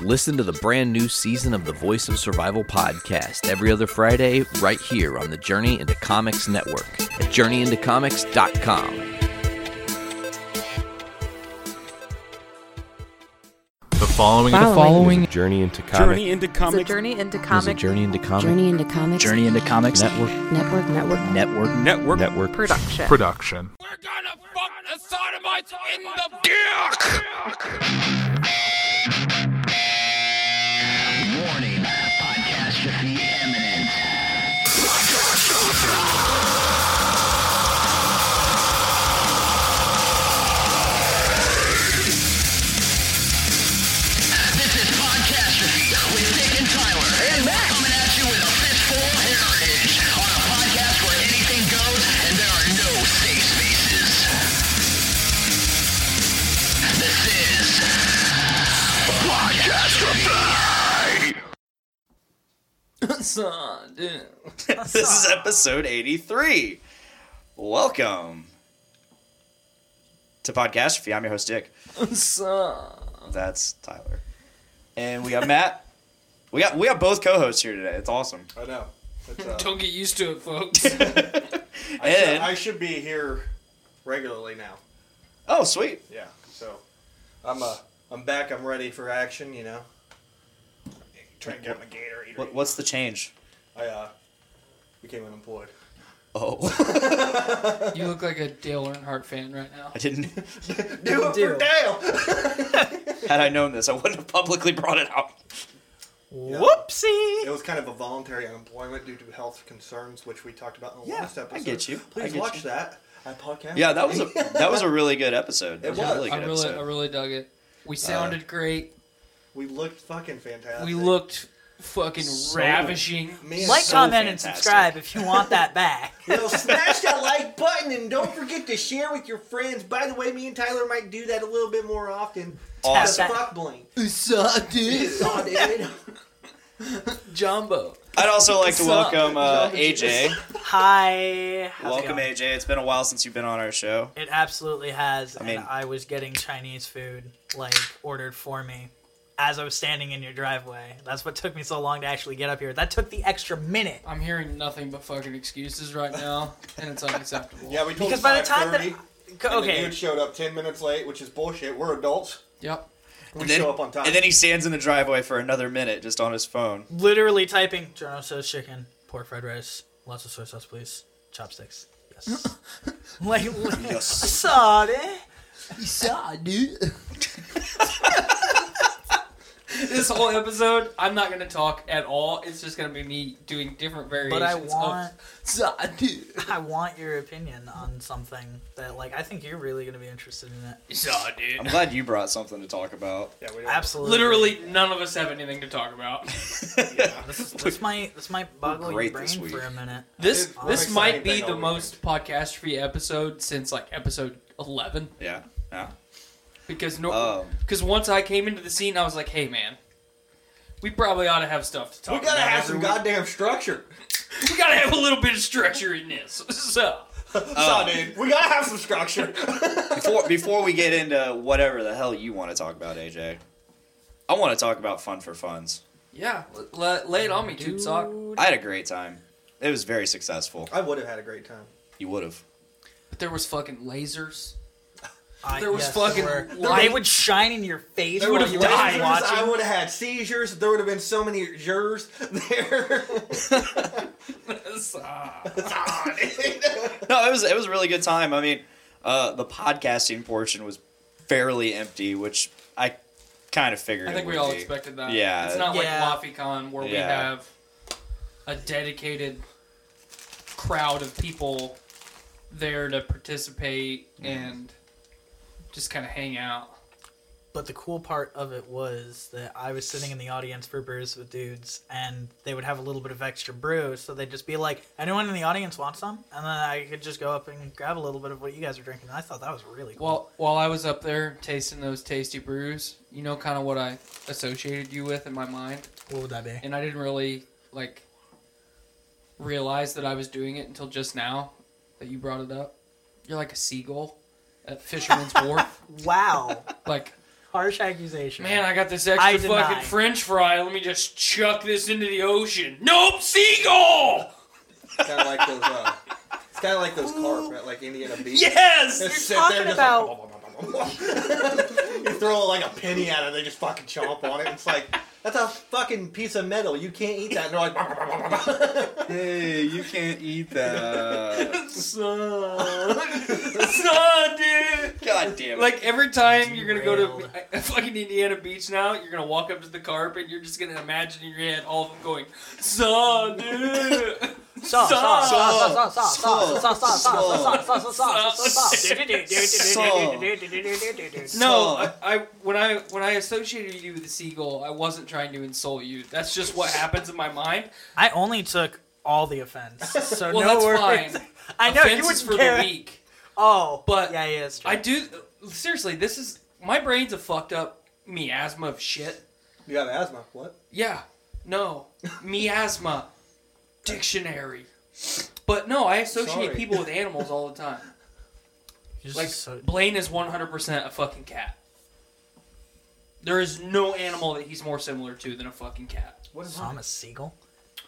Listen to the brand new season of the Voice of Survival podcast every other Friday, right here on the Journey into Comics Network at journeyintocomics.com. The following, The following journey into comics Journey into comics. journey into Is a comic Journey into Comics Journey into Comics Journey into Comics Network Network Network Network Network. network. production. production. We're gonna fuck the sodomites in the dick! Podcastrophe. this is episode 83. Welcome to Podcastrophe. I'm your host, Dick. That's Tyler. And we got Matt. We got we got both co-hosts here today. It's awesome. I know. It's, uh, Don't get used to it, folks. I, should, And I should be here regularly now. oh, sweet. Yeah. So I'm uh I'm back. I'm ready for action. You know. Trying to get my gator eater. What, what's the change? I uh became unemployed. Oh, you look like a Dale Earnhardt fan right now. I didn't. Do it for Dale. Had I known this, I wouldn't have publicly brought it out. Whoopsie! It was kind of a voluntary unemployment due to health concerns, which we talked about in the Yeah, last episode. I get you. I Please get watch you. that. I podcast. Yeah, that was a that was a really good episode. That It was, a was. really I really, episode. I really dug it. We sounded great. We looked fucking fantastic. We looked fucking ravishing. Man, Like, so comment, and subscribe if you want that back. You know, smash that like button and don't forget to share with your friends. By the way, me and Tyler might do that a little bit more often. Awesome. The fuck bling. Suck, Jumbo. I'd also like to welcome uh, AJ. Hi. How's Welcome. AJ. It's been a while since you've been on our show. It absolutely has. I mean- and I was getting Chinese food, like, ordered for me as I was standing in your driveway. That's what took me so long to actually get up here. That took the extra minute. I'm hearing nothing but fucking excuses right now, and it's unacceptable. Yeah, we told Because you by the time that. 5:30, and the Okay. dude showed up ten minutes late, which is bullshit. We're adults. Yep. We And then, show up on time. and then he stands in the driveway for another minute just on his phone. literally typing Jono says chicken, pork fried rice, lots of soy sauce, please, chopsticks. Yes. like, like sorry. Sorry. This whole episode, I'm not gonna talk at all. It's just gonna be me doing different variations. But I want, Sorry. I want your opinion on something that, like, I think you're really gonna be interested in it. Sorry, dude. I'm glad you brought something to talk about. yeah, we don't. Absolutely. Literally, none of us have anything to talk about. This, is, this might, this might boggle your brain this for a minute. This did one this might be the most podcast free episode since like episode eleven. Yeah. Yeah. Because no, Um, because once I came into the scene, I was like, hey man, we probably ought to have stuff to talk about. We gotta about. have some week. goddamn structure. We gotta have a little bit of structure in this. So Saw, dude. We gotta have some structure. before before we get into whatever the hell you want to talk about, AJ, I want to talk about fun for funds. yeah, l- lay it on me, tube sock. I had a great time. It was very successful. I would have had a great time. You would have. But there was fucking lasers. I, There was yes, fucking were. light. They would shine in your face. There would have died. watching. I would have had seizures. There would have been so many jurors there. No, it was it was a really good time. I mean, uh, the podcasting portion was fairly empty, which I kind of figured. I it think we all be. expected that. Yeah. it's not Yeah. like LaFiCon where we have a dedicated crowd of people there to participate and just kind of hang out. But the cool part of it was that I was sitting in the audience for Brews with Dudes, and they would have a little bit of extra brew, so they'd just be like, "Anyone in the audience want some?" And then I could just go up and grab a little bit of what you guys are drinking. And I thought that was really cool. Well, while I was up there tasting those tasty brews, you know, kind of what I associated you with in my mind, what would that be? and I didn't really like realize that I was doing it until just now that you brought it up. You're like a seagull at Fisherman's Wharf. Wow. Like Harsh accusation. Man, I got this I extra deny. fucking French fry. Let me just chuck this into the ocean. Nope, seagull. Kind of like those. Uh, it's kind of like those carp at like Indiana Beach. Yes. Just sit talking there just about- like, you throw like a penny at it, they just fucking chomp on it. It's like that's a fucking piece of metal. You can't eat that. And they're like, Hey, you can't eat that. Son, son, dude. God damn it. Like every time you're gonna go Derailed. to fucking Indiana Beach now, you're gonna walk up to the carp and you're just gonna imagine in your head all of them going, "Son, dude." No, I, when I when I associated you with a seagull, I wasn't trying to insult you. That's just what happens in my mind. I only took all the offense, so no worries. I know you wouldn't for the weak. Oh, But yeah, yeah. I do seriously. This is my brain's a fucked up miasma of shit. you got asthma. What? Yeah, no, miasma dictionary. But no, I associate Sorry. people with animals all the time. You're Like so- Blaine is 100% a fucking cat. There is no animal that he's more similar to than a fucking cat. What is so I'm a seagull. At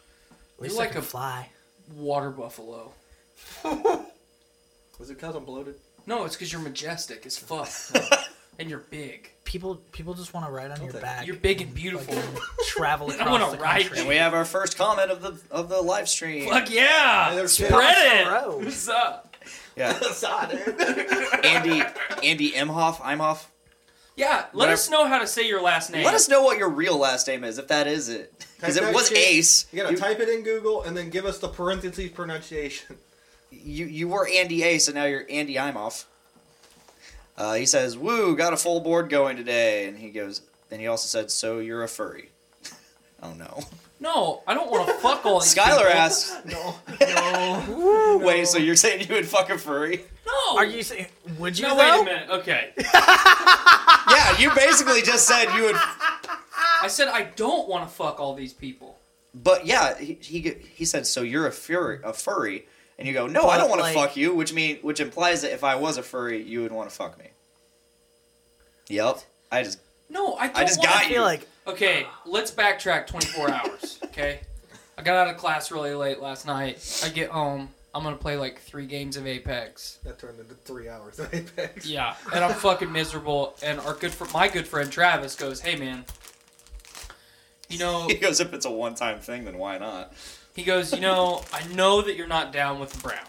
You're least like I can a- fly. Water buffalo. Was it because I'm bloated? No, it's because you're majestic as fuck. and you're big. People, people just want to ride on your Okay. back. You're big and beautiful. Fucking travel I across wanna the ride country. and we have our first comment of the of the live stream. Fuck yeah! Hey, there's Spread Row. it! What's up? Yeah, Saw, dude. Andy Andy Imhoff. Imhoff. Yeah, let Whatever. us know how to say your last name. Let us know what your real last name is, if that is it. Because Type it that was shit- Ace. You gotta type it in Google and then give us the parentheses pronunciation. you you were Andy Ace and now you're Andy Imoff. Uh, he says, "Woo, got a full board going today," and he goes. Then he also said, "So you're a furry." oh no. No, I don't want to fuck all these Skylar people. asks, No. Woo. "Wait, so you're saying you would fuck a furry?" No. Are you saying? Would you? No, wait a minute. Okay. Yeah, you basically just said you would. I said I don't want to fuck all these people. But yeah, he he, he said, "So you're a furry, a furry," and you go, "No, I don't want to like- fuck you," which mean which implies that if I was a furry, you would want to fuck me. Yep, I just No, I don't I just want got I feel like Okay, let's backtrack 24 hours. Okay, I got out of class really late last night. I get home. I'm gonna play like three games of Apex. That turned into three hours of Apex. Yeah, and I'm fucking miserable. And our good fr- my good friend Travis goes, "Hey man, you know," he goes, "If it's a one-time thing, then why not?" he goes, "You know, I know that you're not down with the brown.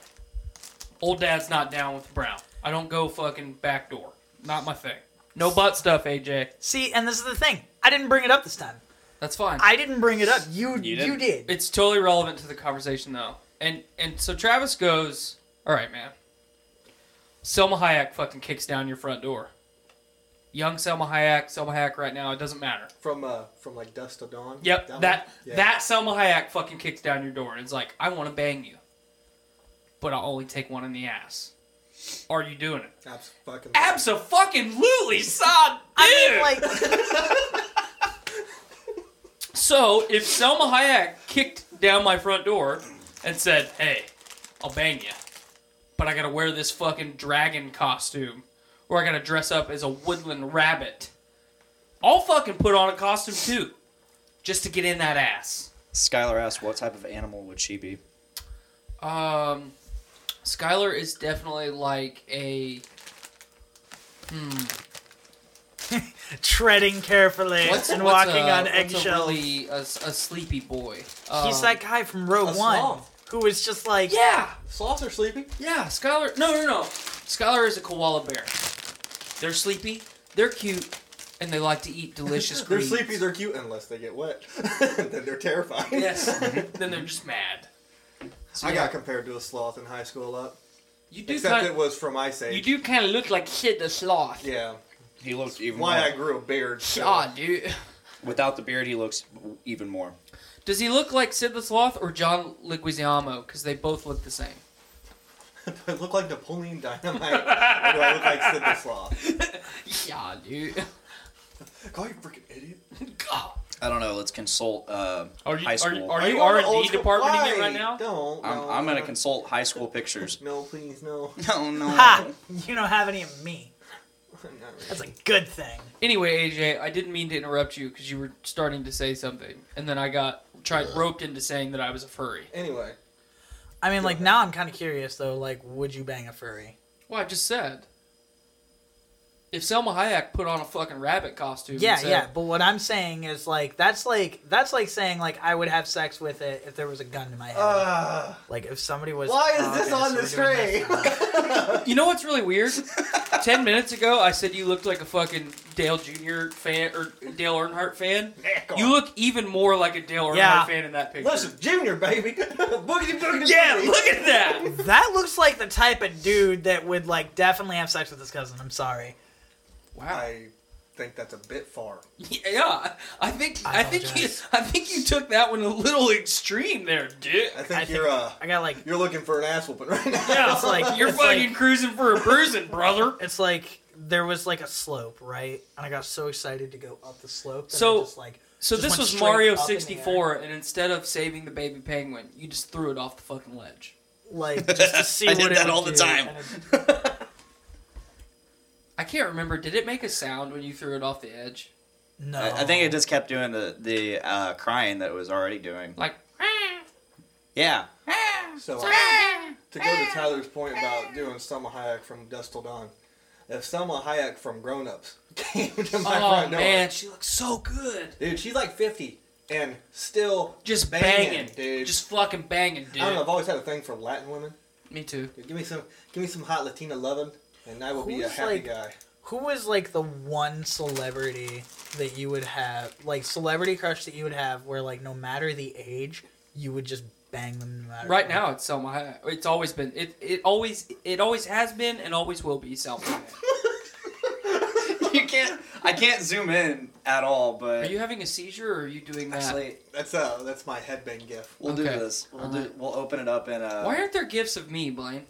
Old dad's not down with the brown. I don't go fucking backdoor. Not my thing. No butt stuff, AJ. see, and this is the thing. I didn't bring it up this time. That's fine. I didn't bring it up. You, you, didn't? did. It's totally relevant to the conversation though. And and so Travis goes, "All right, man. Salma Hayek fucking kicks down your front door. Young Salma Hayek, Salma Hayek right now, it doesn't matter. From uh, from like dusk to dawn. Yep, that that, one? Yeah. Salma Hayek fucking kicks down your door and it's like, "I want to bang you. But I'll only take one in the ass." Are you doing it? Abs- fucking. Absolutely, son. I dude. mean, like, So if Salma Hayek kicked down my front door and said, "Hey, I'll bang you," but I gotta wear this fucking dragon costume, or I gotta dress up as a woodland rabbit, I'll fucking put on a costume too, just to get in that ass. Skylar asked, "What type of animal would she be?" Um, Skylar is definitely like a. Hmm. treading carefully What's, and what's walking a, on what's a eggshells. really a, a sleepy boy. He's Um, that guy from Row One sloth. who was just like, Yeah, Sloths are sleeping. Yeah, Skylar. No, no, no. Skylar is a koala bear. They're sleepy, they're cute, and they like to eat delicious Their greens. sleepies are sleepy, they're cute unless they get wet. then they're terrified. Yes. then they're just mad. So, I yeah, got compared to a sloth in high school a lot. you do Except kind it was from Ice Age. you do kind of look like Sid the Sloth. Yeah. He looks even Why more. I grew a beard. so- God, dude. Without the beard, he looks even more. Does he look like Sid the Sloth or John Leguizamo? Because they both look the same. Do I look like Napoleon Dynamite? or do I look like Sid the Sloth? Yeah, dude. God, you freaking idiot. God. I don't know. Let's consult uh, Are you high school. are Are you you R and D school- departmenting it right now? Don't. I'm, no, I'm gonna no. consult high school pictures. No, please, no. No, no. "Ha! You don't have any of me." That's a good thing. Anyway, AJ, I didn't mean to interrupt you because you were starting to say something, and then I got tried roped into saying that I was a furry. Anyway, I mean, like now I'm kind of curious though. Like, would you bang a furry? Well, I just said. If Salma Hayek put on a fucking rabbit costume, Yeah, said, yeah. But what I'm saying is like that's like that's like saying like I would have sex with it if there was a gun to my head. uh, like if somebody was. why is this on the we're doing this string? now. You know what's really weird? Ten minutes ago, I said you looked like a fucking Dale Jr. fan or Dale Earnhardt fan. Heck. You look even more like a Dale Earnhardt Yeah. fan in that picture. Listen, Junior, baby. boogity, boogity, yeah, boogity. look at that. that looks like the type of dude that would like definitely have sex with his cousin. I'm sorry. Wow. I think that's a bit far. Yeah, I think I I, think you. I think you took that one a little extreme there, dick. I think I you're uh, I got like you're looking for an ass whooping right now. Yeah, it's like You're it's fucking like- cruising for a bruising, brother. it's like there was like a slope, right? And I got so excited to go up the slope. So- I just like So just this was Mario up in 64, and instead of saving the baby penguin, you just threw it off the fucking ledge. like just to see I what did it that would all the do, time. and it- I can't remember. Did it make a sound when you threw it off the edge? no, I, I think it just kept doing the the uh, crying that it was already doing. Like, Yeah. So uh, to go to Tyler's point about doing Salma Hayek from Dusk Till Dawn, if Salma Hayek from Grown Ups came to my oh front door, man, she looks so good. dude, she's like 50 and still Just banging, banging, dude. Just fucking banging, dude. I don't know. I've always had a thing for Latin women. Me too. Dude, give me some, give me some hot Latina loving, and I will be a Who's, happy like- guy. Who was like the one celebrity that you would have, like celebrity crush that you would have, where like no matter the age, you would just bang them no matter. Right what? now, it's Salma Hayek. It's always been. It it always it always has been and always will be Salma Hayek. you can't. I can't zoom in at all. But are you having a seizure or are you doing that? actually, That's a that's my headbang gif. we'll do this. We'll Alright. do. We'll open it up in. Uh, Why aren't there gifts of me, Blaine?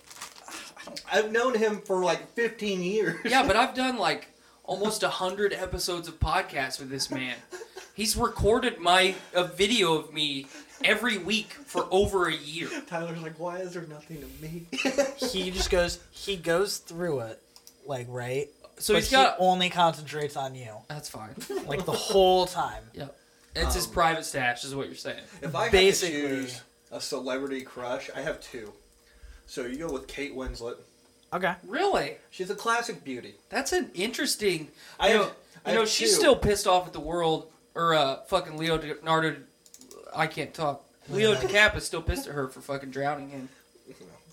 I've known him for like 15 years. Yeah, but I've done like almost a hundred episodes of podcasts with this man. He's recorded my a video of me every week for over a year. Tyler's like, why is there nothing to me? He just goes, he goes through it, like right. So but he's got. he only concentrates on you, That's fine. like the whole time. Yep. It's his Um, private stash, is what you're saying. If I had Basically. to choose a celebrity crush, I have two. So you go with Kate Winslet. Okay. Really? She's a classic beauty. That's an interesting. I you have- know, I you know have she's two. still pissed off at the world, or uh, fucking Leo Leonardo. I can't talk. Leo DiCaprio is still pissed at her for fucking drowning him.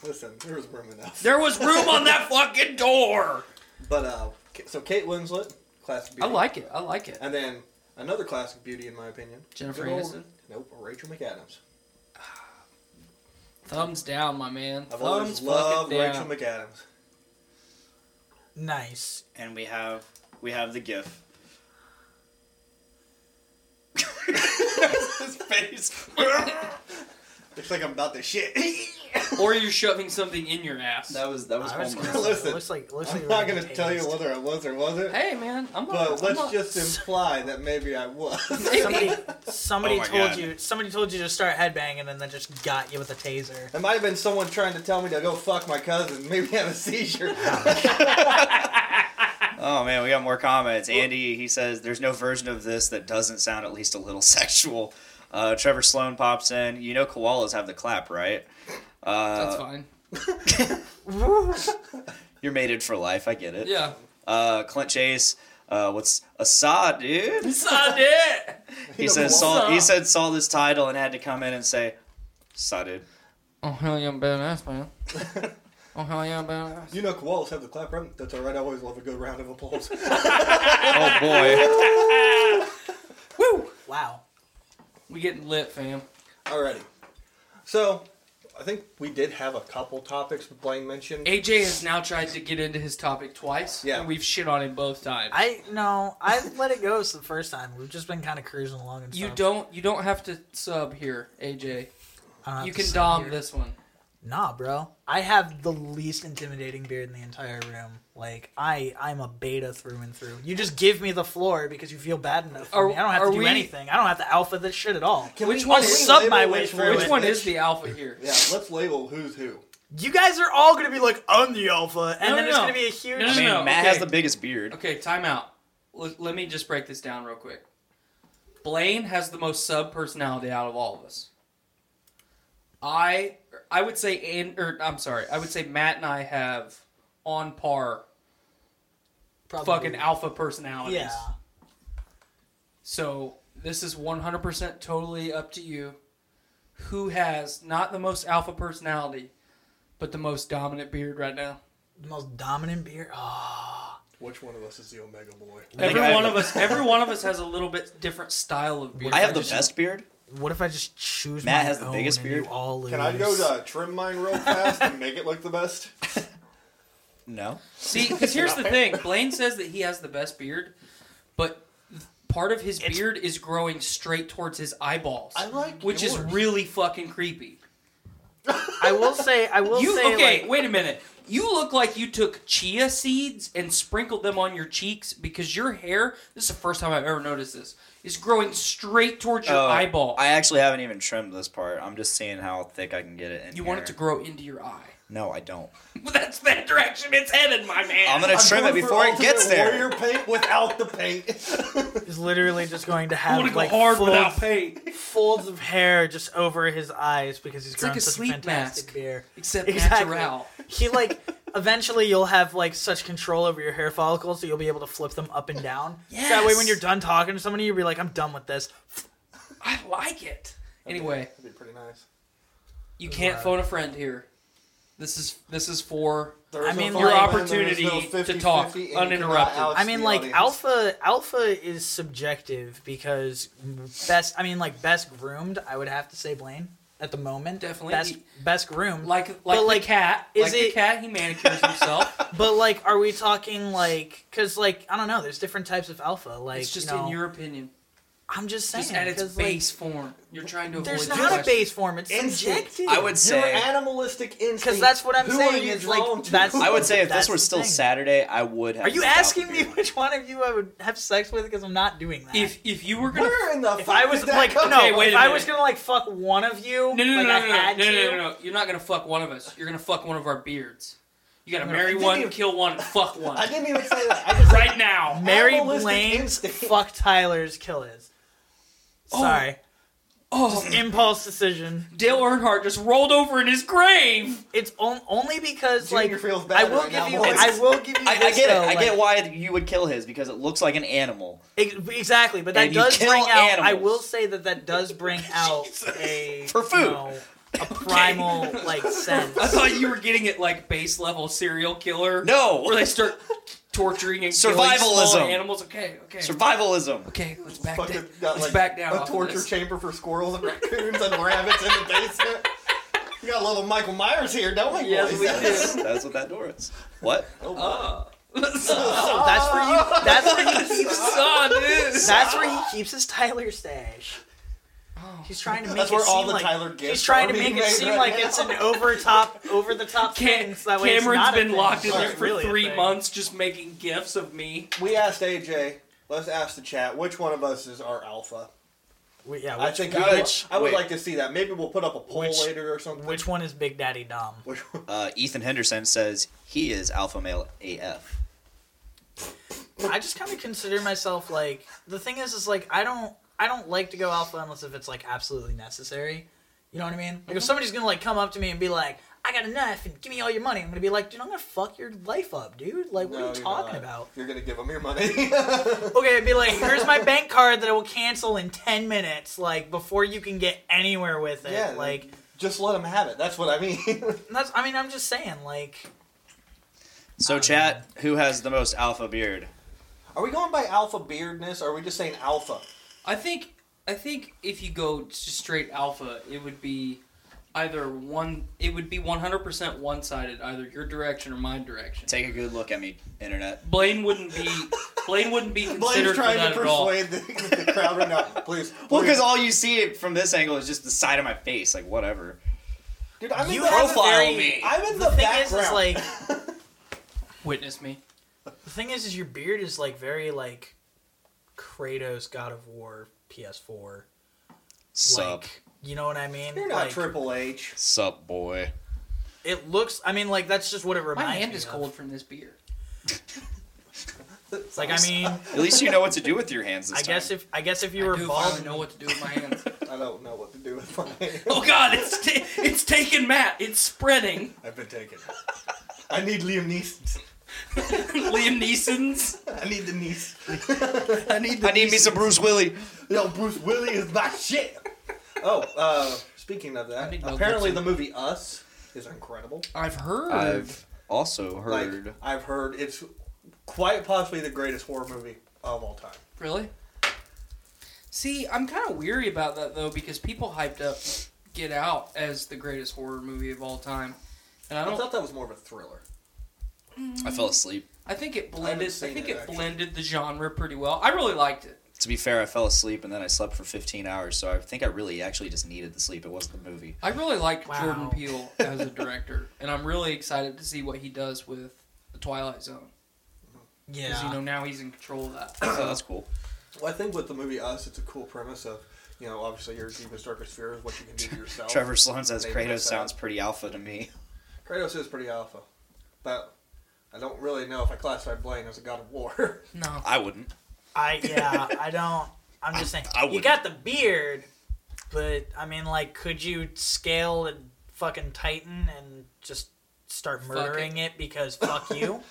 Listen, there was room enough. There was room on that fucking door. But uh, so Kate Winslet, classic beauty. I like it. I like it. And then another classic beauty, in my opinion, Jennifer good Aniston. Nope, Rachel McAdams. Thumbs down, my man. I've Thumbs always loved fucking Rachel down. McAdams. Nice. and we have we have the GIF. His face. Looks like I'm about to shit. or you're shoving something in your ass. That was that was I was gonna, Listen, it looks like, it looks I'm you're not gonna tell you whether I was or wasn't. hey, man. I'm not. But I'm let's not- just imply that maybe I was. Somebody, somebody Oh told God. you. Somebody told you to start headbanging, and then just got you with a taser. It might have been someone trying to tell me to go fuck my cousin, maybe have a seizure. Oh man, we got more comments. Andy, he says there's no version of this that doesn't sound at least a little sexual. Uh, Trevor Sloan pops in. You know koalas have the clap, right? That's Uh, fine. you're mated for life. I get it. Yeah. Uh, Clint Chase. Uh, what's Assad, dude? Suck it. He know says saw he said saw this title and had to come in and say, Assad, dude. Oh hell yeah, I'm badass, man. Oh hell yeah, I'm badass. You know koalas have the clap, right? That's alright, I always love a good round of applause. Oh boy. Woo! Wow. We getting lit, fam. Alrighty. So, I think we did have a couple topics that Blaine mentioned. AJ has now tried to get into his topic twice, Yeah. and we've shit on him both times. I no, I let it go the first time. We've just been kind of cruising along and you stuff. don't you don't have to sub here, AJ. I don't have You to can sit dom here. this one. Nah, bro. I have the least intimidating beard in the entire room. Like I, I'm a beta through and through. You just give me the floor because you feel bad enough for Are- me. I don't have to do we- anything. I don't have to alpha this shit at all. Can Which we- one can is- sub my way which through one Which it. one is the alpha here? Yeah, let's label who's who. You guys are all gonna be like, I'm the alpha, and No, then no, it's no. gonna be a huge. No, no, I mean, no, Matt okay. has the biggest beard. Okay, time out. Let, let me just break this down real quick. Blaine has the most sub personality out of all of us. I I would say and or I'm sorry, I would say Matt and I have on par Probably. fucking alpha personalities. Yeah. So this is 100% totally up to you. Who has not the most alpha personality, but the most dominant beard right now? The most dominant beard. Oh, Which one of us is the Omega Boy? Every one of us, every one of us has a little bit different style of beard. I have the best beard. What if I just choose? Matt my has the biggest and beard. You all lose? Can I go to uh, trim mine real fast and make it look the best? No. See, because here's the thing: Blaine says that he has the best beard, but part of his It's- beard is growing straight towards his eyeballs. I like which is yours. really fucking creepy. I will say. I will You say. okay? like, wait a minute. You look like you took chia seeds and sprinkled them on your cheeks because your hair. This is the first time I've ever noticed this. Is growing straight towards your Oh, eyeball. I actually haven't even trimmed this part. I'm just seeing how thick I can get it. In you want it to grow into your eye. No, I don't. That's that direction it's headed, my man. I'm gonna I'm trim it going for before it gets there. Warrior paint without the paint. is literally just going to have to go like hard folds, without paint. folds of hair just over his eyes because he's It's grown like a such sleep fantastic mask. beard. Except Exactly. natural. He like eventually you'll have like such control over your hair follicles that you'll be able to flip them up and down. So that way when you're done talking to somebody, you'll be like, I'm done with this. I like it. Anyway, That'd be pretty nice. you can't phone a friend here. This is this is for There's I mean, phone your line, there is opportunity no to 50-50, talk and you cannot uninterrupted. oust I mean, the like audience. alpha. Alpha is subjective because best. I mean, like best groomed. I would have to say Blaine at the moment. Definitely. best best groomed. like like But, the like, cat. is like the it- cat, he manicures himself. But like, are we talking like? Because like, I don't know. There's different types of alpha. Like, it's just you know, in your opinion. I'm just saying. Just at its 'cause, like, base form. You're trying to avoid there's the not a base form. It's Instinct. subjective. I would Your say. animalistic instinct. Because that's what I'm Who saying. Is like to? that's. I would say if this were still thing. Saturday, I would have. Are you asking me beard. which one of you I would have sex with? Because I'm not doing that. If if you were gonna Where in the if fuck I was did that like, come no, Okay, wait if a I minute. was gonna like fuck one of you, no no like no I no no, had no, no, no no no you're not gonna fuck one of us. You're gonna fuck one of our beards. You gotta No, marry I didn't one, even- kill one, fuck one. I didn't even say that. I just right now. marry Animalistic Blaine's instinct. fuck Tyler's kill his. Oh. Sorry, Oh, impulse decision. Dale Earnhardt just rolled over in his grave. It's on, only because like Junior feels I will right give now, you. boys. I will give you. I, I this, get it. though, I like- get why you would kill his because it looks like an animal. Ex- Exactly, but that And you does kill bring out. I animals. will say that that does bring out a For food. you know, a primal like sense. I thought you were getting it like base level serial killer. No. where they start torturing and killing small Survivalism. animals. Okay, okay, Survivalism. okay. Let's back down. got Let's like back down. a off of torture this. chamber for squirrels and raccoons and rabbits in the basement. We got a little Michael Myers here, don't we? Yes, boys? we do. That's what that door is. What? Oh, boy. Oh. So that's where you. That's where he keeps. Son, ah, dude. That's where he keeps his Tyler stash. He's trying to make That's it where all seem the like Tyler he's trying to make it seem right like now. it's an over top, over the top Cam- thing. So that way it's Cameron's not been thing. locked in there for really three months just making gifs of me. We asked AJ. Let's ask the chat. Which one of us is our alpha? We- yeah, I think Good. I would, I would Wait. like to see that. Maybe we'll put up a poll Which- later or something. which one is Big Daddy Dom? Uh, Ethan Henderson says he is alpha male AF. I just kind of consider myself like the thing is is like I don't I don't like to go alpha unless if it's like absolutely necessary. You know what I mean? Like if mm-hmm. somebody's gonna like come up to me and be like, "I got a knife and give me all your money," I'm gonna be like, "Dude, I'm gonna fuck your life up, dude. Like, what No, are you talking not. about?" You're gonna give him your money. Okay, I'd be like, "Here's my bank card that I will cancel in ten minutes, like before you can get anywhere with it." Yeah, like Just let him have it. That's what I mean. that's. I mean, I'm just saying, like, So, chat, who has the most alpha beard? are we going by alpha beardness, or are we just saying alpha? I think I think if you go just straight alpha, it would be either one. It would be 100% one sided, either your direction or my direction. Take a good look at me, internet. Blaine wouldn't be Blaine wouldn't be Blaine's considered for trying that to at all. persuade the, the crowd right now. Please. Well, please. because all you see from this angle is just the side of my face. Like, whatever. Dude, I'm in you the, have profile very, me. I'm in the, the, thing background. is, is like. Witness me. The thing is, is your beard is like very like Kratos God of War PS4. Sup. Like, you know what I mean? You're not like, Triple H. Sup, boy. it looks. I mean, like that's just what it reminds me. My hand me is of. cold from this beer. Like I mean, At least you know what to do with your hands this I time. guess if I guess if you I were do bald, finally know what to do with my hands. I don't know what to do with my hand. oh God, it's ta- it's taking Matt. It's spreading. I've been taken. I need Liam Neeson. Liam Neeson's. I need the niece. I need. The I need me some Bruce Willie. Yo, Bruce Willie is my shit. Oh, uh, speaking of that, apparently the movie Us is incredible. I've heard. I've also Like, heard. I've heard it's quite possibly the greatest horror movie of all time. Really? See, I'm kind of weary about that though because people hyped up Get Out as the greatest horror movie of all time, and I I don't. thought that was more of a thriller. Mm-hmm. I fell asleep. I think it blended. haven't I, think it, it, blended the genre pretty well. I really liked it. To be fair, I fell asleep and then I slept for 15 hours, so I think I really actually just needed the sleep. It wasn't the movie. I really like Wow. Jordan Peele as a director, and I'm really excited to see what he does with the Twilight Zone yeah, because you know now he's in control of that. So that's cool. Well, I think with the movie Us, it's a cool premise of, you know, obviously your deepest, darkest fear is what you can do to yourself. Trevor Sloan says Maybe Kratos sounds pretty alpha to me. Kratos is pretty alpha, but I don't really know if I classify Blaine as a god of war. No, I wouldn't. I yeah, I don't. I'm just saying. I you wouldn't. got the beard, but I mean, like, could you scale a fucking Titan and just start murdering it. because fuck you?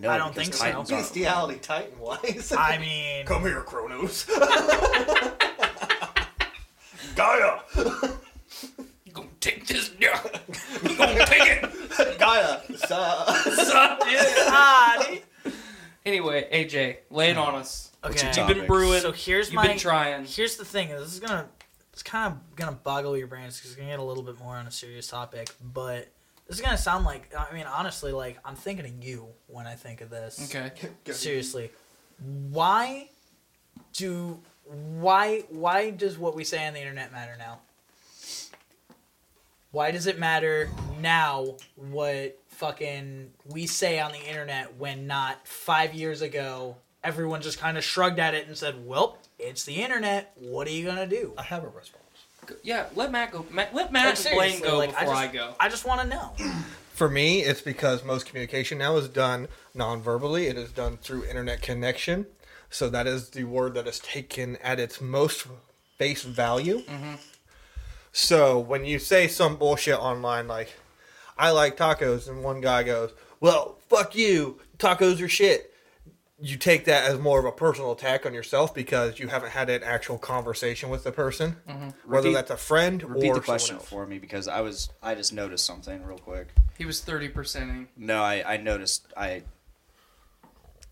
No, I don't because think so. Titans aren't- Bestiality Titan wise. I mean, Come here, Kronos. Gaia! you gonna take this? Yeah, you gonna take it? Gaia! Sa- son? Yeah. ah, dude. Anyway, AJ, lay it on us. Okay. You've been brewing. So here's You've my. been trying. Here's the thing. This is gonna. It's kind of gonna boggle your brains because it's gonna get a little bit more on a serious topic, but. This is gonna sound like I mean honestly like I'm thinking of you when I think of this. Okay. Seriously, why do why why does what we say on the internet matter now? Why does it matter now what fucking we say on the internet when not five years ago everyone just kind of shrugged at it and said, "Well, it's the internet. What are you gonna do?" I have a response. Yeah, let Matt go. Matt, let Matt and Blaine go like, before I I, go. I just want to know. For me, it's because most communication now is done non-verbally. It is done through internet connection. So that is the word that is taken at its most face value. Mm-hmm. So when you say some bullshit online like, I like tacos, and one guy goes, well, fuck you, tacos are shit. You take that as more of a personal attack on yourself because you haven't had an actual conversation with the person, mm-hmm. whether Repeat- that's a friend Repeat or the question else. for me because I was I just noticed something real quick. He was thirty percenting. No, I, I noticed I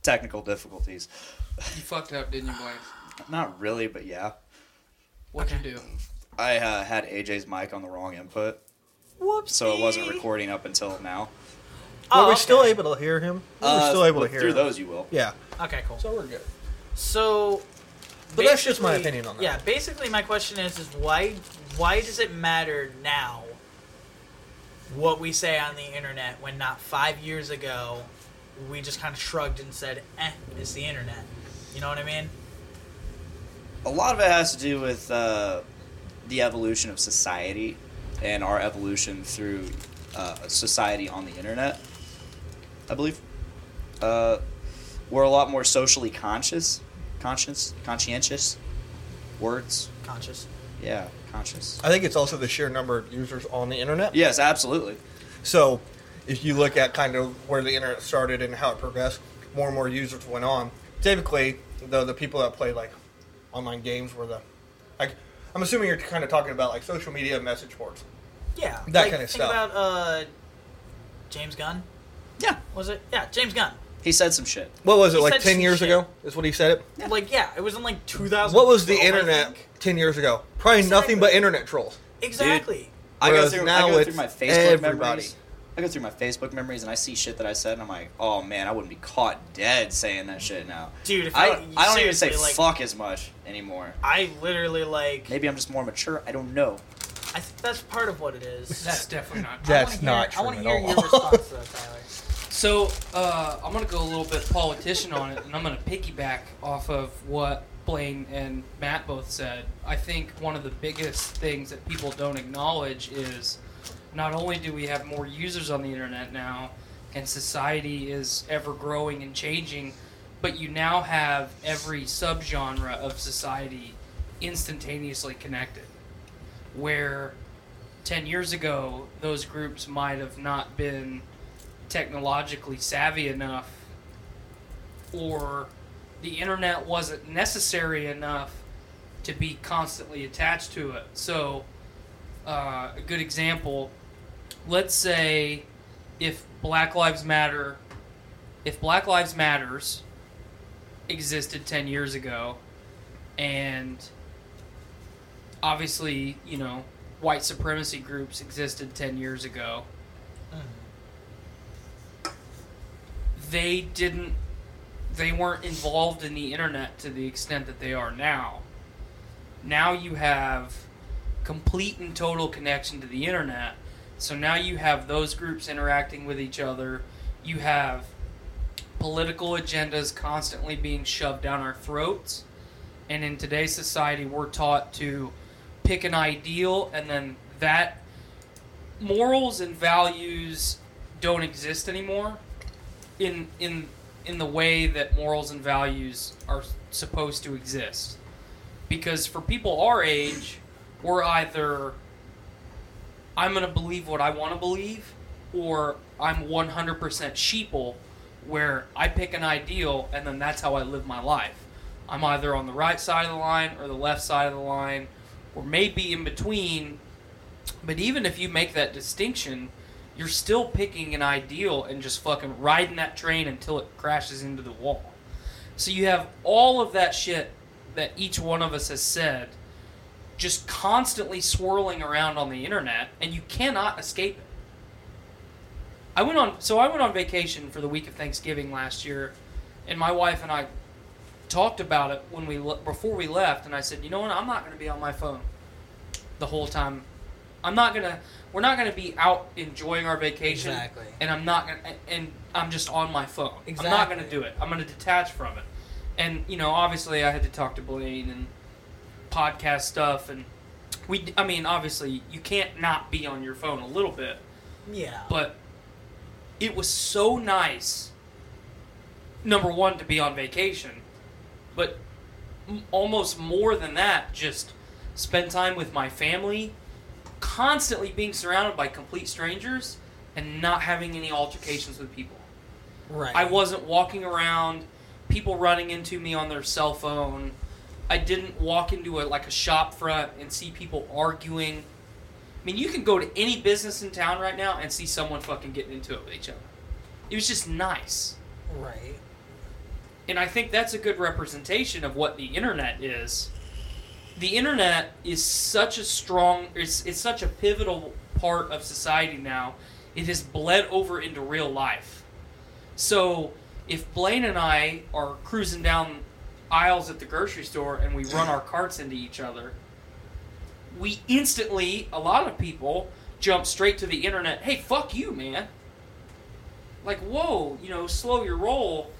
technical difficulties. You fucked up, didn't you, Blaine? Not really, but yeah. What'd you do? I uh, had AJ's mic on the wrong input, Whoops. so it wasn't recording up until now. Were Oh, we okay. still able to hear him? We were Uh, still able to hear through him. those. You will. Yeah. Okay, cool. So we're good. So, But that's just my opinion on that. Yeah, basically my question is is why why does it matter now what we say on the internet when not 5 years ago we just kind of shrugged and said, "Eh, it's the internet." You know what I mean? A lot of it has to do with uh, the evolution of society and our evolution through uh, society on the internet. I believe uh, we're a lot more socially conscious, conscious, conscientious. Words, Conscious. yeah, conscious. I think it's also the sheer number of users on the internet. Yes, absolutely. So, if you look at kind of where the internet started and how it progressed, more and more users went on. Typically, the the people that play like online games were the like. I'm assuming you're kind of talking about like social media message boards. Yeah. That like, kinda think stuff. about uh James Gunn, Yeah, was it? Yeah, James Gunn. he said some shit. What was it He like said ten some years shit. ago? Is what he said it. Like yeah, it was in like 2000 What was the internet ten years ago? Probably nothing but Exactly. internet trolls. Exactly. I go Whereas through, now I go it's through my Facebook everybody. memories. I go through my Facebook memories and I see shit that I said and I'm like, oh man, I wouldn't be caught dead saying that shit now. Dude, if I, I, I don't even say like, fuck as much anymore. I literally like Maybe I'm just more mature. I don't know. I think that's part of what it is. That's definitely not. I That's wanna not hear, true I want to hear all. your response to that, Tyler. So uh, I'm gonna go a little bit politician on it, and I'm gonna piggyback off of what Blaine and Matt both said. I think one of the biggest things that people don't acknowledge is not only do we have more users on the internet now, and society is ever growing and changing, but you now have every subgenre of society instantaneously connected. Where 10 years ago, those groups might have not been technologically savvy enough, or the internet wasn't necessary enough to be constantly attached to it. So, uh, a good example let's say if Black Lives Matter, if Black Lives Matters existed 10 years ago, and obviously, you know, white supremacy groups existed 10 years ago, they didn't, they weren't involved in the internet to the extent that they are now. Now you have complete and total connection to the internet. So now you have those groups interacting with each other. You have political agendas constantly being shoved down our throats. And in today's society, we're taught to pick an ideal and then that morals and values don't exist anymore in in in the way that morals and values are supposed to exist. Because for people our age, we're either I'm going to believe what I want to believe, or I'm 100% sheeple, where I pick an ideal and then that's how I live my life. I'm either on the right side of the line or the left side of the line, or maybe in between. But even if you make that distinction, you're still picking an ideal and just fucking riding that train until it crashes into the wall. So you have all of that shit that each one of us has said just constantly swirling around on the internet and you cannot escape it. I went on so I went on vacation for the week of Thanksgiving last year and my wife and I talked about it when we le- before we left and I said, "You know what? I'm not going to be on my phone the whole time. I'm not going to we're not going to be out enjoying our vacation Exactly. and I'm not going to and I'm just on my phone. I'm not going to do it. I'm going to detach from it. And you know, obviously I had to talk to Blaine and podcast stuff and we I mean, obviously you can't not be on your phone a little bit, Yeah. but it was so nice number 1 to be on vacation, but m- almost more than that just spend time with my family, constantly being surrounded by complete strangers and not having any altercations with people. right. I wasn't walking around, people running into me on their cell phone. I didn't walk into a like a shop front and see people arguing. I mean, you can go to any business in town right now and see someone fucking getting into it with each other. It was just nice. Right. And I think that's a good representation of what the internet is. The internet is such a strong it's it's such a pivotal part of society now. It has bled over into real life. So if Blaine and I are cruising down aisles at the grocery store and we run our carts into each other, we instantly, a lot of people, jump straight to the internet. Hey, fuck you, man. Like, whoa, you know, slow your roll.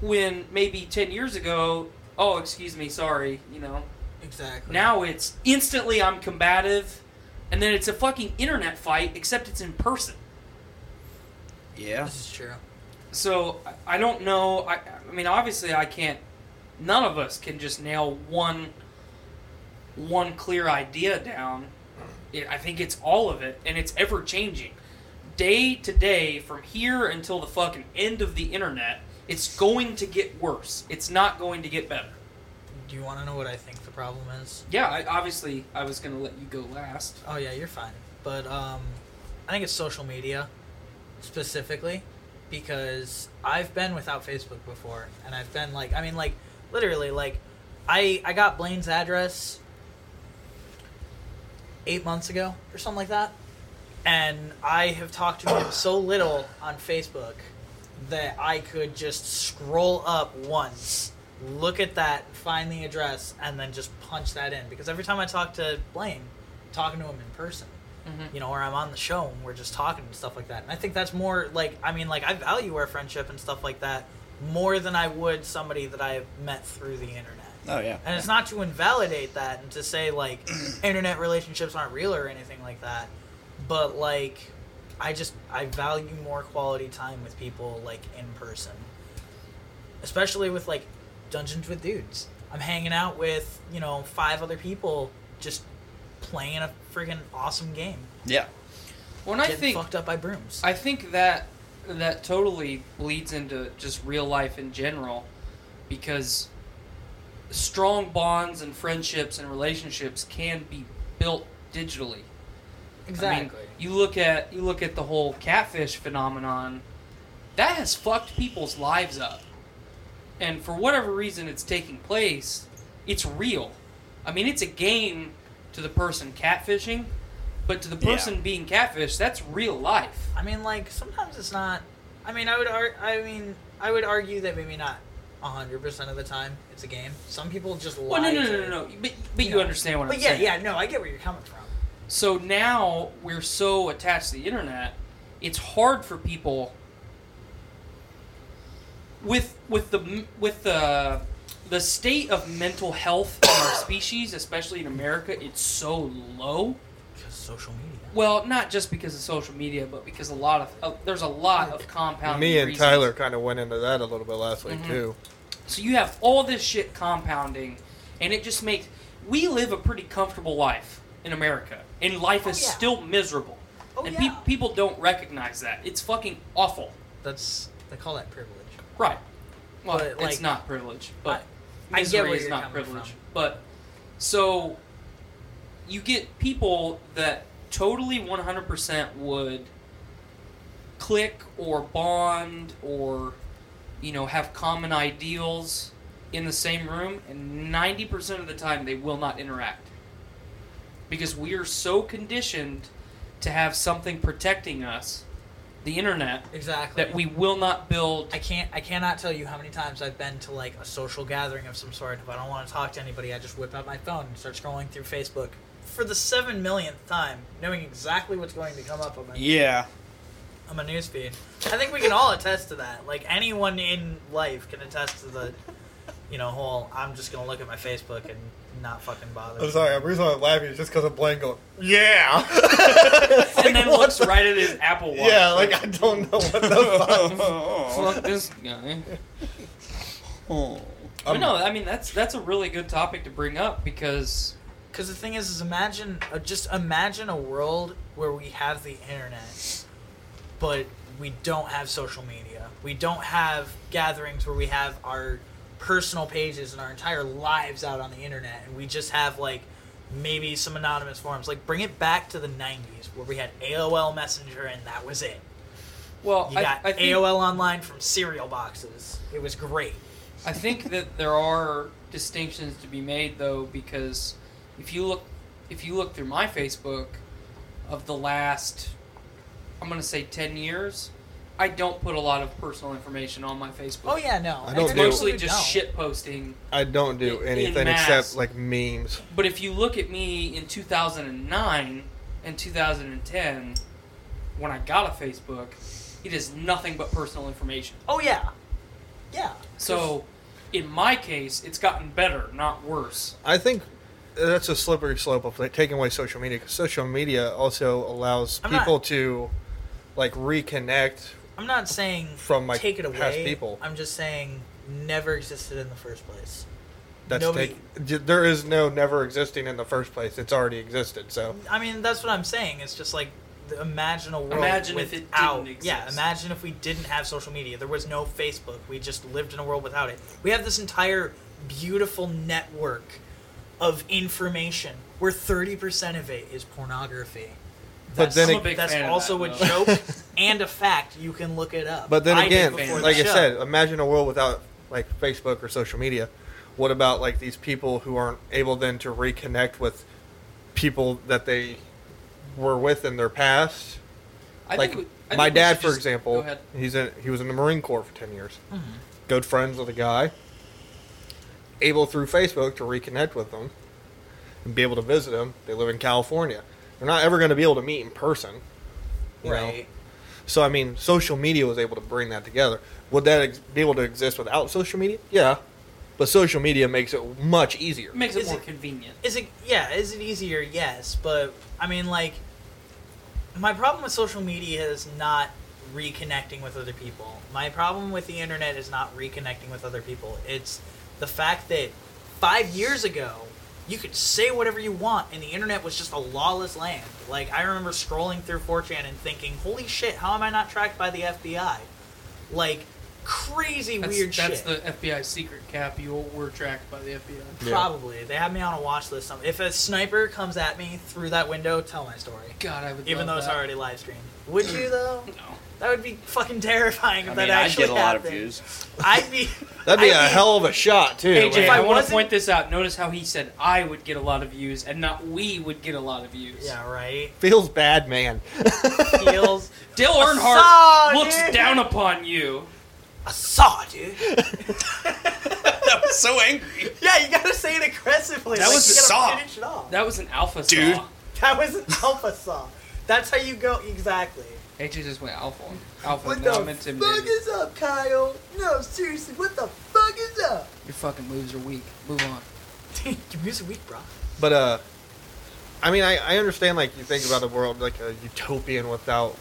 When maybe 10 years ago, oh, excuse me, sorry, you know. Exactly. Now it's instantly I'm combative, and then it's a fucking internet fight, except it's in person. Yeah. This is true. So I- I don't know. I, I mean, obviously, I can't. None of us can just nail one one clear idea down. It, I think it's all of it, and it's ever changing, day to day, from here until the fucking end of the internet. It's going to get worse. It's not going to get better. Do you want to know what I think the problem is? Yeah, I, obviously, I was gonna let you go last. Oh yeah, you're fine. But um, I think it's social media, specifically, because I've been without Facebook before, and I've been like, I mean, like literally, like, I I got Blaine's address eight months ago or something like that, and I have talked to him so little on Facebook that I could just scroll up once, look at that, find the address, and then just punch that in. Because every time I talk to Blaine, I'm talking to him in person, mm-hmm. you know, or I'm on the show and we're just talking and stuff like that. And I think that's more like, I mean, like I value our friendship and stuff like that more than I would somebody that I have met through the internet. Oh yeah. And it's not to invalidate that and to say like internet relationships aren't real or anything like that. but like I just I value more quality time with people like in person. Especially with like Dungeons with Dudes. I'm hanging out with, you know, five other people just playing a freaking awesome game. Yeah. When I think fucked up by brooms. I think that that totally bleeds into just real life in general because strong bonds and friendships and relationships can be built digitally. I mean, you look at you look at the whole catfish phenomenon. That has fucked people's lives up. And for whatever reason it's taking place, it's real. I mean, it's a game to the person catfishing, but to the Yeah. person being catfished, that's real life. I mean, like sometimes it's not. I mean, I would. Ar- I mean, I would argue that maybe not hundred percent of the time it's a game. Some people just lie. Well, no, no, no, to- no, no. But, but you know. understand what I'm yeah, saying. Yeah, yeah, no, I get where you're coming from. So now we're so attached to the internet, it's hard for people with with the with the the state of mental health in our species, especially in America, it's so low. Because social media. Well, not just because of social media, but because a lot of uh, there's a lot of compounding. Me and reasons. Mm-hmm. Tyler kind of went into that a little bit last week too. So you have all this shit compounding, and it just makes we live a pretty comfortable life in America, and life is Oh, yeah. still miserable. Oh, and yeah. pe- people don't recognize that. It's fucking awful. That's they call that privilege. Right. Well, But, it's not privilege, but I get misery where is you're not privilege. from. But so you get people that totally 100% would click or bond or you know have common ideals in the same room and 90% of the time they will not interact because we are so conditioned to have something protecting us the internet Exactly. that we will not build I can't. I cannot tell you how many times I've been to like a social gathering of some sort. If I don't want to talk to anybody, I just whip out my phone and start scrolling through Facebook for the seven millionth time, knowing exactly what's going to come up on my Yeah. on my newsfeed. I think we can all attest to that. Like anyone in life can attest to the, you know, whole. I'm just gonna look at my Facebook and not fucking bother. I'm sorry. The reason I'm laughing is just because I'm playing. Going, yeah, and then looks right at his Apple Watch. yeah. Like I don't know what the fuck. fuck this guy. Oh. But no, I mean that's that's a really good topic to bring up because Because the thing is, is imagine uh, just imagine a world where we have the internet, but we don't have social media. We don't have gatherings where we have our personal pages and our entire lives out on the internet, and we just have like maybe some anonymous forums. Like bring it back to the '90s where we had AOL Messenger and that was it. well, You I, got I think, AOL online from cereal boxes. It was great. I think that there are distinctions to be made though because if you look if you look through my Facebook of the last I'm gonna say ten years, I don't put a lot of personal information on my Facebook. Oh yeah, no, I don't It's do- mostly Don't. just shit posting. I don't do In- in anything mass. except like memes. But if you look at me in 2009 and 2010, when I got a Facebook, it is nothing but personal information. Oh yeah, yeah. So, in my case, it's gotten better, not worse. I think that's a slippery slope of like taking away social media because social media also allows I'm not- people to like reconnect. I'm not saying From, like, take it away. past people. I'm just saying never existed in the first place. That's Nobody- take, there is no never existing in the first place. It's already existed. So I mean, that's what I'm saying. It's just like the- imagine a world Imagine if it without. didn't Yeah, imagine if we didn't have social media. There was no Facebook. We just lived in a world without it. We have this entire beautiful network of information where 30% of it is pornography. But That's, then it- that's also that, a though. joke and a fact. You can look it up. But then I again, before the like I show. said, imagine a world without like Facebook or social media. What about like these people who aren't able then to reconnect with people that they were with in their past? I like think we- I my think dad, for just- example, he's in he was in the Marine Corps for ten years. Mm-hmm. Good friends with a guy. Able through Facebook to reconnect with them and be able to visit them. They live in California. They're not ever going to be able to meet in person. you know? right. So I mean, social media was able to bring that together. Would that ex- be able to exist without social media? Yeah, but social media makes it much easier. It makes it Is more it- convenient. Is it yeah? Is it easier? Yes, but I mean, like, my problem with social media is not reconnecting with other people. My problem with the internet is not reconnecting with other people. It's the fact that five years ago, you could say whatever you want, and the internet was just a lawless land. Like, I remember scrolling through 4chan and thinking, holy shit, how am I not tracked by the FBI? Like, crazy That's, weird that's shit. the FBI secret cap. You were tracked by the FBI. Probably. They have me on a watch list. Some- If a sniper comes at me through that window, tell my story. God, I would. Even though love it's already live streamed. Would you, though? No. That would be fucking terrifying if I that mean, I'd actually get a lot of happened. views. I'd be. That'd be I'd a hell of a shot too. AJ, If I, I want to wasn't- point this out. Notice how he said I would get a lot of views, and not we would get a lot of views. Yeah, right. Feels bad, man. Feels. Dale saw, Earnhardt looks dude. down upon you. I saw, dude. that was so angry. Yeah, you gotta say it aggressively. That like, was you gotta saw. finish it off. That was an alpha Dude. saw. That was an alpha saw. That's how you go exactly. AJ just went alpha. Alpha. What now the I'm intimidated. fuck is up, Kyle? No, seriously, what the fuck is up? Your fucking moves are weak. Move on. Your music weak, bro. But uh, I mean, I, I understand like you think about a world like a utopian without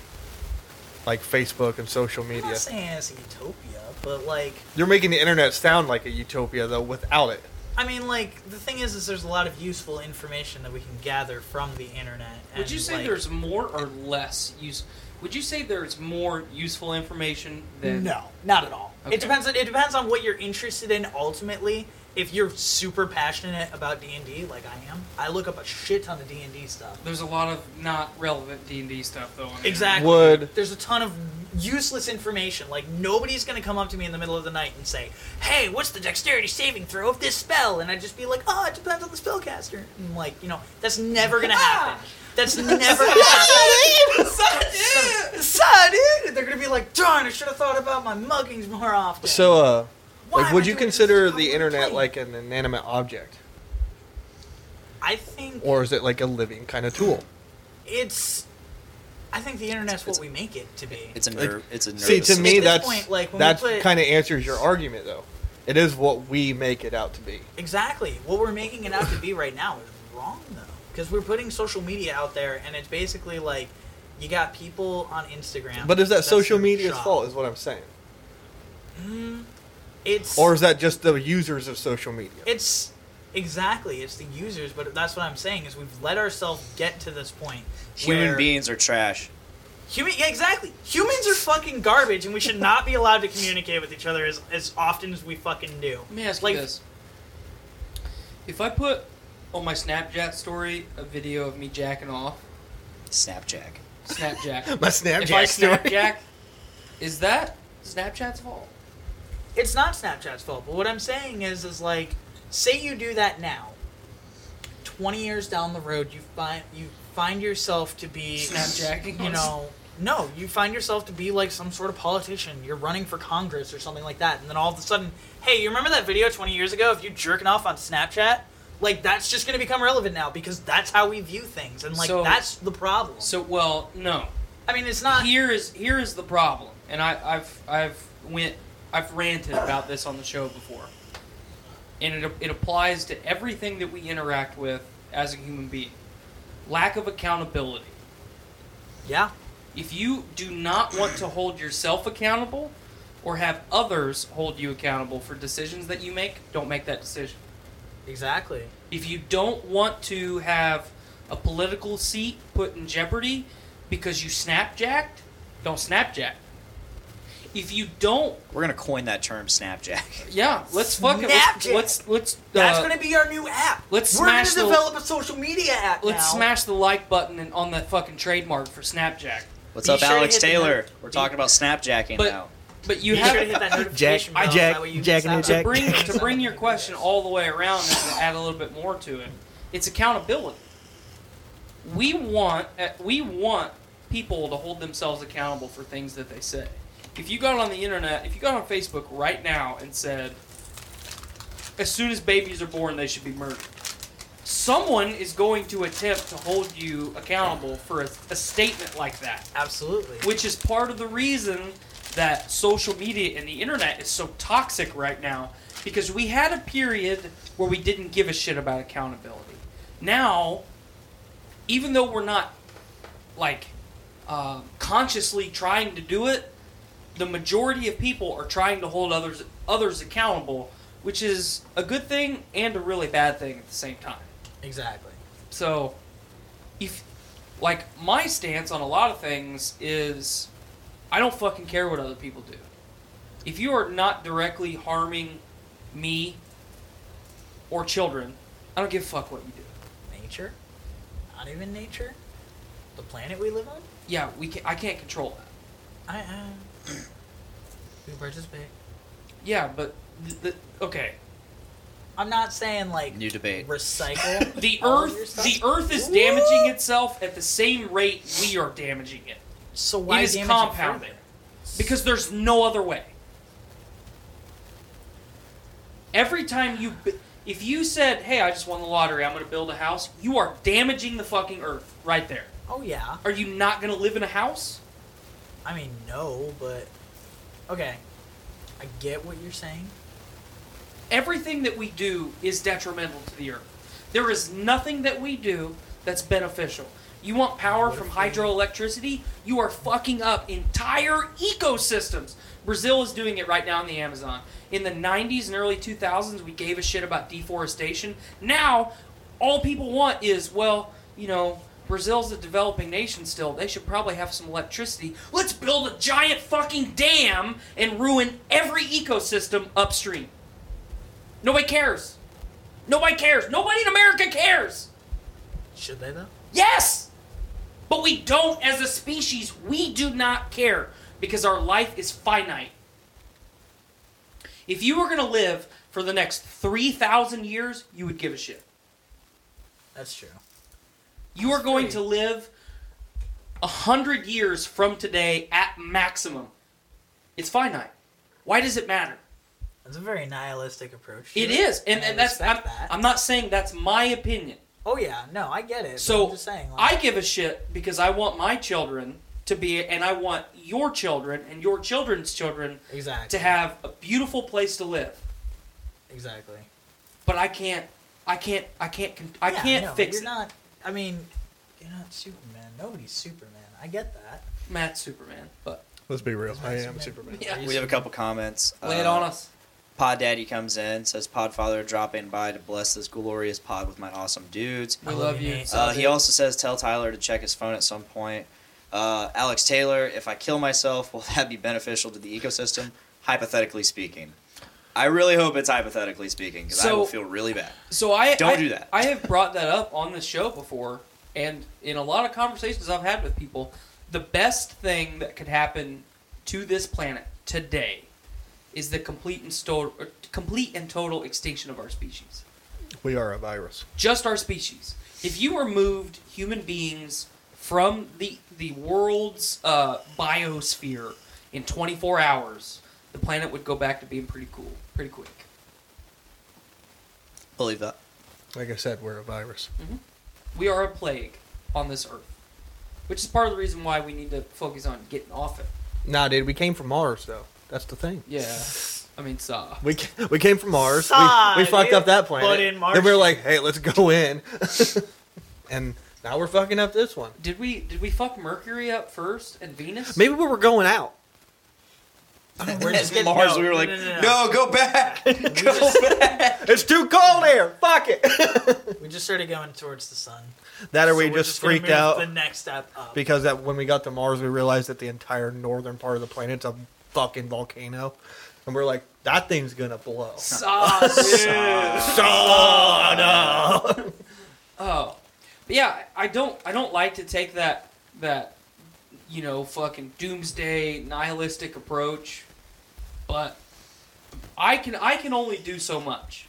like Facebook and social media. I'm media. not saying it's a utopia, but like, You're making the internet sound like a utopia though without it. I mean, like the thing is, is there's a lot of useful information that we can gather from the internet. Would you say like, there's more or less use? Would you say there's more useful information than? No, not at all. Okay. It depends. On, it depends on what you're interested in. Ultimately, if you're super passionate about D and D, like I am, I look up a shit ton of D and D stuff. There's a lot of not relevant D and D stuff though. on the Exactly. Would There's a ton of useless information. Like nobody's gonna come up to me in the middle of the night and say, "Hey, what's the dexterity saving throw of this spell?" And I'd just be like, "Oh, it depends on the spellcaster." And like, you know, that's never gonna ah! happen. That's never gonna happen. Son, dude. They're gonna be like, "Darn, I should have thought about my muggings more often." so uh, Why like would you consider the How am I internet like an inanimate object, I think or is it like a living kind of tool? it's. I think the internet's what we make it to be. It's a Like, nerve. It's a nervous. See, to me, At this that's point, like, when we that put- kind of answers your argument though. It is what we make it out to be. Exactly. What we're making it out to be right now is wrong, though. Because we're putting social media out there, and it's basically like you got people on Instagram. But is that social media's job. fault? Is what I'm saying. Mm, it's Or is that just the users of social media? it's exactly it's the users. But that's what I'm saying is we've let ourselves get to this point. Human where beings are trash. Human, yeah, exactly. Humans are fucking garbage, and we should not be allowed to communicate with each other as, as often as we fucking do. Let me ask like, you this: If I put on my Snapchat story a video of me jacking off, Snapjack. Snapjack. My if I Snapchat story. Snapjack, is that Snapchat's fault? it's not Snapchat's fault. But what I'm saying is, is like, say you do that now. Twenty years down the road, you find you find yourself to be Snapjacking You know, no, you find yourself to be like some sort of politician. You're running for Congress or something like that, and then all of a sudden, hey, you remember that video 20 years ago of you jerking off on Snapchat? Like that's just going to become relevant now because that's how we view things, and like So- that's the problem. So, well, no. I mean, it's not. Here is here is the problem, and I, I've I've went I've ranted about this on the show before, and it it applies to everything that we interact with as a human being. Lack of accountability. Yeah, If you do not want to hold yourself accountable, or have others hold you accountable for decisions that you make, don't make that decision. Exactly. If you don't want to have a political seat put in jeopardy because you snapjacked, don't snapjack. If you don't, We're gonna coin that term, Snapjack. yeah, let's fuck it. Let's Snapjack. let's, let's That's uh, going to be our new app. let's We're going smash to the- develop a social media app let's now. smash the like button and, on that fucking trademark for Snapjack. What's Be up, sure to Alex hit the Taylor? note- We're talking about Snapjacking But- now. But you Be have sure to hit that notification bell. Jack- that way you Jack and out the to bring anything to bring your question all the way around and to add a little bit more to it, it's accountability. We want uh, we want people to hold themselves accountable for things that they say. If you got on the internet, if you got on Facebook right now and said, as soon as babies are born, they should be murdered. Someone is going to attempt to hold you accountable for a, a statement like that Absolutely. which is part of the reason that social media and the internet is so toxic right now because we had a period where we didn't give a shit about accountability. Now, even though we're not like uh, consciously trying to do it. The majority of people are trying to hold others others accountable, which is a good thing and a really bad thing at the same time. Exactly. So, if like my stance on a lot of things is, I don't fucking care what other people do. If you are not directly harming me or children, I don't give a fuck what you do. Nature? Not even nature? The planet we live on? Yeah, we can, I can't control that. I uh, we participate. Yeah, but the, the, okay, I'm not saying like New debate. recycle the all of your Earth the Earth is damaging itself at the same rate we are damaging it. So why it is compounded because there's no other way. Every time you, if you said, "Hey, I just won the lottery. I'm going to build a house," you are damaging the fucking Earth right there. Oh yeah. Are you not going to live in a house? I mean no, but okay. I get what you're saying. Everything that we do is detrimental to the Earth. There is nothing that we do that's beneficial. You want power from hydroelectricity? You are fucking up entire ecosystems. Brazil is doing it right now in the Amazon. In the 90s and early 2000s, we gave a shit about deforestation. Now, all people want is, well, you know, Brazil's a developing nation still. They should probably have some electricity. Let's build a giant fucking dam and ruin every ecosystem upstream. Nobody cares. Nobody cares. Nobody in America cares. Should they though? Yes! But we don't as a species. We do not care because our life is finite. If you were going to live for the next 3,000 years, you would give a shit. That's true. You are going great. to live a hundred years from today at maximum. It's finite. Why does it matter? That's a very nihilistic approach. to It is, and, I and that's I'm, that. I'm not saying that's my opinion. Oh yeah, no, I get it. So I'm just saying. Like, I give a shit because I want my children to be, and I want your children and your children's children exactly to have a beautiful place to live. exactly. But I can't, I can't, I can't, I Yeah, can't no, fix You're it. not. I mean, you're not Superman. Nobody's Superman. I get that. Matt Superman, but Let's be real. I am Superman. Superman. yeah, We have a couple comments. lay it Uh, on us. Pod Daddy comes in, says Podfather dropping by to bless this glorious pod with my awesome dudes. We I love love you. you, Uh, he also says tell Tyler to check his phone at some point. Uh, Alex Taylor, if I kill myself, will that be beneficial to the ecosystem? Hypothetically speaking. I really hope it's hypothetically speaking because I So- will feel really bad. So I Don't I- do that. I have brought that up on this show before, and in a lot of conversations I've had with people, the best thing that could happen to this planet today is the complete and sto- complete and total extinction of our species. We are a virus. Just our species. If you removed human beings from the the world's uh, biosphere in 24 hours, the planet would go back to being pretty cool, pretty quick. Believe that. Like I said, we're a virus. We are a plague on this earth, which is part of the reason why we need to focus on getting off it. Nah, dude, we came from Mars though. That's the thing. Yeah, I mean, saw. We ca- we came from Mars. Saw, we, we fucked dude. up that planet. But in Mars, then we were like, hey, let's go in. and now we're fucking up this one. Did we did we fuck Mercury up first and Venus? Maybe we were going out. We're just getting Mars, no, we were like, no, no, no, no. go back. go back. It's too cold here. Fuck it. We just started going towards the sun. that or we So we're just freaked out The next step up. because that when we got to Mars, we realized that the entire northern part of the planet's a fucking volcano, and we're like, that thing's gonna blow. Saw, dude. Oh, no. Oh, but yeah, I don't I don't like to take that that you know fucking doomsday nihilistic approach, but I can I can only do so much,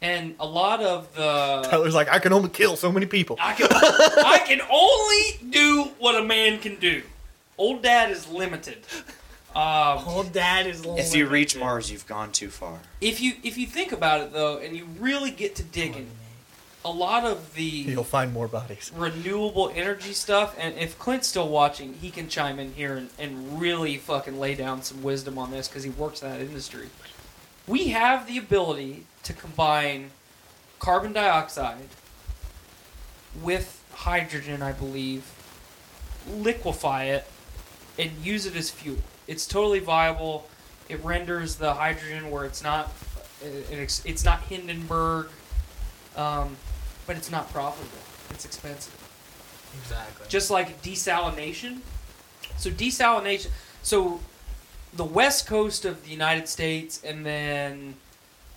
and a lot of the Tyler's like, I can only kill so many people. I can I can only do what a man can do. Old dad is limited. Um, Old dad is. If you reach. Mars, you've gone too far. if you if you think about it though, and you really get to digging, a lot of the You'll find more bodies. renewable energy stuff. And if Clint's still watching, he can chime in here and, and really fucking lay down some wisdom on this because he works in that industry. We have the ability to combine carbon dioxide with hydrogen, I believe, liquefy it and use it as fuel. It's totally viable. It renders the hydrogen where it's not it's not Hindenburg, um, but it's not profitable. It's expensive. Exactly. Just like desalination. So desalination. So the west coast of the United States, and then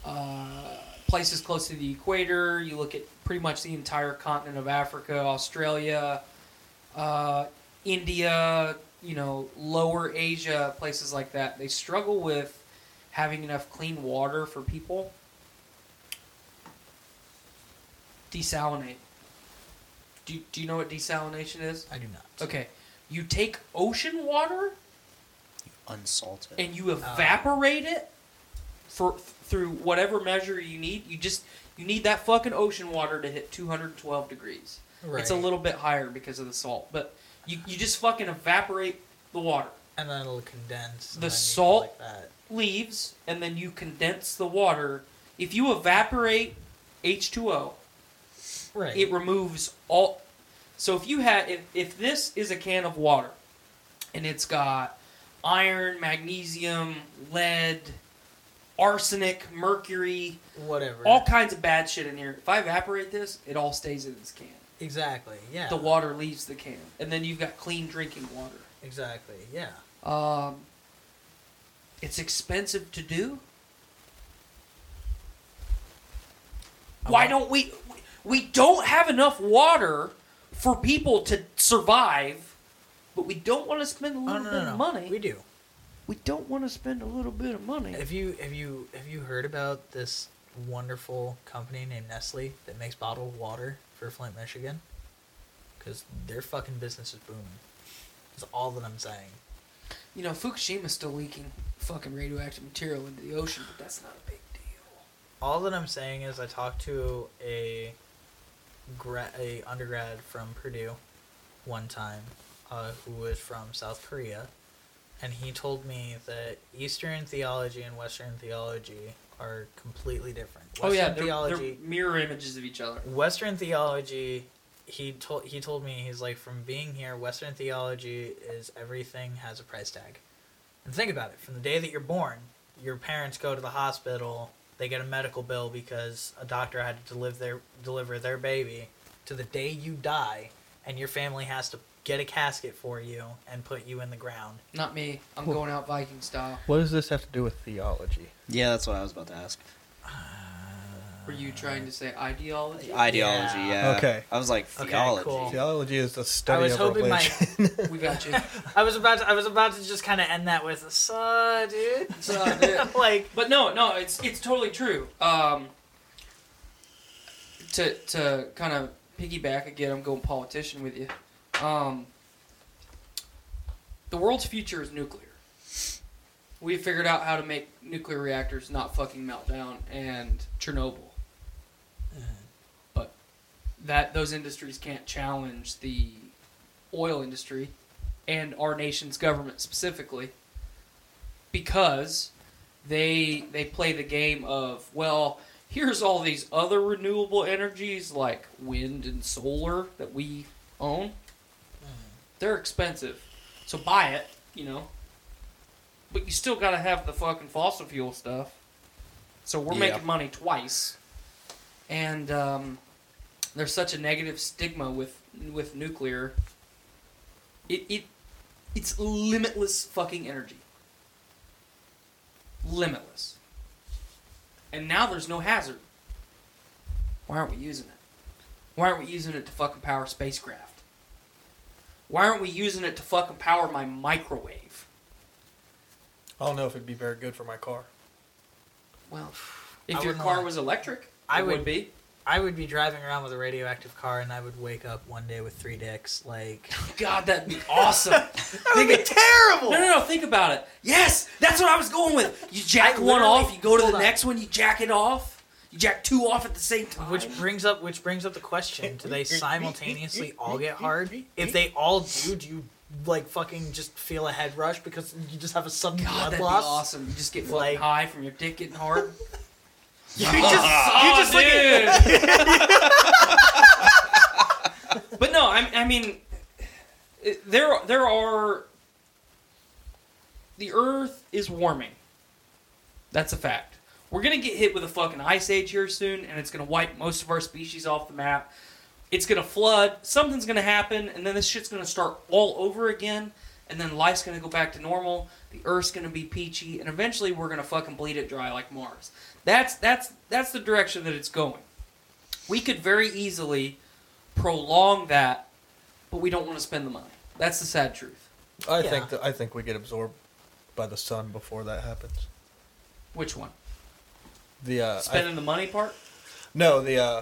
uh, places close to the equator. You look at pretty much the entire continent of Africa, Australia, uh, India. You know, lower Asia, places like that. They struggle with having enough clean water for people. Desalinate. Do you, do you know what desalination is? I do not. Okay. You take ocean water Unsalted. and you oh. evaporate it for through whatever measure you need. You just you need that fucking ocean water to hit 212 degrees. It's a little bit higher because of the salt, but you, you just fucking evaporate the water. And then it'll condense. The salt- Like. Leaves and then you condense the water. If you evaporate H2O, Right. it removes all so if you had if, if this is a can of water and it's got iron magnesium lead arsenic mercury Whatever. all kinds of bad shit in here if i evaporate this it all stays in this can Exactly. Yeah. the water leaves the can and then you've got clean drinking water Exactly. Yeah. um, it's expensive to do I why want- don't we we don't have enough water for people to survive but we don't want to spend a Oh little no, bit no, no. of money We do. we don't want to spend a little bit of money Have you have you have you heard about this wonderful company named Nestle that makes bottled water for Flint, Michigan? Because their fucking business is booming. That's all that I'm saying. you know fukushima's still leaking fucking radioactive material into the ocean but that's not a big deal All that I'm saying is I talked to a gra- a undergrad from Purdue one time uh, who was from South Korea, and he told me that Eastern theology and Western theology are completely different. oh yeah they're, theology. they're mirror images of each other Western theology, he told he told me he's like from being here. Western theology is everything has a price tag, and think about it. From the day that you're born, your parents go to the hospital. They get a medical bill because a doctor had to deliver their deliver their baby. To the day you die, and your family has to get a casket for you and put you in the ground. not me i'm going out viking style What does this have to do with theology? Yeah, that's what I was about to ask. were you trying to say ideology Ideology, Yeah. yeah. Okay. I was like Okay, theology. cool. Theology is the study was of hoping my- religion. we got you I was about to, I was about to just kind of end that with, "So, dude." So, dude. like, But no, no, it's it's totally true. Um, to to kind of piggyback again, I'm going politician with you. Um, the world's future is nuclear. We figured out how to make nuclear reactors not fucking melt down, and Chernobyl. But that those industries can't challenge the oil industry and our nation's government specifically because they they play the game of well here's all these other renewable energies like wind and solar that we own they're expensive so buy it you know but you still got to have the fucking fossil fuel stuff so we're Yeah. making money twice and um, there's such a negative stigma with with nuclear it, it it's limitless fucking energy limitless. And now there's no hazard. Why aren't we using it? Why aren't we using it to fucking power spacecraft? Why aren't we using it to fucking power my microwave? I don't know if it'd be very good for my car. Well, I if your wouldn't car lie. was electric, I it would, would- be. I would be driving around with a radioactive car, and I would wake up one day with three dicks. Like, God, that'd be awesome. that would be terrible. No, no, no. Think about it. Yes, that's what I was going with. You jack I one literally- off, you go to hold the on. next one, you jack it off. You jack two off at the same time. Which brings up which brings up the question: Do they simultaneously all get hard? If they all do, do you like fucking just feel a head rush because you just have a sudden God, blood that'd loss? be awesome. You just get fucking Like- high from your dick getting hard. You just, you just like but no, I, I mean, there there are. The Earth is warming. That's a fact. We're gonna get hit with a fucking ice age here soon, and it's gonna wipe most of our species off the map. It's gonna flood. Something's gonna happen, and then this shit's gonna start all over again. And then life's gonna go back to normal. The Earth's gonna be peachy, and eventually we're gonna fucking bleed it dry like Mars. That's that's that's the direction that it's going. We could very easily prolong that, but we don't want to spend the money. That's the sad truth. I Yeah. think that I think we get absorbed by the sun before that happens. Which one? The uh, I- Spending the money part? no, the uh,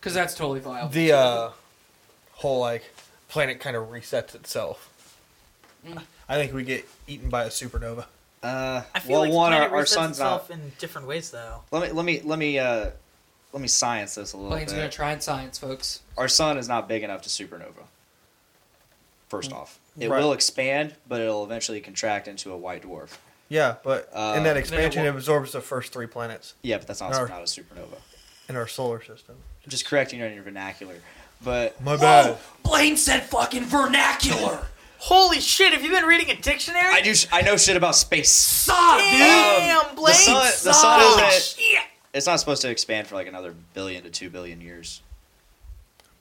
Because that's totally viable. the uh, whole like planet kind of resets itself. Mm. I think we get eaten by a supernova. Uh, I feel well, like the one, planet our, our resets sun's itself not. in different ways, though. Let me let me let me uh, let me science this a little Blaine's gonna try and science, folks. Our sun is not big enough to supernova. First off, it Right. will expand, but it'll eventually contract into a white dwarf. Yeah, but Uh, in that expansion, it won't- absorbs the first three planets Yeah, but that's not Our- not a supernova. in our solar system. I'm just correcting you on your vernacular. But My bad. Blaine said fucking vernacular. Holy shit! Have you been reading a dictionary? I do sh- I know shit about space. Stop, dude. Damn, Blaine! sun- the sun isn't- It's not supposed to expand for like another billion to two billion years.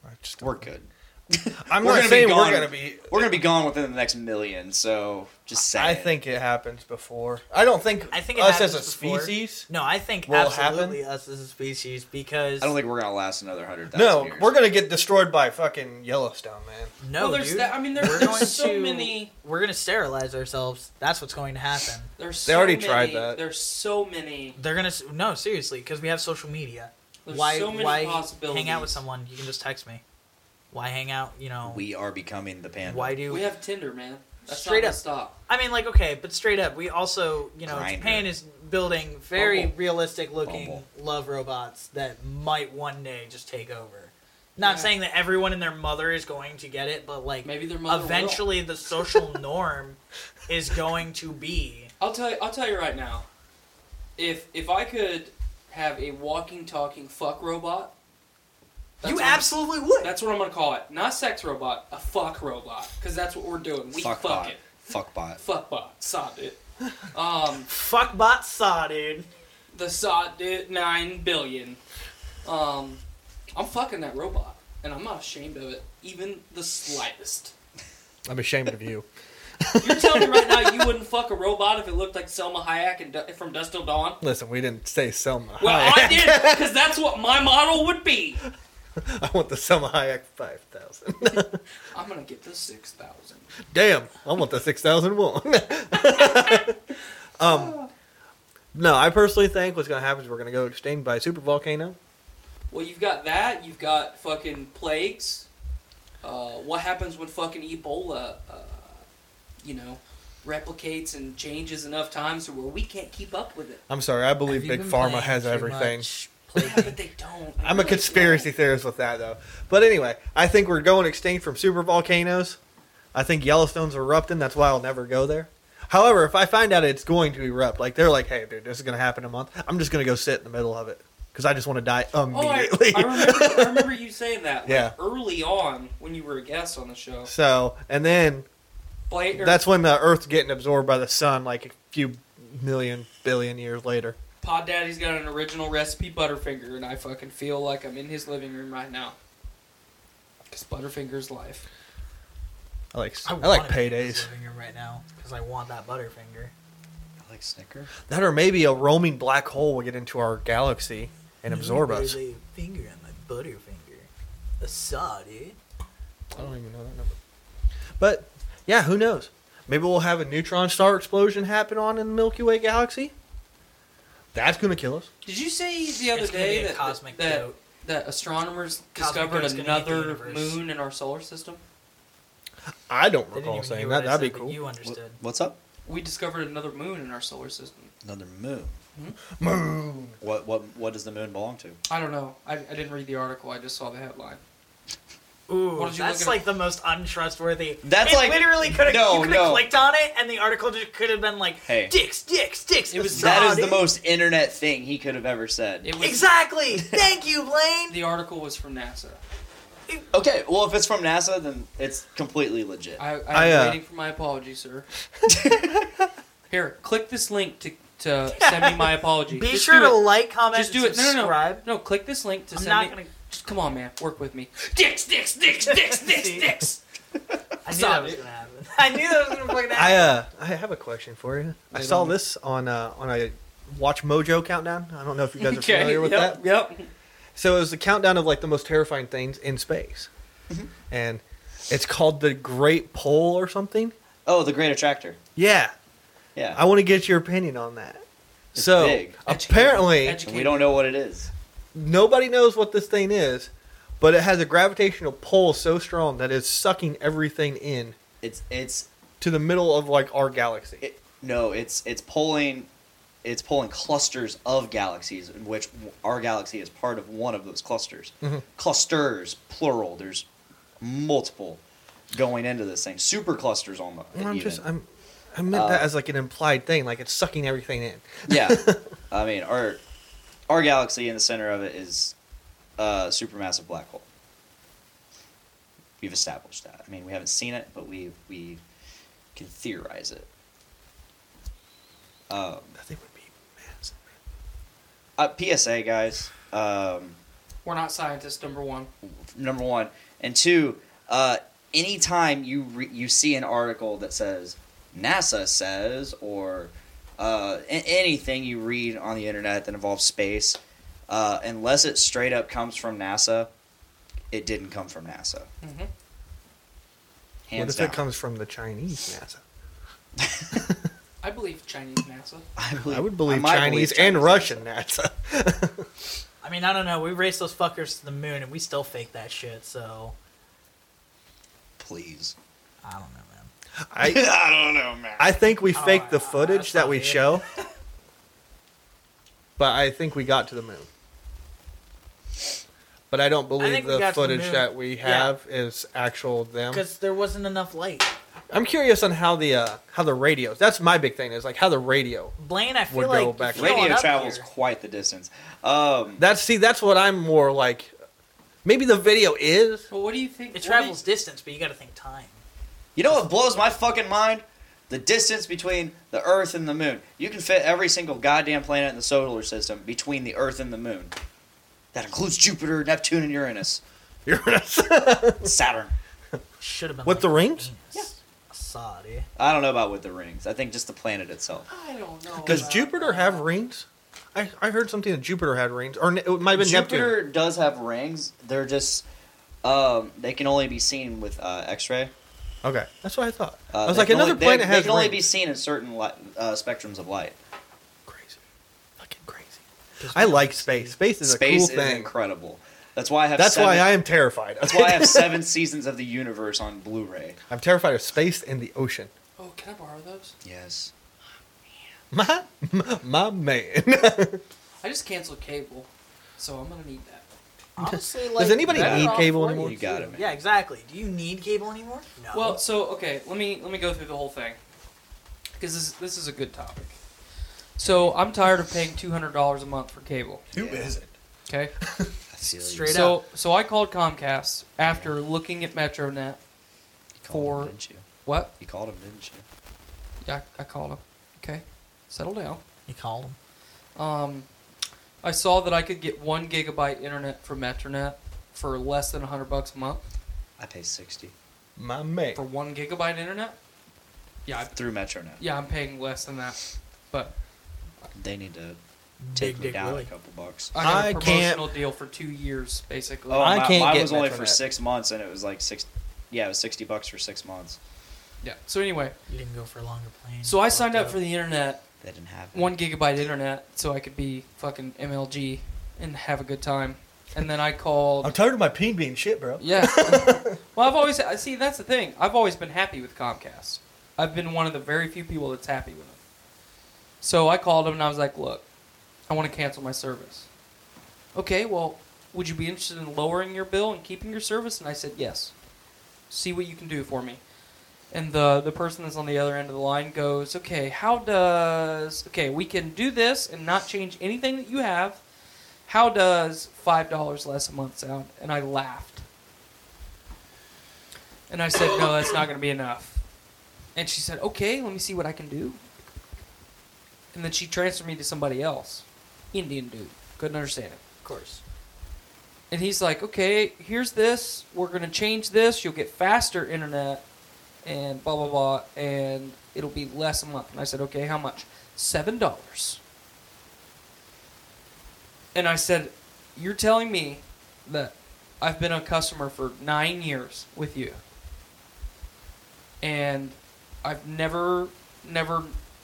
I just- We're good. I'm We're not gonna be saying we're gonna be. We're gonna be gone within the next million. So just saying. I think it happens before. I don't think. I think us as a happens before. species. No, I think Will it happen? absolutely us as a species because I don't think we're gonna last another hundred. No, years. we're gonna get destroyed by fucking Yellowstone, man. no, well, there's dude. that. I mean, there's, we're there's going so to many. we're gonna sterilize ourselves. That's what's going to happen. There's They already many, tried that. There's so many. They're gonna s- no seriously because we have social media. There's why so many why possibilities. hang out with someone? You can just text me. Why hang out? You know. We are becoming the panda. why do We have Tinder, man. That's Straight up. up. Stop. I mean, like, okay, but straight up, we also, you know, Grindr. Japan is building very Bumble. realistic looking Bumble. love robots that might one day just take over. Not Yeah. saying that everyone and their mother is going to get it, but like, Maybe their mother will. eventually the social norm is going to be. I'll tell you. I'll tell you right now. If if I could have a walking, talking fuck robot, that's you what- absolutely would. That's what I'm gonna call it. Not sex robot, a fuck robot, because that's what we're doing. We fuck, fuck, bot. it. Fuck bot. Fuck bot. Sod it. Um, Fuck bot saw, dude. the sod did nine billion. Um, I'm fucking that robot, and I'm not ashamed of it, even the slightest. I'm ashamed of you. You're telling me right now you wouldn't fuck a robot if it looked like Salma Hayek and Du- from Dusk Till Dawn? Listen, we didn't say Salma. Well, Hayek. I did, because that's what my model would be. I want the Salma Hayek five thousand. I'm gonna get the six thousand. Damn, I want the six thousand one. um, no, I personally think what's gonna happen is we're gonna go extinct by a super volcano. Well, you've got that. You've got fucking plagues. Uh, what happens when fucking Ebola, uh, you know, replicates and changes enough times to where we can't keep up with it? I'm sorry, I believe Have Big Pharma has everything. much Yeah, but they don't. They I'm a conspiracy theorist with that though. But anyway, I think we're going extinct from super volcanoes. I think Yellowstone's erupting. That's why I'll never go there. However, if I find out it's going to erupt, like they're like, "Hey, dude, this is gonna happen in a month," I'm just gonna go sit in the middle of it because I just want to die don't. Oh, I, immediately. I remember. I remember you saying that. Like, Yeah. Early on, when you were a guest on the show, so, and then that's when the Earth's getting absorbed by the sun, like a few million billion years later. Pod Daddy's got an original recipe Butterfinger, and I fucking feel like I'm in his living room right now. Cause Butterfinger's life. I like I, wanna like be in his paydays. living room right now because I want that Butterfinger. I like Snicker. That or maybe a roaming black hole will get into our galaxy and absorb us. A finger on my Butterfinger. A saw, dude. I don't even know that number. But yeah, who knows? Maybe we'll have a neutron star explosion happen on in the Milky Way galaxy. That's gonna kill us. Did you say the other It's gonna be day a that cosmic that, goat. that astronomers Cosmic discovered goat's gonna hit the another universe. moon in our solar system? I don't They didn't recall even saying hear that. I That'd be but cool. You Wh- understood. What's up? We discovered another moon in our solar system. Another moon. Hmm? Moon. What what what does the moon belong to? I don't know. I, I didn't read the article. I just saw the headline. Ooh, What you that's look at- like the most untrustworthy. That's it like- literally could have. no, you could have no. clicked on it, and the article just could have been like, Hey. "Dicks, dicks, dicks." It was- That is the most internet thing he could have ever said. It was Exactly. Thank you, Blaine. the article was from NASA. Okay, well if it's from NASA, then it's completely legit. I, I'm I, uh, waiting for my apology, sir. Here, click this link to to send me my apology. Be Just sure to it. like, comment, Just do and it. No, no, no. subscribe. No, click this link to I'm send not me. gonna. Just come on, man. Work with me. Dicks, dicks, dicks, dicks, dicks, See? dicks. I knew Stop that was it. gonna happen. I knew that was gonna fucking I happen. uh, I have a question for you. I Lay saw on me. this on uh, on a Watch Mojo countdown. I don't know if you guys are Okay, familiar with yep, that. Yep. So it was the countdown of like the most terrifying things in space, Mm-hmm. and it's called the Great Pole or something. Oh, the Great Attractor. Yeah, Yeah. I want to get your opinion on that. It's so big. apparently, Educate and we don't know what it is. Nobody knows what this thing is, but it has a gravitational pull so strong that it's sucking everything in It's it's to the middle of like our galaxy. it, no, it's it's pulling it's pulling clusters of galaxies in which our galaxy is part of one of those clusters. Mhm. Clusters, plural. There's multiple going into this thing. Super clusters almost. Well, I'm even. just I'm I meant that Uh, as like an implied thing, like it's sucking everything in. yeah. I mean, our our galaxy in the center of it is a supermassive black hole. We've established that. I mean, we haven't seen it, but we we can theorize it. Um, That thing would be massive. uh, PSA guys. Um, We're not scientists. Number one. number one, and two. Uh, anytime you re- you see an article that says NASA says or uh, anything you read on the internet that involves space, uh, unless it straight up comes from NASA, it didn't come from NASA. Mhm. what if down. it comes from the Chinese NASA? I believe Chinese NASA. I, believe, I would believe might Chinese, believe and NASA. Russian NASA. I mean, I don't know. We raced those fuckers to the moon, and we still fake that shit. So Please. I don't know, man. I I don't know, man. I think we Oh, faked the footage that we show, but I think we got to the moon. But I don't believe think we the got to the footage moon. that we Yeah. have is actual them. Because there wasn't enough light. I'm curious on how the uh, how the radios. That's my big thing is like how the radio. Blaine, I feel Would like go back- you're Radio up travels here- quite the distance. Um, That's see that's what I'm more like. Maybe the video is. Well, what do you think? It what do you- travels distance, but you got to think time. You know what blows my fucking mind? The distance between the Earth and the Moon. You can fit every single goddamn planet in the solar system between the Earth and the Moon. That includes Jupiter, Neptune, and Uranus. Uranus. Saturn. Should have been With like the rings? Venus. I saw eh? I don't know about with the rings. I think just the planet itself. I don't know. Does about Jupiter that. have rings? I, I heard something that Jupiter had rings, or it might have been Neptune. Jupiter does have rings. They're just um, they can only be seen with uh, X-ray. Okay, that's what I thought. Uh, I was like, another only, planet they, has They can only rings. be seen in certain light, uh, spectrums of light. Crazy, fucking crazy. I like space. Space is Space a is cool thing. incredible. That's why I have. That's seven, why I am terrified. That's why I have seven seasons of the universe on Blu-ray. I'm terrified of space and the ocean. Oh, can I borrow those? Yes. My My my man. I just canceled cable, so I'm gonna need that. Honestly, like, Does anybody better need off cable for anymore? You got too. it, man. Yeah, exactly. Do you need cable anymore? No. Well, so okay, let me let me go through the whole thing because this this is a good topic. So I'm tired of paying two hundred dollars a month for cable. Who is it? Okay, straight so up. so I called Comcast after looking at MetroNet. You called For- him, didn't you? What? You called him, didn't you? Yeah, I, I called them. Okay, settle down. You called them. Um, I saw that I could get one gigabyte internet for MetroNet for less than hundred bucks a month I pay sixty My man. for one gigabyte internet. Yeah, I, through MetroNet. yeah, I'm paying less than that, but They need to Big take me Dick down Willie. a couple bucks. I got a I can't- promotional deal for two years, basically. Oh, I my, can't mine get was only for MetroNet. six months, and it was like six. Yeah, it was sixty bucks for six months. Yeah. So anyway, You didn't go for a longer plane. so I Fucked signed up for the internet, They didn't have it. one gigabyte internet, so I could be fucking MLG and have a good time. And then I called. I'm tired of my ping being shit, bro. Yeah. well, I've always I see that's the thing. I've always been happy with Comcast. I've been one of the very few people that's happy with them. So I called them and I was like, "Look, I want to cancel my service." Okay, well, would you be interested in lowering your bill and keeping your service? And I said, "Yes." See what you can do for me. And the the person that's on the other end of the line goes, "Okay, how does Okay, we can do this and not change anything that you have. How does five dollars less a month sound?" And I laughed. And I said, "No, that's not going to be enough." And she said, "Okay, let me see what I can do." And then she transferred me to somebody else. Indian dude. Couldn't understand it. Of course. And he's like, okay, here's this. We're going to change this. You'll get faster internet and blah, blah, blah. And it'll be less a month. And I said, okay, how much? $7. And I said, you're telling me that I've been a customer for nine years with you. And I've never, never,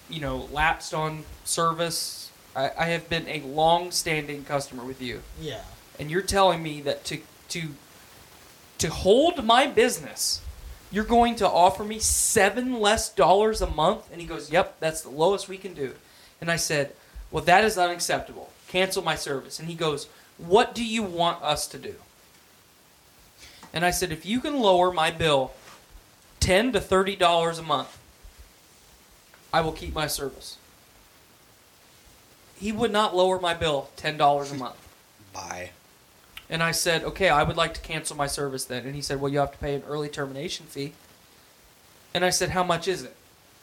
you know, lapsed on service. I, I have been a long standing customer with you Yeah. and you're telling me that to to to hold my business you're going to offer me seven less dollars a month? And he goes yep that's the lowest we can do. And i said well that is unacceptable. Cancel my service. And he goes what do you want us to do? And i said if you can lower my bill 10 to 30 dollars a month i will keep my service. He would not lower my bill $10 a month. Bye. And I said, okay, I would like to cancel my service then. And he said, well, you have to pay an early termination fee. And I said, how much is it?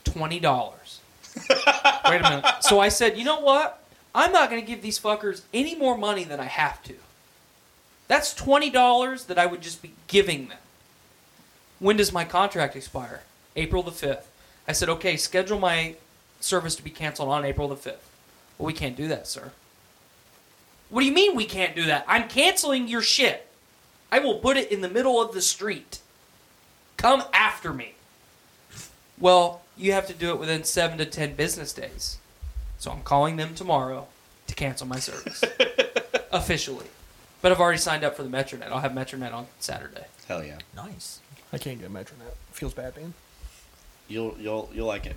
$20. Wait a minute. So I said, you know what? I'm not going to give these fuckers any more money than I have to. That's $20 that I would just be giving them. When does my contract expire? April the 5th. I said, okay, schedule my service to be canceled on April the 5th. Well, we can't do that, sir. What do you mean we can't do that? I'm canceling your shit. I will put it in the middle of the street. Come after me. Well, you have to do it within seven to ten business days. So I'm calling them tomorrow to cancel my service. Officially. But I've already signed up for the Metronet. I'll have Metronet on Saturday. Hell yeah. Nice. I can't get Metronet. Feels bad, man. You'll you'll you'll like it.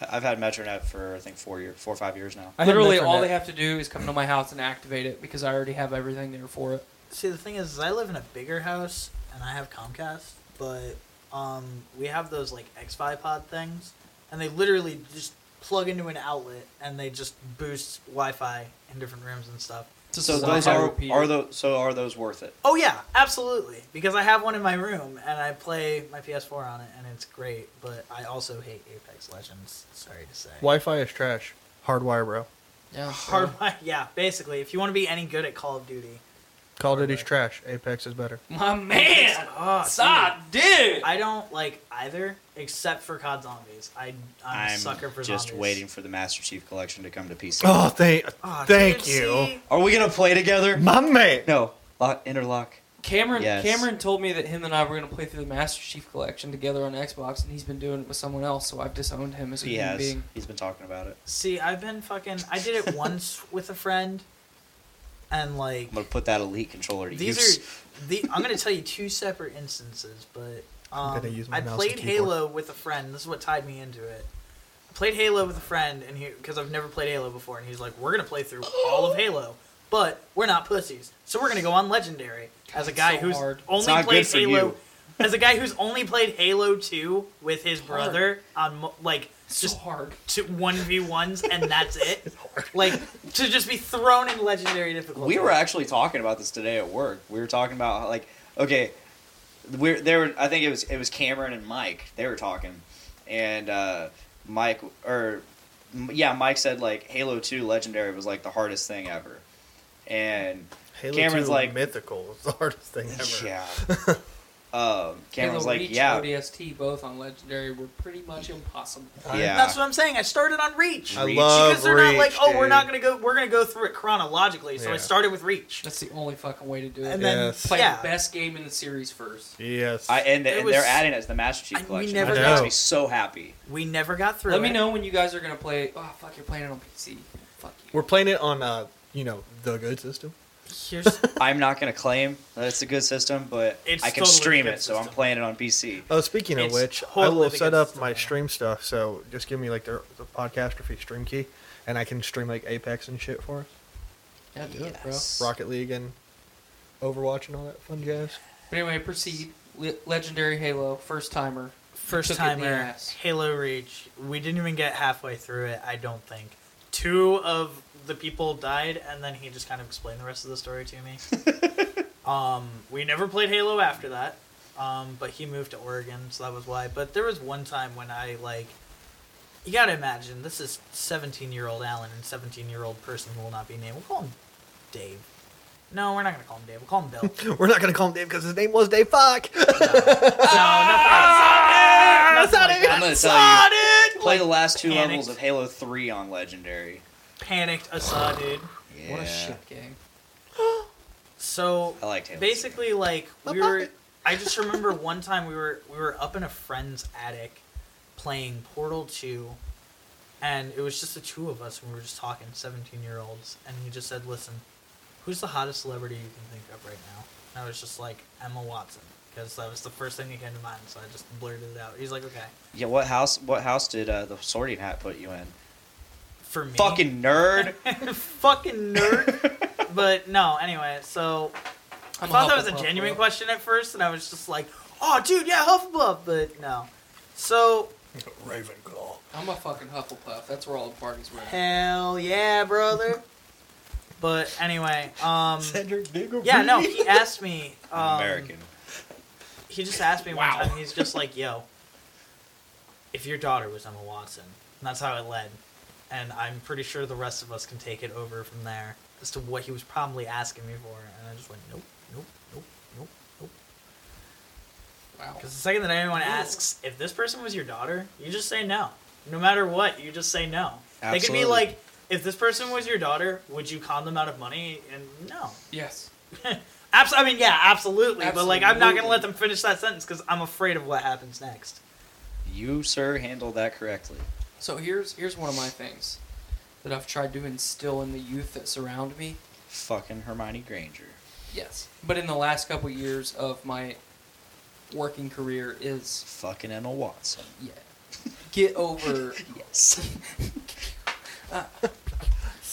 I- I've had Metronet for I think four year four or five years now. I Literally, all they have to do is come to my house and activate it because I already have everything there for it. See, the thing is, is I live in a bigger house and I have Comcast, but um, we have those like X-Fi pod things, and they literally just plug into an outlet and they just boost Wi-Fi in different rooms and stuff. It's a So those are repeater. are those so are those worth it? Oh yeah, absolutely. Because I have one in my room and I play my PS4 on it and it's great. But I also hate Apex Legends. Sorry to say. Wi-Fi is trash. Hardwire, bro. Yeah, Hard. Yeah, basically, if you want to be any good at Call of Duty, Call of Duty's trash. Apex is better. My man, Oh, Sod, dude. I don't like either except for COD Zombies. I I'm, a I'm sucker for just zombies. waiting for the Master Chief Collection to come to PC. Oh, thank, Oh, thank dude, you, see? Are we gonna play together? my man. No, lock, interlock. Cameron Yes. Cameron told me that him and I were going to play through the Master Chief Collection together on Xbox, and he's been doing it with someone else, so I've disowned him as a He human has. being. He's been talking about it. See, I've been fucking. I did it once with a friend, and like I'm gonna put that Elite controller to these use. are the. I'm gonna tell you two separate instances, but um, gonna use my I mouse played. Halo with a friend. This is what tied me into it. I played Halo with a friend, and he because I've never played Halo before, and he's like, "We're gonna play through all of Halo." But we're not pussies, so we're gonna go on Legendary as a guy so who's hard. only not played Halo. you. As a guy who's only played Halo 2 with his hard. brother on like It's just so hard. to one v ones and that's it. like to just be thrown in legendary difficulty. We were actually talking about this today at work. We were talking about like, okay, we're there. Were, I think it was it was Cameron and Mike. They were talking, and uh, Mike or yeah, Mike said like Halo Two Legendary was like the hardest thing ever, and Halo Cameron's 2 like- mythical. It's the hardest thing ever. yeah. um, Cameron's Halo like, Reach yeah, and ODST both on Legendary were pretty much impossible. yeah. That's what I'm saying. I started on Reach. I Reach. love because they're not like, Reach, oh, we're not gonna go. We're gonna go through it chronologically. So I started with Reach, That's the only fucking way to do it. and then Yes. Play yeah, the best game in the series first. Yes. I, and, It and was- they're adding it as the Master Chief I- we Collection. never which makes me so happy. we never got through. Let me know when you guys are gonna play. Oh fuck, you're playing it on PC. Fuck you. We're playing it on, uh, you know, the good system. Here's I'm not gonna claim that it's a good system, but It's I can totally stream good it, so I'm system. playing it on PC. Oh, speaking of It's which, I totally will set good up system, my yeah. stream stuff. So just give me like the, the podcastrophe stream key, and I can stream like Apex and shit for us, Yeah, do it, bro. Yes. Rocket League and Overwatch and all that fun jazz. But anyway, proceed. Le- Legendary Halo, first timer. first Took it in the timer ass. Halo Reach. We didn't even get halfway through it. I don't think. Two of the people died, and then he just kind of explained the rest of the story to me. um, we never played Halo after that. Um, but he moved to Oregon, so that was why. But there was one time when I like You gotta imagine this is 17 year old Alan and 17 year old person who will not be named. We'll call him Dave. No, we're not gonna call him Dave. We'll call him Bill. We're not gonna call him Dave because his name was Dave Fuck. no, nothing. That's not like it. I'm gonna tell Assad you. it! Play Like, the last two panicked. levels of Halo 3 on Legendary. Panicked Assad, dude. Yeah. What a shit game. So I liked Halo. basically, like we were. I just remember one time we were we were up in a friend's attic playing Portal Two, and it was just the two of us, and we were just talking, seventeen year olds, and he just said, "Listen, who's the hottest celebrity you can think of right now?" And I was just like Emma Watson, because that was the first thing that came to mind, so I just blurted it out. He's like, "Okay." Yeah, what house? What house did uh, the sorting hat put you in? For me, Fucking nerd. fucking nerd. but no, anyway, so I I'm thought that was a genuine bro. question at first, and I was just like, "Oh, dude, yeah, Hufflepuff," but no. So Ravenclaw. I'm a fucking Hufflepuff. That's where all the parties were. hell yeah, brother. But anyway, um, Cedric Diggory. yeah, no, he asked me. Um, American. He just asked me Wow. one time. He's just like, "Yo, if your daughter was Emma Watson," and that's how it led. And I'm pretty sure the rest of us can take it over from there as to what he was probably asking me for. And I just went, "Nope, nope, nope, nope, nope." Wow. Because the second that anyone asks if this person was your daughter, you just say no. No matter what, you just say no. Absolutely. They could be like, if this person was your daughter, would you con them out of money? And no. Yes. Abs- I mean, yeah, absolutely. absolutely. But like, I'm not gonna let them finish that sentence because I'm afraid of what happens next. You, sir, handled that correctly. So here's here's one of my things that I've tried to instill in the youth that surround me. Fucking Hermione Granger. Yes. But in the last couple years of my working career is Fucking Emma Watson. yeah. Get over Yes. Uh,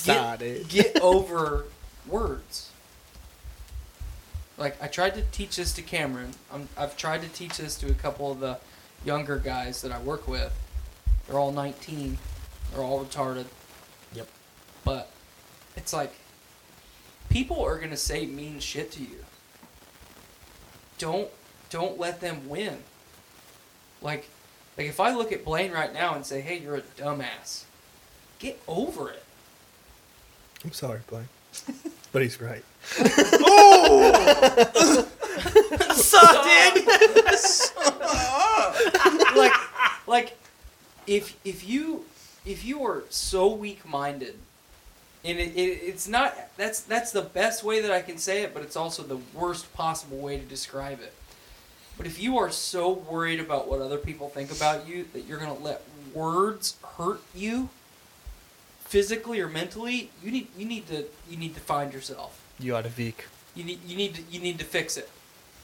Got get, it. get over words. Like I tried to teach this to Cameron. I'm, I've tried to teach this to a couple of the younger guys that I work with. They're all 19. They're all retarded. Yep. But it's like people are gonna say mean shit to you. Don't don't let them win. Like like if I look at Blaine right now and say, "Hey, you're a dumbass," get over it. I'm sorry, Blaine. but he's right. Oh, suck, dude. like like if if you if you are so weak minded and it, it, it's not that's that's the best way that I can say it but it's also the worst possible way to describe it. But if you are so worried about what other people think about you that you're going to let words hurt you physically or mentally you need you need to you need to find yourself. You out of Veek. you need you need to, you need to fix it.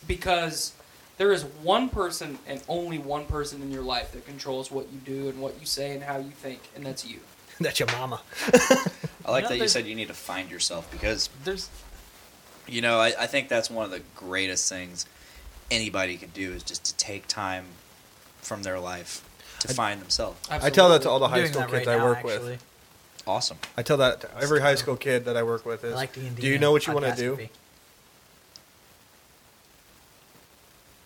Because there is one person and only one person in your life that controls what you do and what you say and how you think, and that's you. That's your mama. I like know, that you said you need to find yourself because, There's you know, I, I think that's one of the greatest things anybody could do is just to take time from their life to I- find themselves. I tell that to all the high school kids right I now, work actually. with. Awesome. I tell that to every high school kid that I work with is, like D&D do you know what you want to podcast do? fee.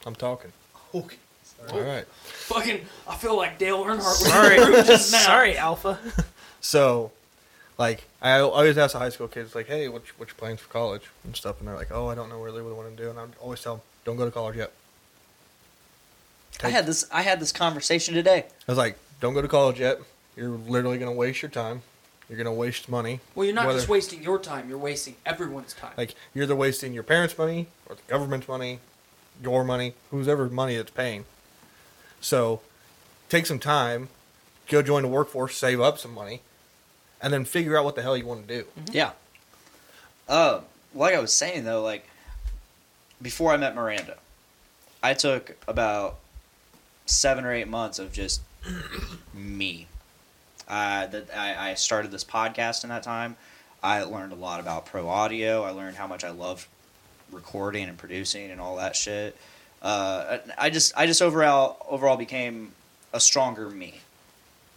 I'm talking. Okay. All right. Fucking, I feel like Dale Earnhardt was Sorry, in the room just now. sorry, Alpha. So, like, I always ask the high school kids, like, hey, what's what's your plans for college and stuff, and they're like, oh, I don't know really what I want to do, and I always tell them, don't go to college yet. I had this. I had this conversation today. I was like, don't go to college yet. You're literally gonna waste your time. You're gonna waste money. Well, you're not Whether- just wasting your time; you're wasting everyone's time. Like you're either wasting your parents' money or the government's money, your money, whose ever money it's paying. So, take some time, go join the workforce, save up some money, and then figure out what the hell you want to do. Yeah. Uh, like I was saying though, like before I met Miranda, I took about seven or eight months of just me. Uh, that I, I started this podcast in that time. I learned a lot about pro audio. I learned how much I love recording and producing and all that shit. Uh, I just I just overall overall became a stronger me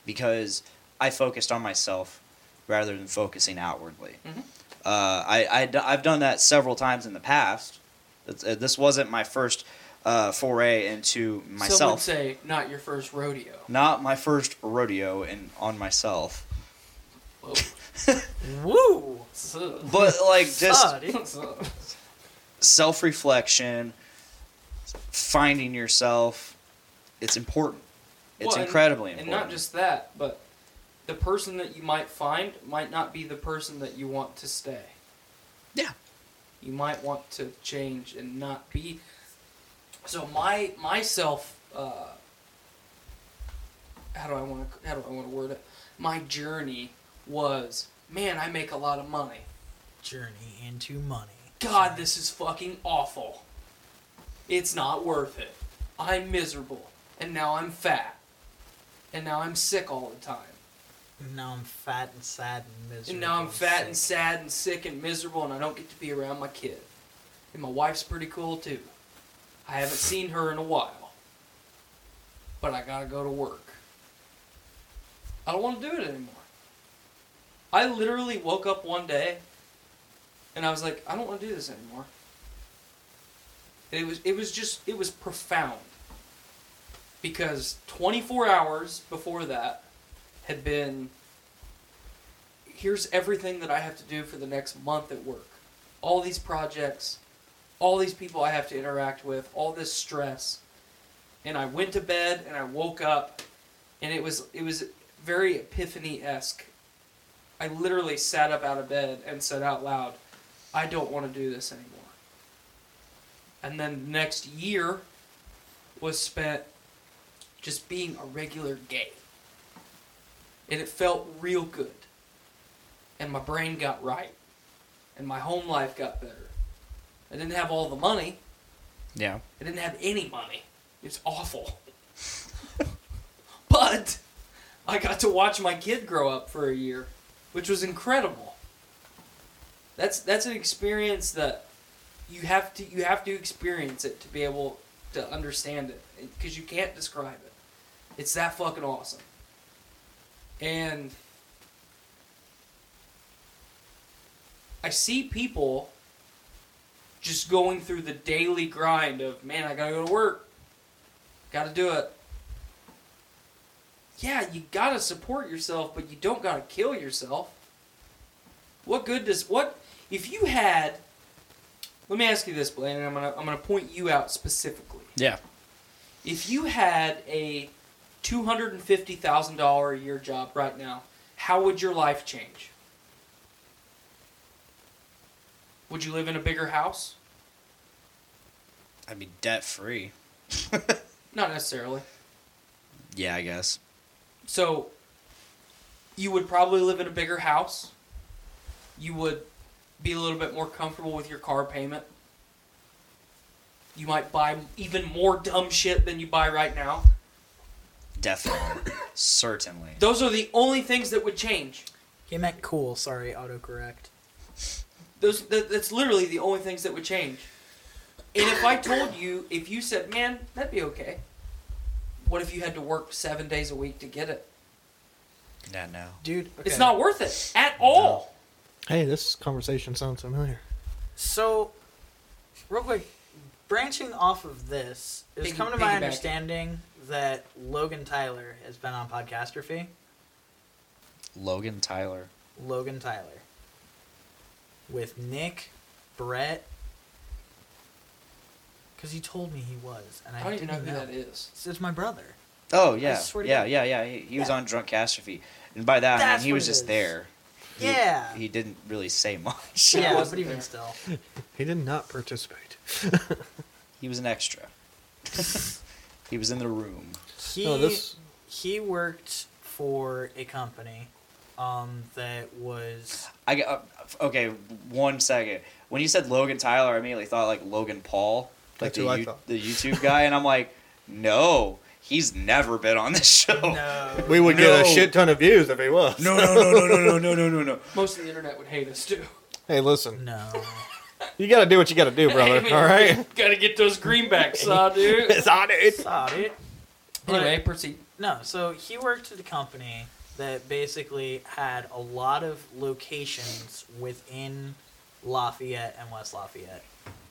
because I focused on myself rather than focusing outwardly. Mhm. Uh, I, I I've done that several times in the past. It's, this wasn't my first uh, foray into Some would myself. say not your first rodeo. Not my first rodeo in on myself, Whoa. Woo! But like just self reflection, finding yourself. It's important. It's Well, and- incredibly important. And not just that, but the person that you might find might not be the person that you want to stay. Yeah. You might want to change and not be. So my myself, uh, how do I want to how do I want to word it? My journey was, man, I make a lot of money. Journey into money. God, this is fucking awful. It's not worth it. I'm miserable. And now I'm fat. And now I'm sick all the time. And Now I'm fat and sad and miserable. And now I'm fat sick. and sad and sick and miserable, and I don't get to be around my kid. And my wife's pretty cool too. I haven't seen her in a while. But I gotta go to work. I don't want to do it anymore. I literally woke up one day and I was like, I don't want to do this anymore. And it was it was just it was profound. Because 24 hours before that had been here's everything that I have to do for the next month at work. All these projects, all these people I have to interact with, all this stress. And I went to bed and I woke up and it was it was very epiphany esque. I literally sat up out of bed and said out loud, I don't want to do this anymore. And then the next year was spent just being a regular gay. And it felt real good. And my brain got right. And my home life got better. I didn't have all the money. yeah. I didn't have any money. It's awful. but I got to watch my kid grow up for a year, which was incredible. That's that's an experience that you have to you have to experience it to be able to understand it because you can't describe it. It's that fucking awesome. And I see people just going through the daily grind of man, I gotta go to work, gotta do it. Yeah, you gotta support yourself, but you don't gotta kill yourself. What good does what if you had? Let me ask you this, Blaine, and I'm gonna I'm gonna point you out specifically. Yeah. If you had a two hundred and fifty thousand dollar a year job right now, how would your life change? Would you live in a bigger house? I'd be debt free. Not necessarily. Yeah, I guess. So, you would probably live in a bigger house. You would be a little bit more comfortable with your car payment. You might buy even more dumb shit than you buy right now. Definitely. Certainly. Those are the only things that would change. He meant cool. Sorry, autocorrect. Those that, that's literally the only things that would change. And if I told you, if you said, "Man, that'd be okay," what if you had to work seven days a week to get it? Yeah, no. Dude, It's not worth it at all. Hey, this conversation sounds familiar. So, real quick, branching off of this, it's Piggy- come to my piggybacking. understanding that Logan Tyler has been on Podcastrophe. Logan Tyler. Logan Tyler. With Nick, Brett. Because he told me he was, and I, I don't even didn't know who that is. It's, it's my brother. Oh yeah, swear to yeah, God. yeah, yeah. He, he was Yeah. on Drunk Catastrophe, and by that I That's mean he what was it just is. there. He- Yeah. He didn't really say much. He yeah, but even there. still. He did not participate. He was an extra. he was in the room. He, No, this he worked for a company um, that was. I uh, okay. One second. When you said Logan Tyler, I immediately thought like Logan Paul, like That's the who I you- thought. the YouTube guy, and I'm like, no, he's never been on this show. No. we would get a No. shit ton of views if he was. No, no, no, no, no, no, no, no, no, no. Most of the internet would hate us too. Hey, listen, No. you got to do what you got to do, brother. Hey, man, all right. Gotta get those greenbacks, saw, dude. It's on it. Saw it. Anyway, proceed. No, so he worked at a company that basically had a lot of locations within Lafayette and West Lafayette.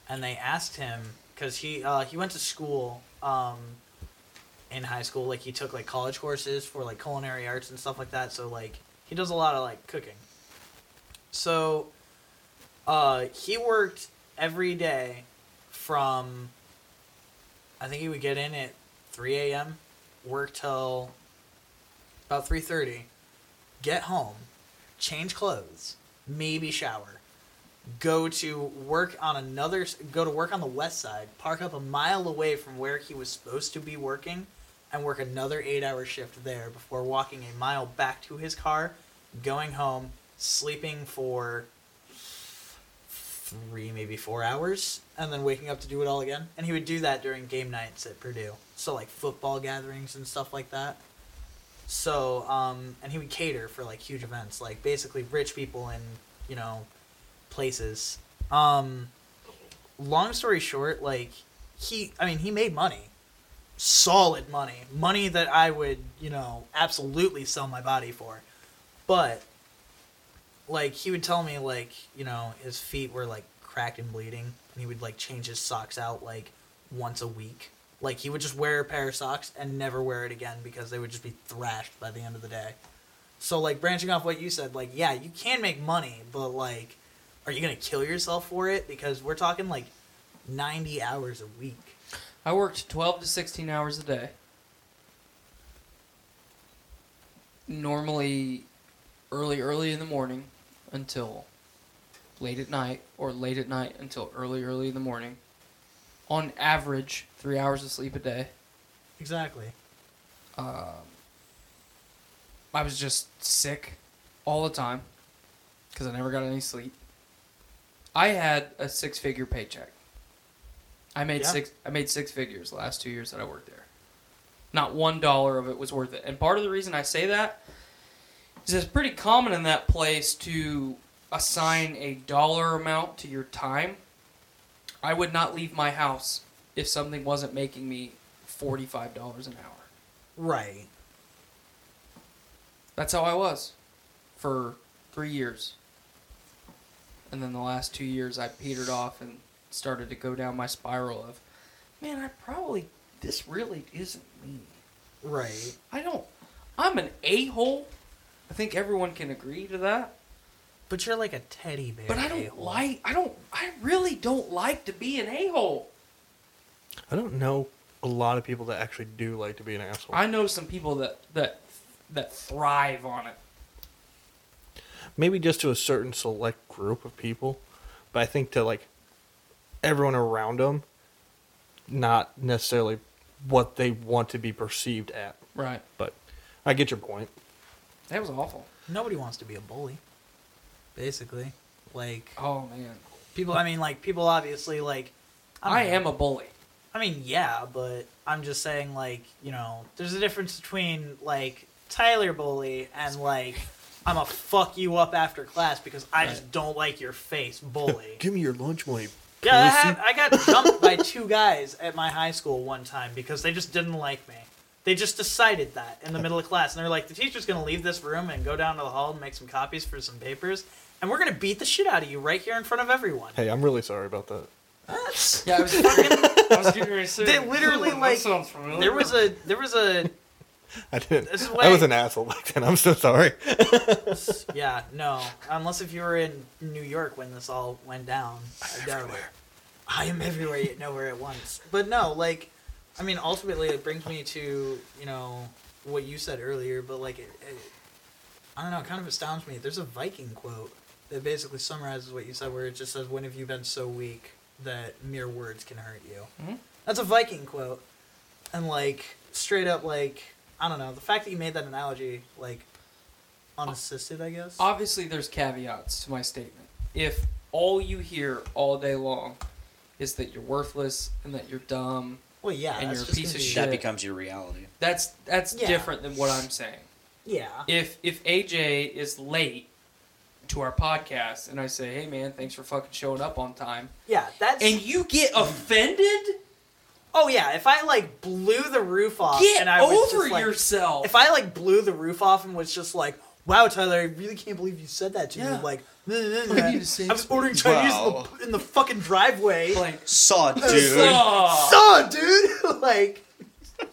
And they asked him because he uh, he went to school um, in high school. Like he took like college courses for like culinary arts and stuff like that. So like he does a lot of like cooking. So uh, he worked every day from I think he would get in at 3 a.m. work till about 3:30, get home, change clothes, maybe shower, go to work on another go to work on the west side, park up a mile away from where he was supposed to be working and work another 8-hour shift there before walking a mile back to his car, going home, sleeping for 3 maybe 4 hours and then waking up to do it all again. And he would do that during game nights at Purdue. So like football gatherings and stuff like that. So, um, and he would cater for like huge events, like basically rich people in, you know, places. Um, long story short, like he, I mean, he made money, solid money, money that I would, you know, absolutely sell my body for. But, like, he would tell me, like, you know, his feet were like cracked and bleeding, and he would like change his socks out like once a week. Like he would just wear a pair of socks and never wear it again because they would just be thrashed by the end of the day. So like branching off what you said, like yeah, you can make money, but like, are you gonna kill yourself for it? Because we're talking like ninety hours a week. I worked 12 to 16 hours a day. Normally early, early in the morning until late at night, or late at night until early, early in the morning. On average, three hours of sleep a day. Exactly. Um, I was just sick all the time because I never got any sleep. I had a six-figure paycheck. I made Yeah. six. I made six figures the last two years that I worked there. Not one dollar of it was worth it. And part of the reason I say that is it's pretty common in that place to assign a dollar amount to your time. I would not leave my house if something wasn't making me forty-five dollars an hour. Right. That's how I was for three years. And then the last two years, I petered off and started to go down my spiral of, man, I probably, this really isn't me. Right. I don't, I'm an a hole. I think everyone can agree to that. But you're like a teddy bear. But I don't a-hole. like, I don't, I really don't like to be an a hole. I don't know a lot of people that actually do like to be an asshole. I know some people that, that, that thrive on it. Maybe just to a certain select group of people, but I think to like everyone around them, not necessarily what they want to be perceived at. Right. But I get your point. That was awful. Nobody wants to be a bully. Basically, like Oh, man. people. I mean, like people obviously like. I don't know. am a bully. I mean, yeah, but I'm just saying, like, you know, there's a difference between like Tyler bully and like I'm a fuck you up after class because I just don't like your face bully. Give me your lunch money. Yeah, I, pussy. had, I got jumped by two guys at my high school one time because they just didn't like me. They just decided that in the middle of class, and they're like, "The teacher's gonna leave this room and go down to the hall and make some copies for some papers, and we're gonna beat the shit out of you right here in front of everyone." Hey, I'm really sorry about that. That's Yeah, I was fucking. I was getting ready to say. They literally, like, That sounds familiar. there was a there was a I didn't. This is I was an asshole back then. I'm so sorry. yeah no unless if you were in New York when this all went down. I doubt it. I am everywhere yet nowhere at once. But no, like, I mean, ultimately it brings me to you know what you said earlier. But like, it, it, I don't know, it kind of astounds me. There's a Viking quote that basically summarizes what you said, where it just says, "When have you been so weak that mere words can hurt you?" Mhm. That's a Viking quote, and like straight up, like I don't know, the fact that you made that analogy, like unassisted, I guess. Obviously, there's caveats to my statement. If all you hear all day long is that you're worthless and that you're dumb, Well, yeah, and you're a piece of shit. That becomes your reality. that's that's Yeah. different than what I'm saying. Yeah, If if AJ is late to our podcast and I say, "Hey man, thanks for fucking showing up on time," yeah, that's. and you get offended, oh yeah, if I like blew the roof off, get and I was over just, like, yourself. If I like blew the roof off and was just like, Wow, Tyler, I really can't believe you said that to Yeah. me. Like, I need to say I was ordering Chinese in, Wow. the, in the fucking driveway. Like, Saw, dude. oh, Saw, dude. like,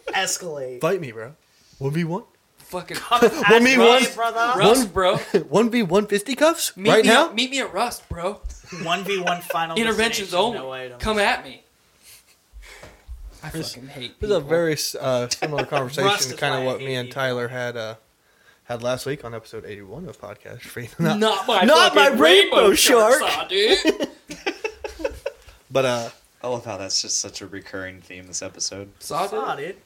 escalate. Fight me, bro. One v one. fucking One me one. brother. Rust, bro. One v one fisticuffs Meet right me now. Meet me at Rust, bro. One v one final. Interventions destination, only. No items. Come at me. I fucking hate This is a very uh, similar conversation, is kind of what me and people. Tyler had uh, had last week on episode eighty one of podcast. Free- Not- Not my Not my rainbow shark. saw, dude. But uh, I love how that's just such a recurring theme this episode. saw, Saw, dude. dude.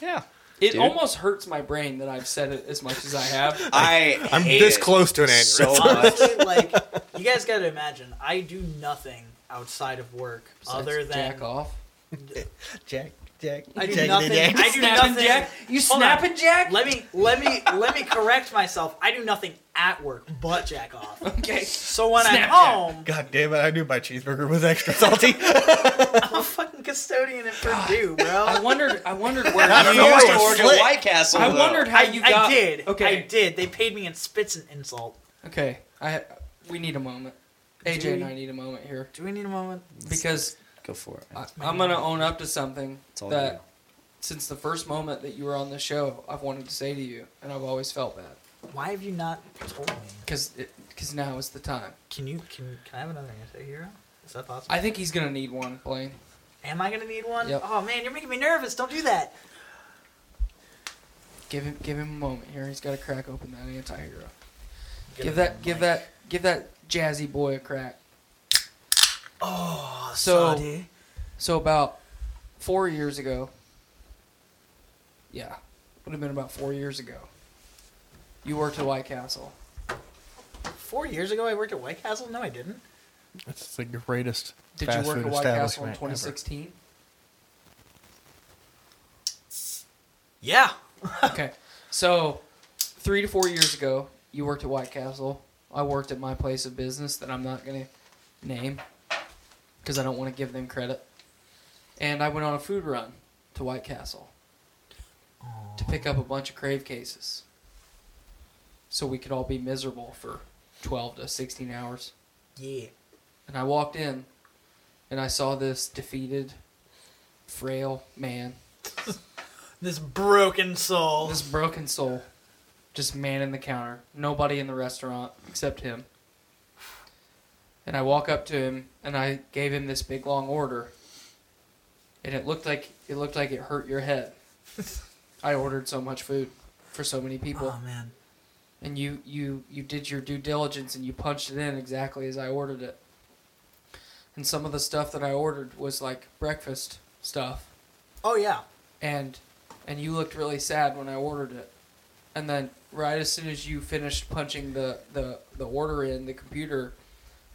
Yeah. It Dude. almost hurts my brain that I've said it as much as I have. I I'm hate this it close to an so aneurysm. much. Honestly, like, you guys gotta imagine, I do nothing outside of work other than jack off. Jack, Jack, I do Jack, nothing. Jack. I do Snapping nothing. jack. You Hold on. snapping jack? Let me let me let me correct myself. I do nothing at work but jack off. Okay. So when I'm Snapjack. home, God damn it! I knew my cheeseburger was extra salty. I'm a fucking custodian at Purdue, Well, I wondered. I wondered where That's you. the You worst. used to work Slick. White Castle. I though. wondered how I, you I did. Okay. I did. They paid me in spits and insult. Okay. I. We need a moment. AJ Do and? I need a moment here Do we need a moment? because Go for it. I, I'm gonna own up to something It's all that you. since the first moment that you were on the show, I've wanted to say to you, and I've always felt bad Why have you not told me? because because now is the time. Can you can can I have another anti-hero? Is that possible? I think he's gonna need one, Blaine. Am I gonna need one? Yep. Oh man, you're making me nervous. Don't do that. Give him give him a moment here. He's got to crack open that anti-hero. Give that give that give that jazzy boy a crack. Oh, So- Saudi. So about four years ago, yeah, would have been about four years ago. You worked at White Castle. four years ago, I worked at White Castle. No, I didn't. That's the greatest Did fast you work food at White Castle in establishment ever. 2016? Yeah. okay, so three to four years ago, you worked at White Castle. I worked at my place of business that I'm not gonna name because I don't want to give them credit. And I went on a food run to White Castle to pick up a bunch of crave cases, so we could all be miserable for 12 to 16 hours. Yeah. And I walked in, and I saw this defeated, frail man This broken soul. This broken soul, just man in the counter. Nobody in the restaurant except him. And I walk up to him and I gave him this big long order. And it looked like it looked like it hurt your head. I ordered so much food for so many people. Oh man. And you you you did your due diligence and you punched it in exactly as I ordered it. And some of the stuff that I ordered was like breakfast stuff Oh yeah. and and you looked really sad when I ordered it. And then right as soon as you finished punching the, the, the order in the computer,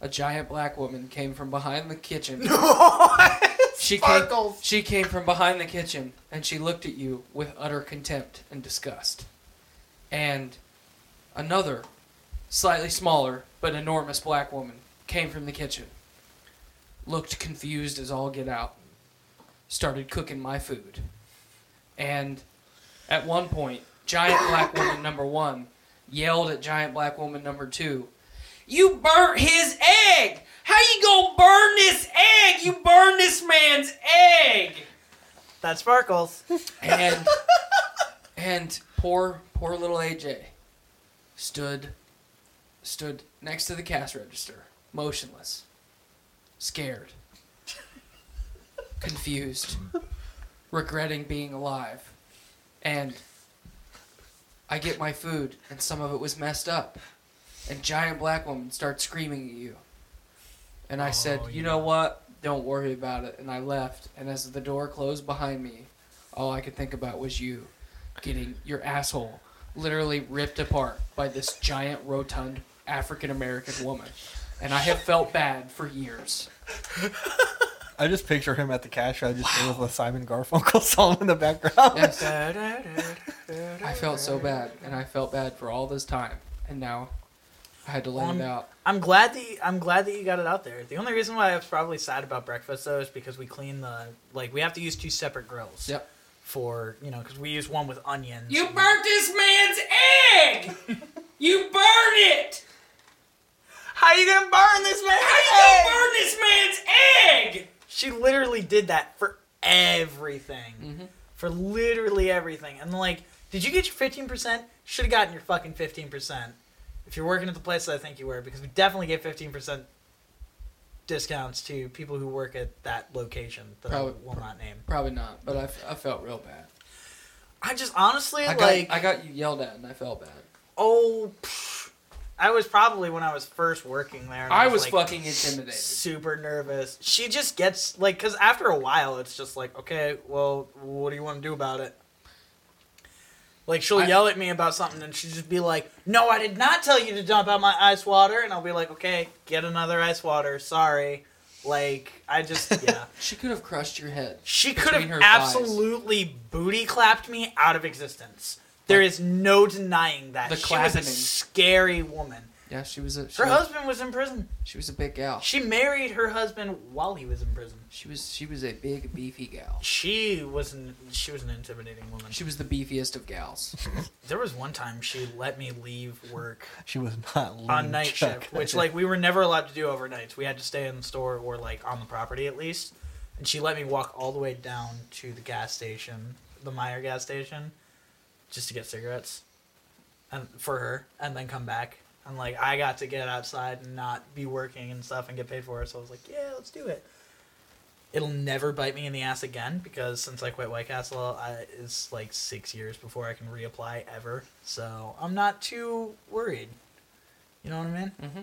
a giant black woman came from behind the kitchen. she came Sparkles. she came from behind the kitchen and she looked at you with utter contempt and disgust. And another slightly smaller but enormous black woman came from the kitchen. Looked confused as all get out. Started cooking my food. And at one point, giant black woman number one yelled at giant black woman number two, You burnt his egg! How you gonna burn this egg? You burned this man's egg! That sparkles. And and poor poor little AJ stood stood next to the cash register, motionless, scared, confused, regretting being alive. And I get my food and some of it was messed up. And giant black woman starts screaming at you. And I said, oh, "You know what? Don't worry about it." And I left. And as the door closed behind me, all I could think about was you getting your asshole literally ripped apart by this giant rotund African American woman. And I have felt bad for years. I just picture him at the cash register with a Simon Garfunkel song in the background. Yes, I felt so bad, and I felt bad for all this time, and now I had to let it Um, out. I'm glad that you, I'm glad that you got it out there. The only reason why I was probably sad about breakfast though is because we clean the like we have to use two separate grills. Yep. For you know because we use one with onions. You burnt this man's egg! You burnt it! How you gonna burn this man? How you gonna burn this man's egg? She literally did that for everything. For literally everything. And like, did you get your 15%? Should have gotten your fucking 15%. If you're working at the place that I think you were, because we definitely get 15% discounts to people who work at that location that Probably- I will not name. Probably not, but I, f- I felt real bad. I just honestly, I got, like, I got yelled at and I felt bad. oh, pff, I was probably when I was first working there. and I was like, fucking intimidated. super nervous. She just gets like, cause after a while, it's just like, okay, well, what do you want to do about it? Like she'll I- yell at me about something, and she'll just be like, "No, I did not tell you to dump out my ice water," and I'll be like, "Okay, get another ice water. Sorry." Like I just yeah. She could have crushed your head. She could have thighs. absolutely booty clapped me out of existence. There is no denying that. The she was a scary woman. Yeah, she was a she, Her was, husband was in prison. she was a big gal. She married her husband while he was in prison. She was she was a big beefy gal. She was an, she was an intimidating woman. She was the beefiest of gals. There was one time she let me leave work She was not on night Chuck. shift, which like we were never allowed to do overnights. We had to stay in the store or like on the property at least. And she let me walk all the way down to the gas station, the Meijer gas station, just to get cigarettes, and for her, and then come back. And like I got to get outside and not be working and stuff and get paid for it. So I was like, yeah, let's do it. It'll never bite me in the ass again because since I quit White Castle, I, it's like six years before I can reapply ever. So I'm not too worried. You know what I mean? Mm-hmm.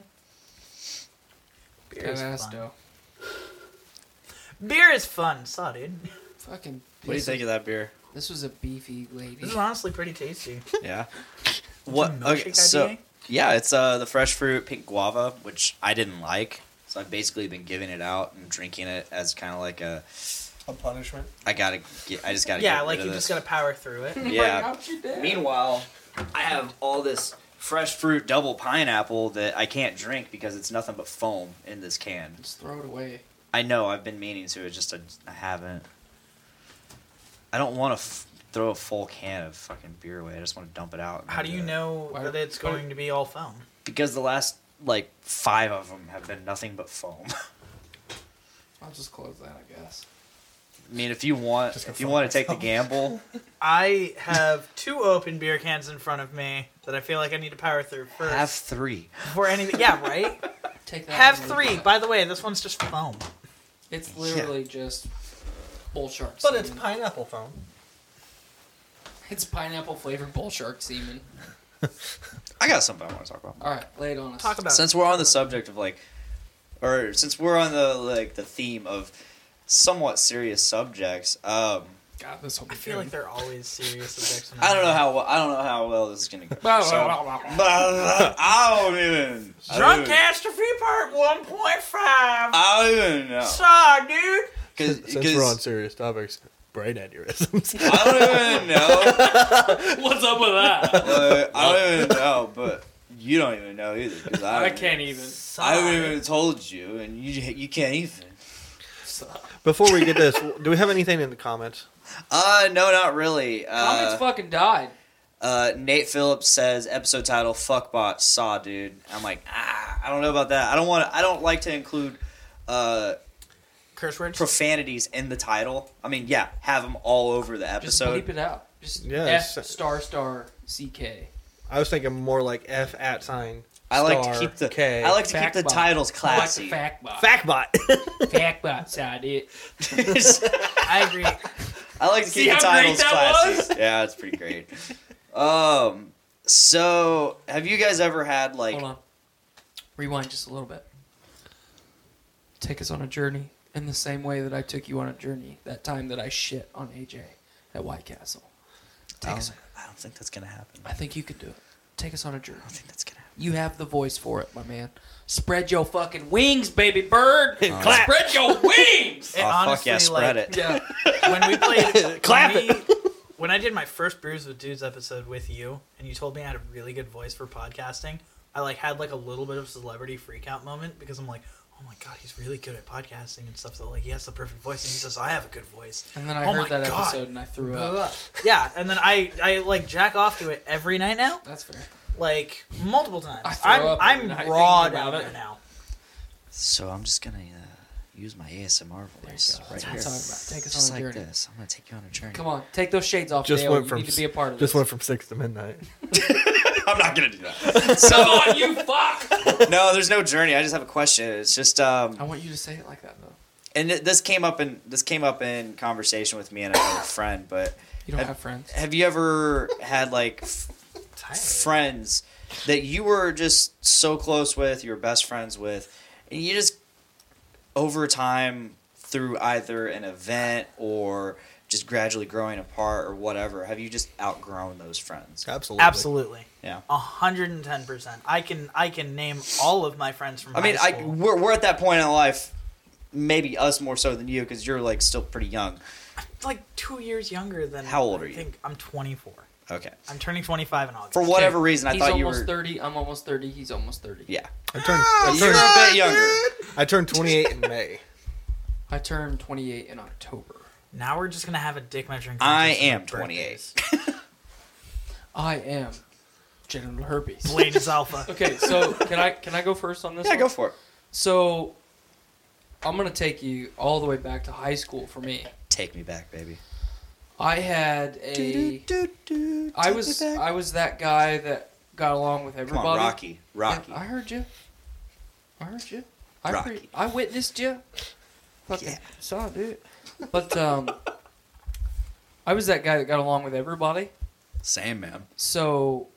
Beer is Badass fun. dough. Beer is fun. Saw, dude. Fucking. What do you think of that beer? This was a beefy lady. This is honestly pretty tasty. Yeah. What? Okay, so IPA? Yeah, it's uh the fresh fruit pink guava, which I didn't like. So I've basically been giving it out and drinking it as kind of like a A punishment. I gotta get. I just gotta. Yeah, get like rid you of just this. gotta power through it. Yeah. Meanwhile, Meanwhile, I have all this fresh fruit double pineapple that I can't drink because it's nothing but foam in this can. just throw it away. I know I've been meaning to. It's just I, I haven't. I don't want to f- throw a full can of fucking beer away. I just want to dump it out. How do you it. know Why- that it's going to be all foam? Because the last like five of them have been nothing but foam. I'll just close that, I guess. I mean, if you want, if you want to take the gamble, I have two open beer cans in front of me that I feel like I need to power through first have three. before anything. Yeah, right. Take that. have three. that. By the way, this one's just foam. It's literally just bull shark. But it's pineapple foam. It's pineapple flavored bull shark semen. I got something I want to talk about. All right, lay it on us. Talk about it. Since we're on the subject of like, or since we're on the like the theme of somewhat serious subjects, um, God, this will be I feel like they're always serious subjects. I don't know how well, I don't know how well this is gonna go. Blah, So- blah, blah. I don't even. I don't Drunk even- catastrophe part one point five. I don't even know. Sorry, dude. Cause, Since we're on serious topics, brain aneurysms. I don't even know. What's up with that? Like, I don't even know, but you don't even know either. 'cause I, I can't even. I Sorry. haven't even told you, and you you can't even. Before we get this, do we have anything in the comments? Uh, no, not really. Comments Uh, fucking died. uh, Nate Phillips says episode title "Fuckbot Saw," dude. I'm like, ah, I don't know about that. I don't want. I don't like to include uh Curse words. profanities in the title. I mean, yeah, have them all over the episode. Just episode. bleep it out. Just Yeah, F star star CK. I was thinking more like F at sign. I like to keep the K. I like to keep the Factbot. titles classy. I like the fact bot. Factbot. fact bot side it. I agree. I like to See keep the how great titles that classy. was? Yeah, it's pretty great. Um, so have you guys ever had like? Hold on. Rewind just a little bit. Take us on a journey in the same way that I took you on a journey that time that I shit on AJ at White Castle. I Take um, us. don't, I don't think that's gonna happen. I think you could do it. Take us on a journey. I don't think that's gonna happen. You have the voice for it, my man. Spread your fucking wings, baby bird. Clap. Spread your wings. Oh, it oh fuck honestly, yeah, spread like, it. yeah. when we played Clap when we- when I did my first Brews with Dudes episode with you, and you told me I had a really good voice for podcasting, I like had like a little bit of celebrity freak out moment because I'm like, oh my god, he's really good at podcasting and stuff. So like, he has the perfect voice, and he says I have a good voice. And then I Oh heard that God. episode and I threw up. yeah, and then I I like jack off to it every night now. That's fair. like multiple times. I throw I'm up I'm every raw down there now. So I'm just gonna uh, use my ASMR voice right That's what here. I'm talking about. Take us Just on a like journey. this. I'm gonna take you on a journey. Come on, take those shades off. Just Dale. went you from need to be a part of this. just this. went from six to midnight. I'm not gonna do that. Come So on, you fuck! no, there's no journey. I just have a question. It's just um, I want you to say it like that though. and th- this came up in this came up in conversation with me and another friend. But You don't Have- have friends. have you ever had like f- friends that you were just so close with, you were best friends with, and you just over time through either an event or just gradually growing apart or whatever, have you just outgrown those friends? Absolutely. Absolutely. Yeah. A hundred and ten percent. I can I can name all of my friends from I mean, high I school. we're we're at that point in life, maybe us more so than you because you're like still pretty young. I'm like two years younger than. How old are I you? think I'm 24. Okay. I'm turning 25 in August. For whatever reason, I he's thought you almost were. thirty. I'm almost thirty. He's almost thirty. Yeah. I turned, ah, I You're turned, a bit younger. I turned 28 in May. I turned 28 in October. Now we're just gonna have a dick measuring. I contest of am birthdays. 28. I am genital herpes. Blaine is alpha. Okay, so can I can I go first on this? Yeah, one? go for it. So I'm gonna take you all the way back to high school for me. Take me back, baby. I had a I was I was that guy that got along with Come everybody. on, Rocky. Rocky. Yeah, I heard you. I heard you. I Rocky. heard, I witnessed you. Fucking Yeah. saw it, dude. But um, I was that guy that got along with everybody. Same man. So,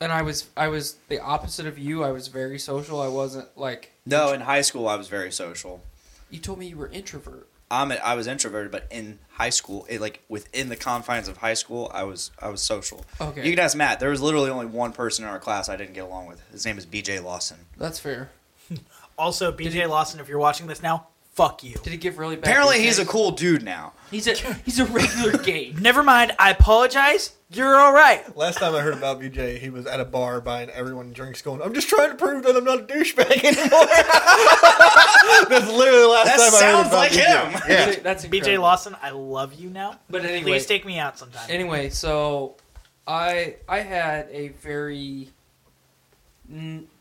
and I was I was the opposite of you. I was very social. I wasn't like No, in high school I was very social. you told me you were introvert. I'm a, I was introverted, but in high school, it, like within the confines of high school, I was I was social. Okay. You can ask Matt. There was literally only one person in our class I didn't get along with. His name is B.J. Lawson. That's fair. Also, BJ Lawson, if you're watching this now, fuck you. Did he give really bad? Apparently, he's a cool dude now. He's a he's a regular gay. Never mind. I apologize. You're all right. Last time I heard about BJ, he was at a bar buying everyone drinks, going, "I'm just trying to prove that I'm not a douchebag anymore." That's literally the last That time I heard sounds about like BJ. him. Yeah. That's, that's BJ. Lawson, I love you now. But anyway, Please take me out sometime. anyway, so I I had a very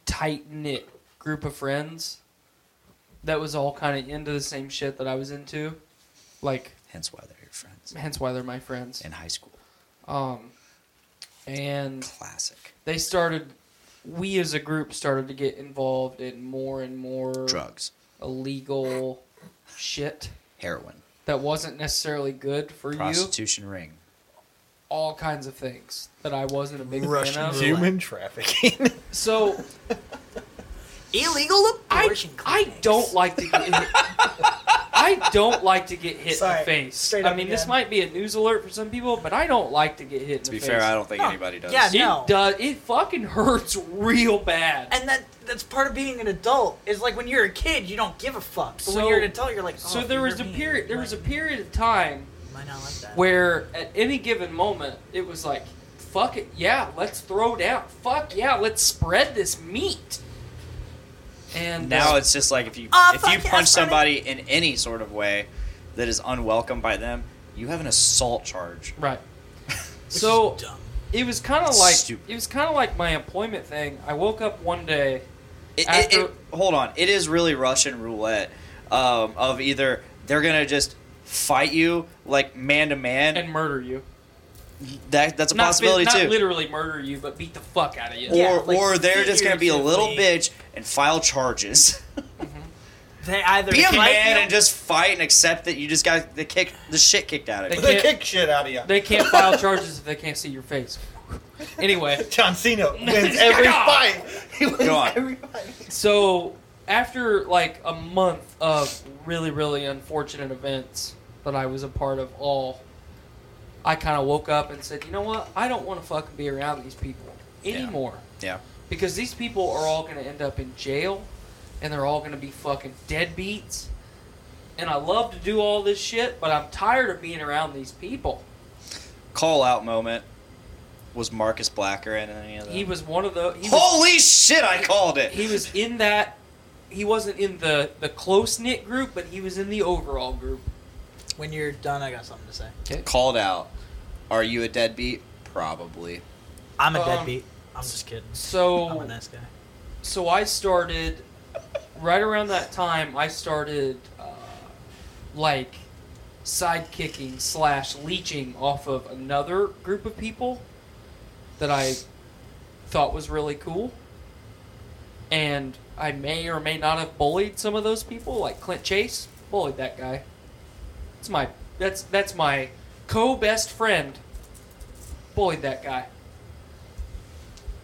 tight knit group of friends that was all kind of into the same shit that I was into, like Hence why they're your friends hence why they're my friends. in high school. Um, and Classic they started. We as a group started to get involved in more and more drugs, illegal shit heroin, that wasn't necessarily good for you. prostitution ring. All kinds of things that I wasn't a big fan Russian of. human trafficking. So Illegal I, abortion. I clinics. don't like to get hit. I don't like to get hit in the face. straight I up mean, this might be a news alert for some people, but I don't like to get hit in the face. To be face. fair, I don't think No. anybody does. Yeah, It no. does. It fucking hurts real bad. And that that's part of being an adult. Is like when you're a kid, you don't give a fuck. But when So- you're an adult, you're like. Oh, so there was a period. There was a period of time might not like that. where at any given moment it was like, fuck it, yeah, let's throw down. Fuck yeah, let's spread this meat. And Now it's just like if you if you punch somebody in any sort of way that is unwelcome by them, you have an assault charge. right. So it was kind of like Stupid. it was kind of like my employment thing. I woke up one day. It, it, After- it, hold on, it is really Russian roulette um, of either they're gonna just fight you like man to man. and murder you. That that's a Not, possibility not too. literally murder you, but beat the fuck out of you. Or Yeah, like or they're just gonna be a little figuratively. bitch and file charges. They either be a fight man you- and just fight and accept that you just got the kick the shit kicked out of They you. they can't- kick shit out of you. They can't file charges if they can't see your face. Anyway, John Cena wins every fight. He wins Go on. every fight. so after like a month of really, really unfortunate events that I was a part of all, I kind of woke up and said, you know what? I don't want to fucking be around these people anymore. Yeah. Because these people are all going to end up in jail and they're all going to be fucking deadbeats. And I love to do all this shit, but I'm tired of being around these people. Call out moment. Was Marcus Blacker in any of that? He was one of the. He was, Holy shit! I called it. he was in that. He wasn't in the the close knit group, but he was in the overall group. When you're done, I got something to say. Okay. called out. Are you a deadbeat? Probably. I'm a Um, deadbeat. I'm just kidding. So I'm a nice guy. so I started right around that time. I started uh, like sidekicking slash leeching off of another group of people that I thought was really cool, and I may or may not have bullied some of those people, like Clint Chase. Bullied that guy. It's my that's that's my co best friend. Bullied that guy.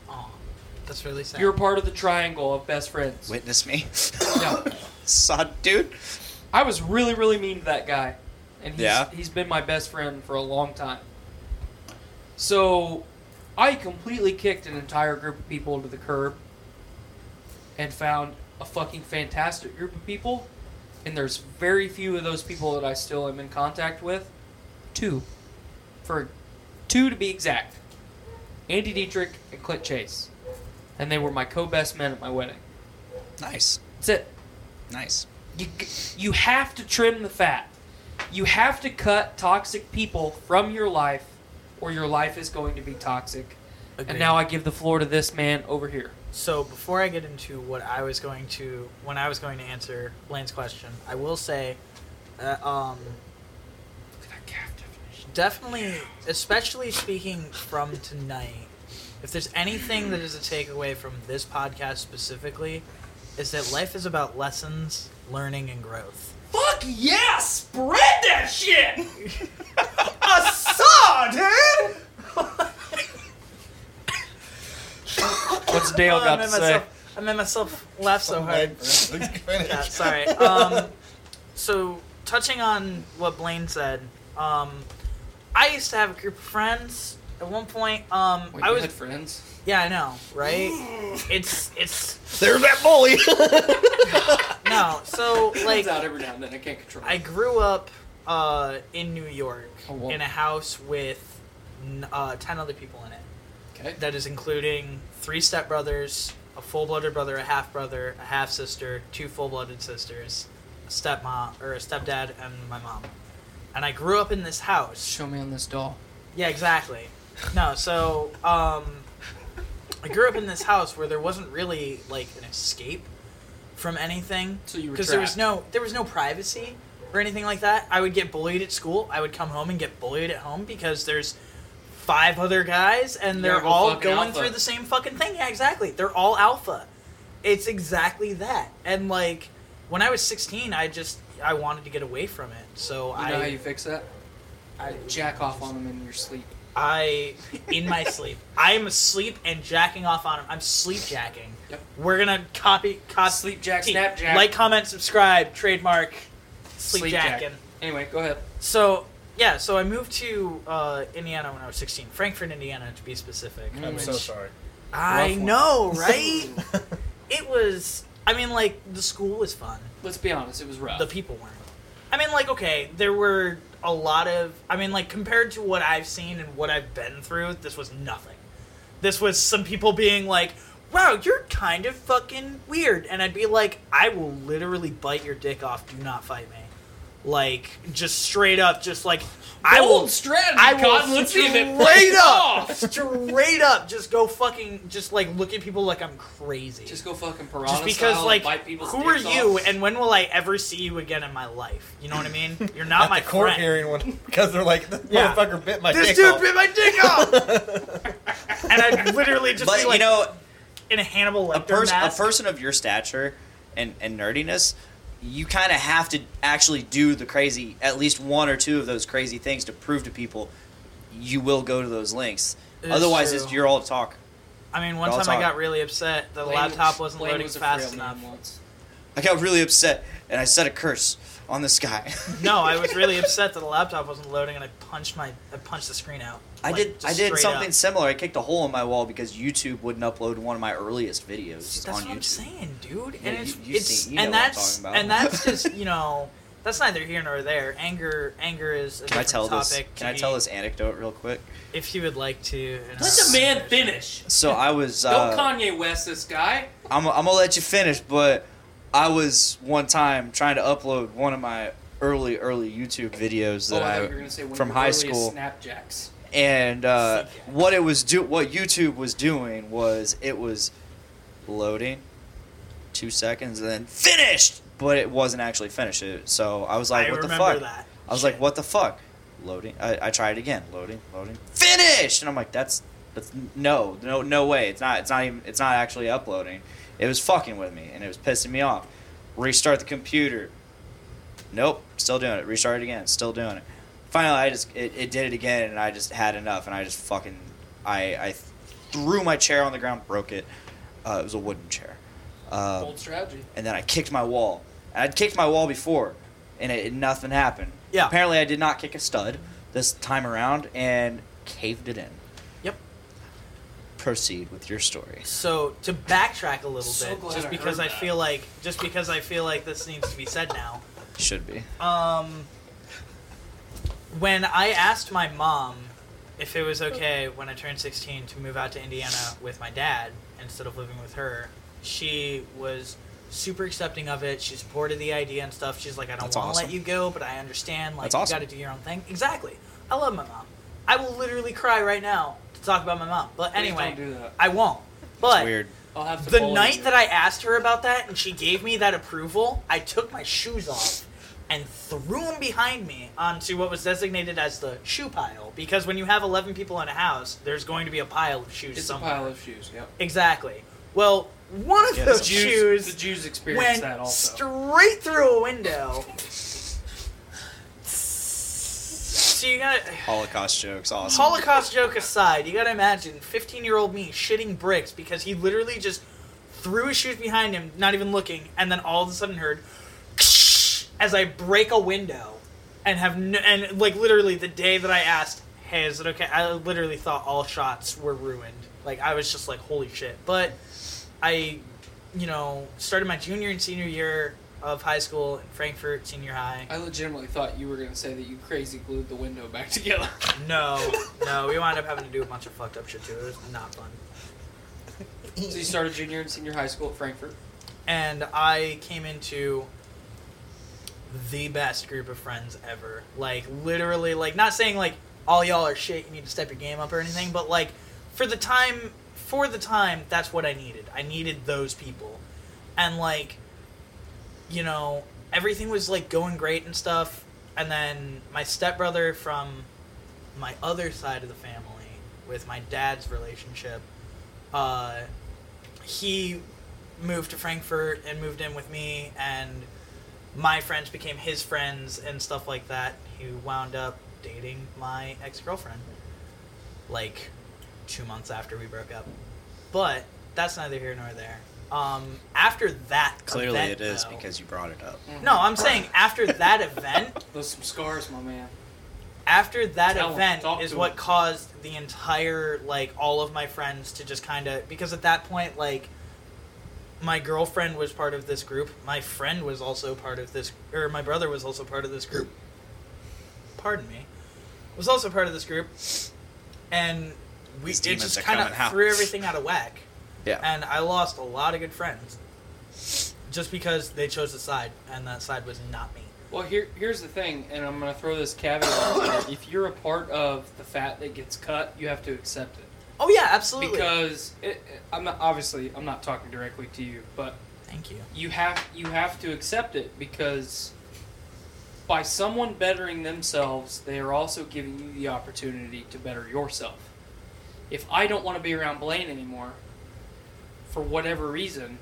Oh, that's really sad. You're part of the triangle of best friends. Witness me. Yeah. Sod dude. I was really, really mean to that guy, and he's, Yeah? he's been my best friend for a long time. So, I completely kicked an entire group of people to the curb, and found a fucking fantastic group of people. And there's very few of those people that I still am in contact with. Two, for two to be exact. Andy Dietrich and Clint Chase, and they were my co-best men at my wedding. Nice. That's it. Nice. You, you have to trim the fat. You have to cut toxic people from your life, or your life is going to be toxic. Agreed. And now I give the floor to this man over here. So before I get into what I was going to, when I was going to answer Blaine's question, I will say, uh, um, definitely, especially speaking from tonight, if there's anything that is a takeaway from this podcast specifically, is that life is about lessons, learning, and growth. Fuck yeah! Spread that shit! I saw, dude. What's Dale I got to say? myself, I made myself laugh so hard. Yeah, sorry. Um, so touching on what Blaine said, um, I used to have a group of friends. At one point, um, Wait, I you was had friends. yeah, I know, right? it's it's There's that bully. no. So like Comes out every now and then. I can't control. I it. grew up uh, in New York Oh, wow. in a house with n- uh, ten other people in it. Okay. That is including three stepbrothers, a full-blooded brother, a half-brother, a half-sister, two full-blooded sisters, a stepmom or a stepdad, and my mom. And I grew up in this house. Show me on this doll. Yeah, exactly. No, so um, I grew up in this house where there wasn't really like an escape from anything. So you were because there was no there was no privacy or anything like that. I would get bullied at school. I would come home and get bullied at home because there's five other guys and they're gotta all going alpha. through the same fucking thing. Yeah, exactly. They're all alpha. It's exactly that. And like when I was 16, I just I wanted to get away from it. So I You I know how you fix that? I jack off on them in your sleep. I in my sleep. I am asleep and jacking off on him. I'm sleep jacking. Yep. We're gonna copy, copy Sleep jack, T- snap jack. Like, comment, subscribe, trademark, sleep, Sleep jack. jacking. Anyway, go ahead. So yeah, so I moved to uh, Indiana when I was 16, Frankfort, Indiana, to be specific. I'm so sorry. I Rough one. know, right? it was. I mean, like the school was fun. Let's be honest. It was rough. The people weren't. I mean, like, okay, there were a lot of. I mean, like, compared to what I've seen and what I've been through, this was nothing. This was some people being like, wow, you're kind of fucking weird. And I'd be like, I will literally bite your dick off. Do not fight me. Like, just straight up, just like, I will. Bold strategy, I will Cotton. Let's see if straight up, off. straight up, just go fucking, just like look at people like I'm crazy. Just go fucking piranha Just because, style like, and bite people's who are dicks you, off. and when will I ever see you again in my life? You know what I mean? You're not At my the court friend. hearing one because they're like, the Yeah. motherfucker bit my dick. This dick dude off. bit my dick off, and I'd literally just But be like you know, in a Hannibal a, Lecter pers- a mask. person of your stature and, and nerdiness, you kind of have to actually do the crazy, at least one or two of those crazy things to prove to people you will go to those links. It is Otherwise, it's, you're all talk. I mean, one I'll time I got really upset. The Blaine- laptop wasn't Blaine loading was fast frail man enough. Once. I got really upset and I said a curse on the sky. No, I was really upset that the laptop wasn't loading, and I punched my I punched the screen out. I Like, did. I did something up. similar. I kicked a hole in my wall because YouTube wouldn't upload one of my earliest videos That's on what YouTube. I'm saying, dude. Yeah, and it's you- you've it's seen- you know and what I'm that's talking about. and that's just you know that's neither here nor there. Anger anger is a Can I different tell this? Can to I tell this anecdote real quick? if you would like to? Let the man finish. So I was. Don't Uh, Kanye West this guy. I'm, I'm gonna let you finish, but I was one time trying to upload one of my early early YouTube videos Oh, that I I gonna say one from of high school, Snapjacks. and uh, what it was do what YouTube was doing was it was loading two seconds and then finished, but it wasn't actually finished. It, so I was like, I "What the fuck?" that. I was like, "What the fuck?" Loading. I, I tried again. Loading. Loading. Finished. And I'm like, "That's that's no no no way. It's not. It's not even. It's not actually uploading. It was fucking with me and it was pissing me off. Restart the computer. Nope. Still doing it. Restart it again. Still doing it. Finally, I just it, it did it again and I just had enough and I just fucking I I threw my chair on the ground, broke it. Uh, it was a wooden chair. Um, Bold strategy. and then I kicked my wall. And I'd kicked my wall before, and it, it- nothing happened. Yeah. Apparently, I did not kick a stud this time around, and caved it in. Yep. Proceed with your story. So to backtrack a little So bit, just I because I that. feel like just because I feel like this needs to be said now. Should be. Um, when I asked my mom if it was okay when I turned 16 to move out to Indiana with my dad instead of living with her, she was super accepting of it. She supported the idea and stuff. She's like, I don't want to awesome. let you go, but I understand. Like, That's awesome. you got to do your own thing. Exactly. I love my mom. I will literally cry right now to talk about my mom. But Please anyway, don't do that. I won't. But Weird. I'll have to. the bully night you. that I asked her about that and she gave me that approval, I took my shoes off and threw them behind me onto what was designated as the shoe pile. Because when you have 11 people in a house, there's going to be a pile of shoes it's somewhere. a pile of shoes. Yep. Exactly. Well, one of Yeah, those the Jews, shoes the Jews experienced went that also. straight through a window. So you got Holocaust jokes. Awesome. Holocaust joke aside, you gotta imagine 15 year old me shitting bricks because he literally just threw his shoes behind him, not even looking, and then all of a sudden heard as I break a window and have no, and like literally the day that I asked, "Hey, is it okay?" I literally thought all shots were ruined. Like I was just like, "Holy shit!" But I, you know, started my junior and senior year of high school in Frankfort Senior High. I legitimately thought you were gonna say that you crazy glued the window back together. No, no, we wound up having to do a bunch of fucked up shit too. It was not fun. so you started junior and senior high school at Frankfort. and I came into the best group of friends ever. Like literally, like not saying like all y'all are shit. You need to step your game up or anything, but like for the time, for the time, that's what I needed. I needed those people, and like, you know, everything was like going great and stuff. And then my stepbrother from my other side of the family, with my dad's relationship, uh, he moved to Frankfort and moved in with me, and my friends became his friends and stuff like that. He wound up dating my ex girlfriend, like two months after we broke up. But that's neither here nor there. Um, after that, Clearly, event, it is though- because you brought it up. no, I'm saying after that event, Those some scars, my man. after that Tell 'em, event talk is what what 'em. caused the entire like all of my friends to just kind of because at that point like my girlfriend was part of this group my friend was also part of this or my brother was also part of this group pardon me was also part of this group and we it just kind of coming out. threw everything out of whack Yeah. and i lost a lot of good friends just because they chose a side and that side was not me Well, here here's the thing, and I'm gonna throw this caveat out there. If you're a part of the fat that gets cut, you have to accept it oh yeah absolutely because it, it- I'm not obviously I'm not talking directly to you, but thank you you have you have to accept it because by someone bettering themselves, they are also giving you the opportunity to better yourself. If I don't want to be around Blaine anymore, for whatever reason,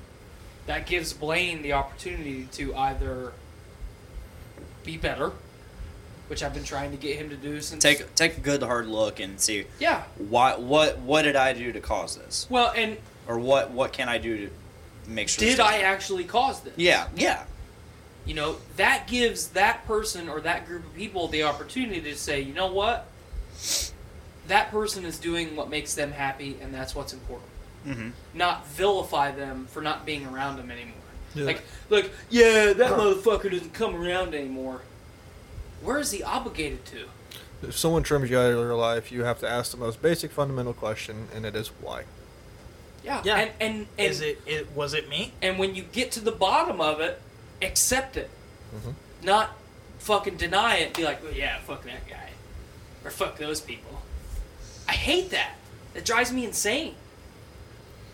that gives Blaine the opportunity to either be better, which I've been trying to get him to do since Take take a good hard look and see yeah. why what what did I do to cause this, Well, and or what what can I do to make sure. did I actually cause this? Yeah, yeah. You know, that gives that person or that group of people the opportunity to say, you know what? That person is doing what makes them happy, and that's what's important. Mm-hmm. Not vilify them for not being around them anymore. Yeah. Like, like, yeah, that motherfucker doesn't come around anymore. Where is he obligated to? If someone trims you out of your life, you have to ask the most basic fundamental question, and it is why. Yeah, Yeah. And and and, is it, it was it me and when you get to the bottom of it, accept it. Mhm. Not fucking deny it. Be like, well, yeah, fuck that guy, or fuck those people. I hate that. It drives me insane.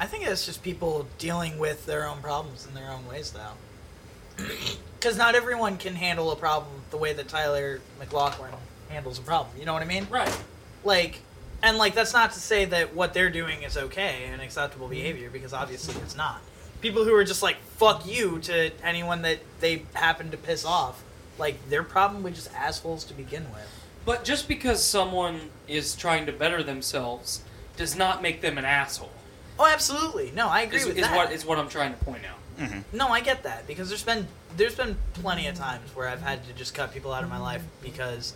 I think it's just people dealing with their own problems in their own ways, though. Because not everyone can handle a problem the way that Tyler McLaughlin handles a problem. You know what I mean? Right. Like, and like that's not to say that what they're doing is okay and acceptable behavior because obviously it's not. People who are just like fuck you to anyone that they happen to piss off, like they're probably just assholes to begin with. But just because someone is trying to better themselves does not make them an asshole. Oh, absolutely. No, I agree Is, with is that. what is what I'm trying to point out. Mm-hmm. No, I get that because there's been there's been plenty of times where I've had to just cut people out of my life because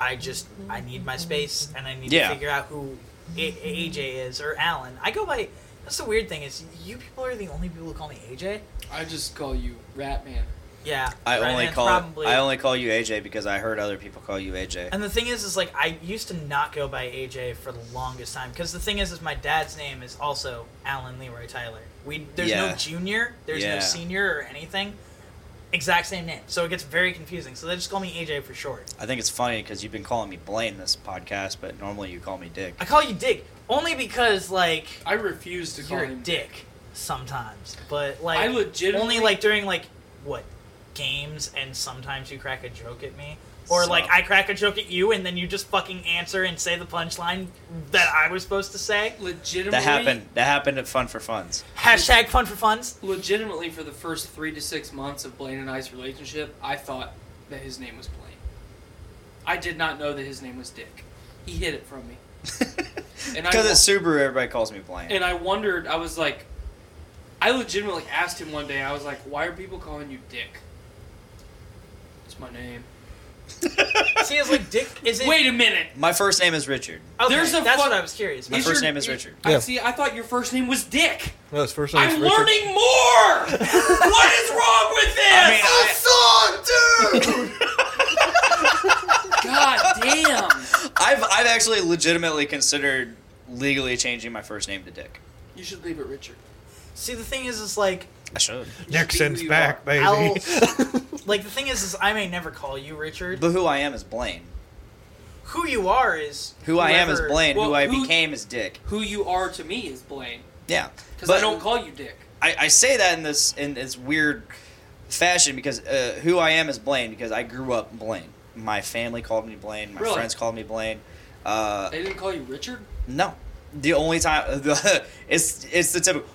I just I need my space and I need Yeah. to figure out who A- AJ is or Alan. I go by. That's the weird thing is you people are the only people who call me AJ. I just call you Rat Man. Yeah, I right, only call probably- I only call you AJ because I heard other people call you AJ. And the thing is, is like I used to not go by AJ for the longest time because the thing is, is my dad's name is also Alan Leroy Tyler. We there's no junior, there's Yeah. no senior or anything. Exact same name, so it gets very confusing. So they just call me AJ for short. I think it's funny because you've been calling me Blaine this podcast, but normally you call me Dick. I call you Dick only because like I refuse to call you're him dick sometimes, but like I legitimately- only like during like what games and sometimes you crack a joke at me. Or So- like I crack a joke at you and then you just fucking answer and say the punchline that I was supposed to say. Legitimately, That happened. That happened at Fun for Funds. Hashtag fun for funds. Legitimately, for the first three to six months of Blaine and I's relationship, I thought that his name was Blaine. I did not know that his name was Dick. He hid it from me, and Because wa- it's Subaru, everybody calls me Blaine. and I wondered. I was like, I legitimately asked him one day. I was like, "Why are people calling you Dick?" It's my name. See, it's like Dick. Is it? Wait a minute. My first name is Richard. okay, there's a that's fuck- what I was curious. My about. first your- name is Richard. I Yeah. see. I thought your first name was Dick. No, his first name is I'm Richard. learning more. what is wrong with this? I mean, I, God damn. I've I've actually legitimately considered legally changing my first name to Dick. You should leave it, Richard. See, the thing is, is like I should. Nixon's back, are. baby. I'll like the thing is, is I may never call you Richard. But who I am is Blaine. Who you are is Who I am is whoever- Blaine. Well, who I who- became is Dick. Who you are to me is Blaine. Yeah. Because But I don't call you Dick. I, I say that in this in this weird fashion because uh, who I am is Blaine because I grew up Blaine. My family called me Blaine. My Really? friends called me Blaine. Uh, They didn't call you Richard? no, the only time the, it's it's the typical.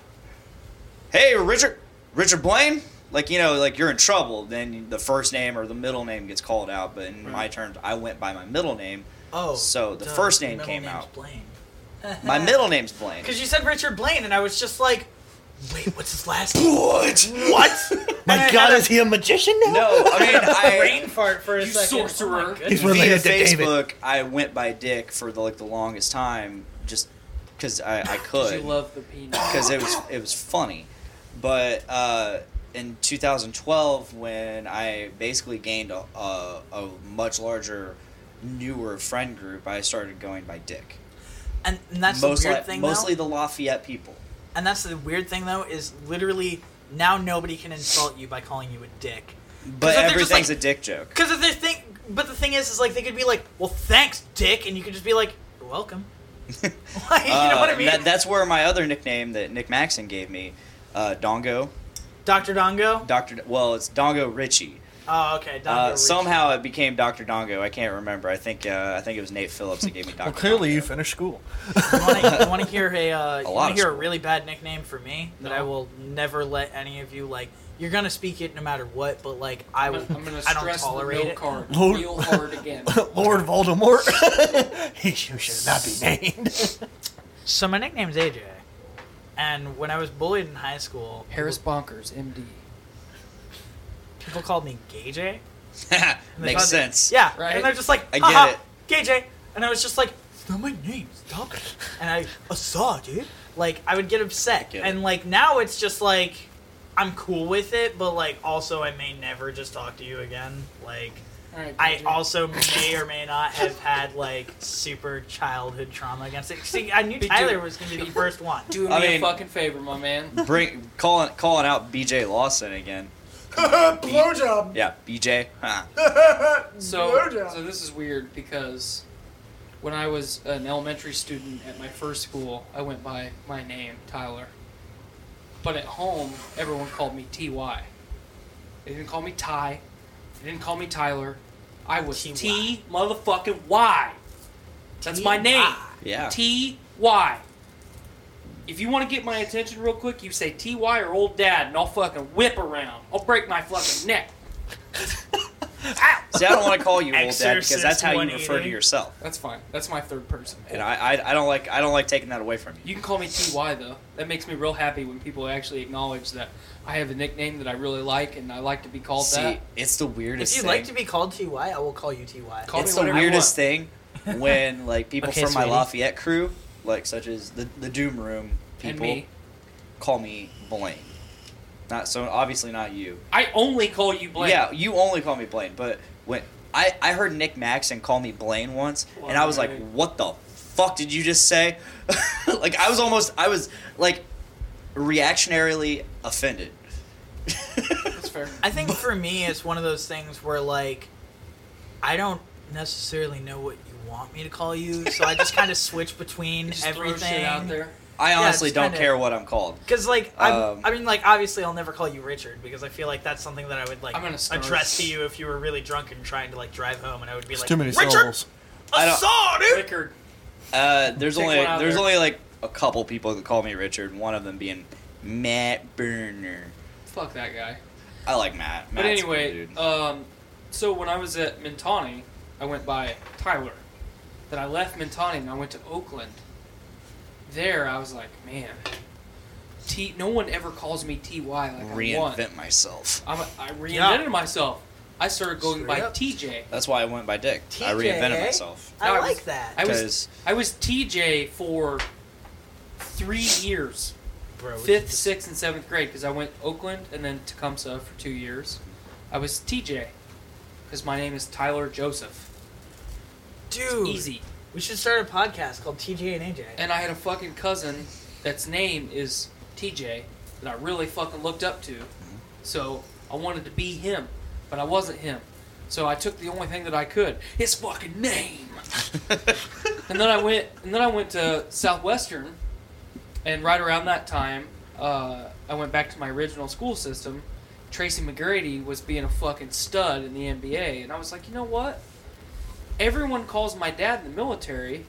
Hey, Richard, Richard Blaine. Like you know, like you're in trouble. Then the first name or the middle name gets called out. But in my terms, I went by my middle name. Oh, So the duh, first name came name's out. Blaine. My middle name's Blaine. Because you said Richard Blaine, and I was just like, wait, what's his last name? What? What? My I God, had is he a magician now? No, I mean a I. brain fart for a You second. sorcerer. Oh my goodness. He's via related to David. Facebook, I went by Dick for the like the longest time, just because I, I could, You love the peanut. because it was it was funny. But uh, in 2012, when I basically gained a, a, a much larger, newer friend group, I started going by Dick. And, and that's Most the weird thing, mostly though. the Lafayette people. And that's the weird thing, though, is literally now nobody can insult you by calling you a dick. But if they're just everything's like- a dick joke. Because if they think, but the thing is, is like they could be like, "Well, thanks, Dick," and you could just be like, "You're welcome." like, you know what I Uh, mean? that, that's where my other nickname that Nick Maxon gave me, uh, Dongo, Doctor Dongo. Doctor. Well, it's Dongo Richie. Oh, okay. Dongo Uh, Rich. somehow it became Dr. Dongo. I can't remember. I think uh, I think it was Nate Phillips that gave me Dr. Well, clearly Dongo. you finished school. You want to hear a, uh, you lot want to hear a really bad nickname for me that I will never let any of you like. You're gonna speak it no matter what, but like I I'm will. gonna, I'm gonna I don't stress tolerate the no it. card Lord- real hard again. Lord Voldemort. he should should not be named. So my nickname's AJ, and when I was bullied in high school, Harris Bonkers, MD. people called me Gay J. Makes sense. Yeah, Right? and they're just like, I get it. Gay J, and I was just like, it's not my name, stop it. And I, I saw, dude. Like I would get upset, get it. and like now it's just like, I'm cool with it, but like also I may never just talk to you again. Like All right, I also may or may not have had like super childhood trauma against it. See, I knew Tyler was gonna be the first one. Do me I a mean- fucking favor, my man. Bring calling calling out BJ Lawson again. Blowjob. Yeah, BJ. Huh. So, so this is weird because when I was an elementary student at my first school, I went by my name, Tyler. But at home, everyone called me Ty. They didn't call me Ty. They didn't call me Tyler. I was T.Y.. T motherfucking Y. That's my name. T.Y.. Yeah. T Y. If you want to get my attention real quick, you say T Y or old dad, and I'll fucking whip around. I'll break my fucking neck. Ow. See, I don't want to call you old dad because that's how you refer to yourself, That's fine. That's my third person. and I, I I don't like I don't like taking that away from you. You can call me TY though. That makes me real happy when people actually acknowledge that I have a nickname that I really like and I like to be called See, that. it's the weirdest If you'd thing. like to be called Ty, I will call you Ty. Call it's me the weirdest thing when like people Okay, from my sweetie. Lafayette crew, like such as the the Doom Room And people, me. call me Blaine. Not so obviously not you. I only call you Blaine. Yeah, you only call me Blaine, but when I I heard Nick Maxon call me Blaine once, and I was like, Blaine. "What the fuck did you just say?" like I was almost I was like reactionarily offended. That's fair. I think for me, it's one of those things where like I don't necessarily know what you want me to call you, so I just kind of switch between Just throw everything shit out there. I honestly it's don't kinda- care what I'm called. Because like I'm, Um, I mean, like obviously I'll never call you Richard because I feel like that's something that I would like I'm gonna address to you if you were really drunk and trying to like drive home, and I would be It's like, too many Richard, syllables. I I don't- saw dude. Rickard. Uh, there's Take only there's there. only like a couple people that call me Richard. One of them being Matt Burner. Fuck that guy. I like Matt. But Matt's a cool anyway, dude. um, so when I was at Mintani, I went by Tyler. Then I left Mintani and I went to Oakland. There, I was like, man, T. No one ever calls me Ty like I want. reinvent myself. I'm a, I reinvented Yeah. myself. I started going by up. TJ. That's why I went by Dick. I reinvented eh? myself. I No, I like was- that, I was Because I was TJ for three years, bro. fifth, just- sixth, and seventh grade, because I went Oakland and then Tecumseh for two years. I was TJ because my name is Tyler Joseph. dude. Easy. We should start a podcast called TJ and AJ. And I had a fucking cousin that's name is TJ that I really fucking looked up to. Mm-hmm. So I wanted to be him, but I wasn't him. So I took the only thing that I could, his fucking name. and then I went and then I went to Southwestern and right around that time, uh, I went back to my original school system. Tracy McGrady was being a fucking stud in the NBA, and I was like, you know what? Everyone calls my dad in the military.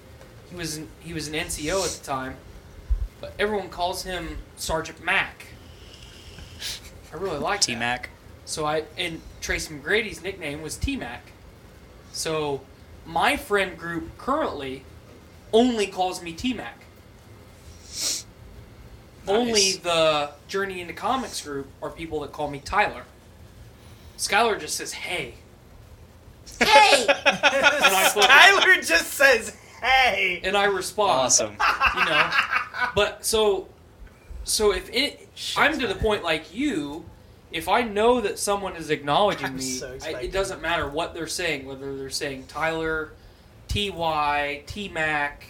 He was an, he was an NCO at the time, but everyone calls him Sergeant Mac. I really like T. Mac. So I and Tracy McGrady's nickname was T Mac. So my friend group currently only calls me T Mac. Only the Journey into Comics group are people that call me Tyler. Skylar just says hey. Hey, And I Tyler just says, "Hey." and I respond. Awesome. you know. But so, so if it, I'm to the point like you, if I know that someone is acknowledging I'm me, so I, it doesn't matter what they're saying, whether they're saying Tyler, Ty, T Mac,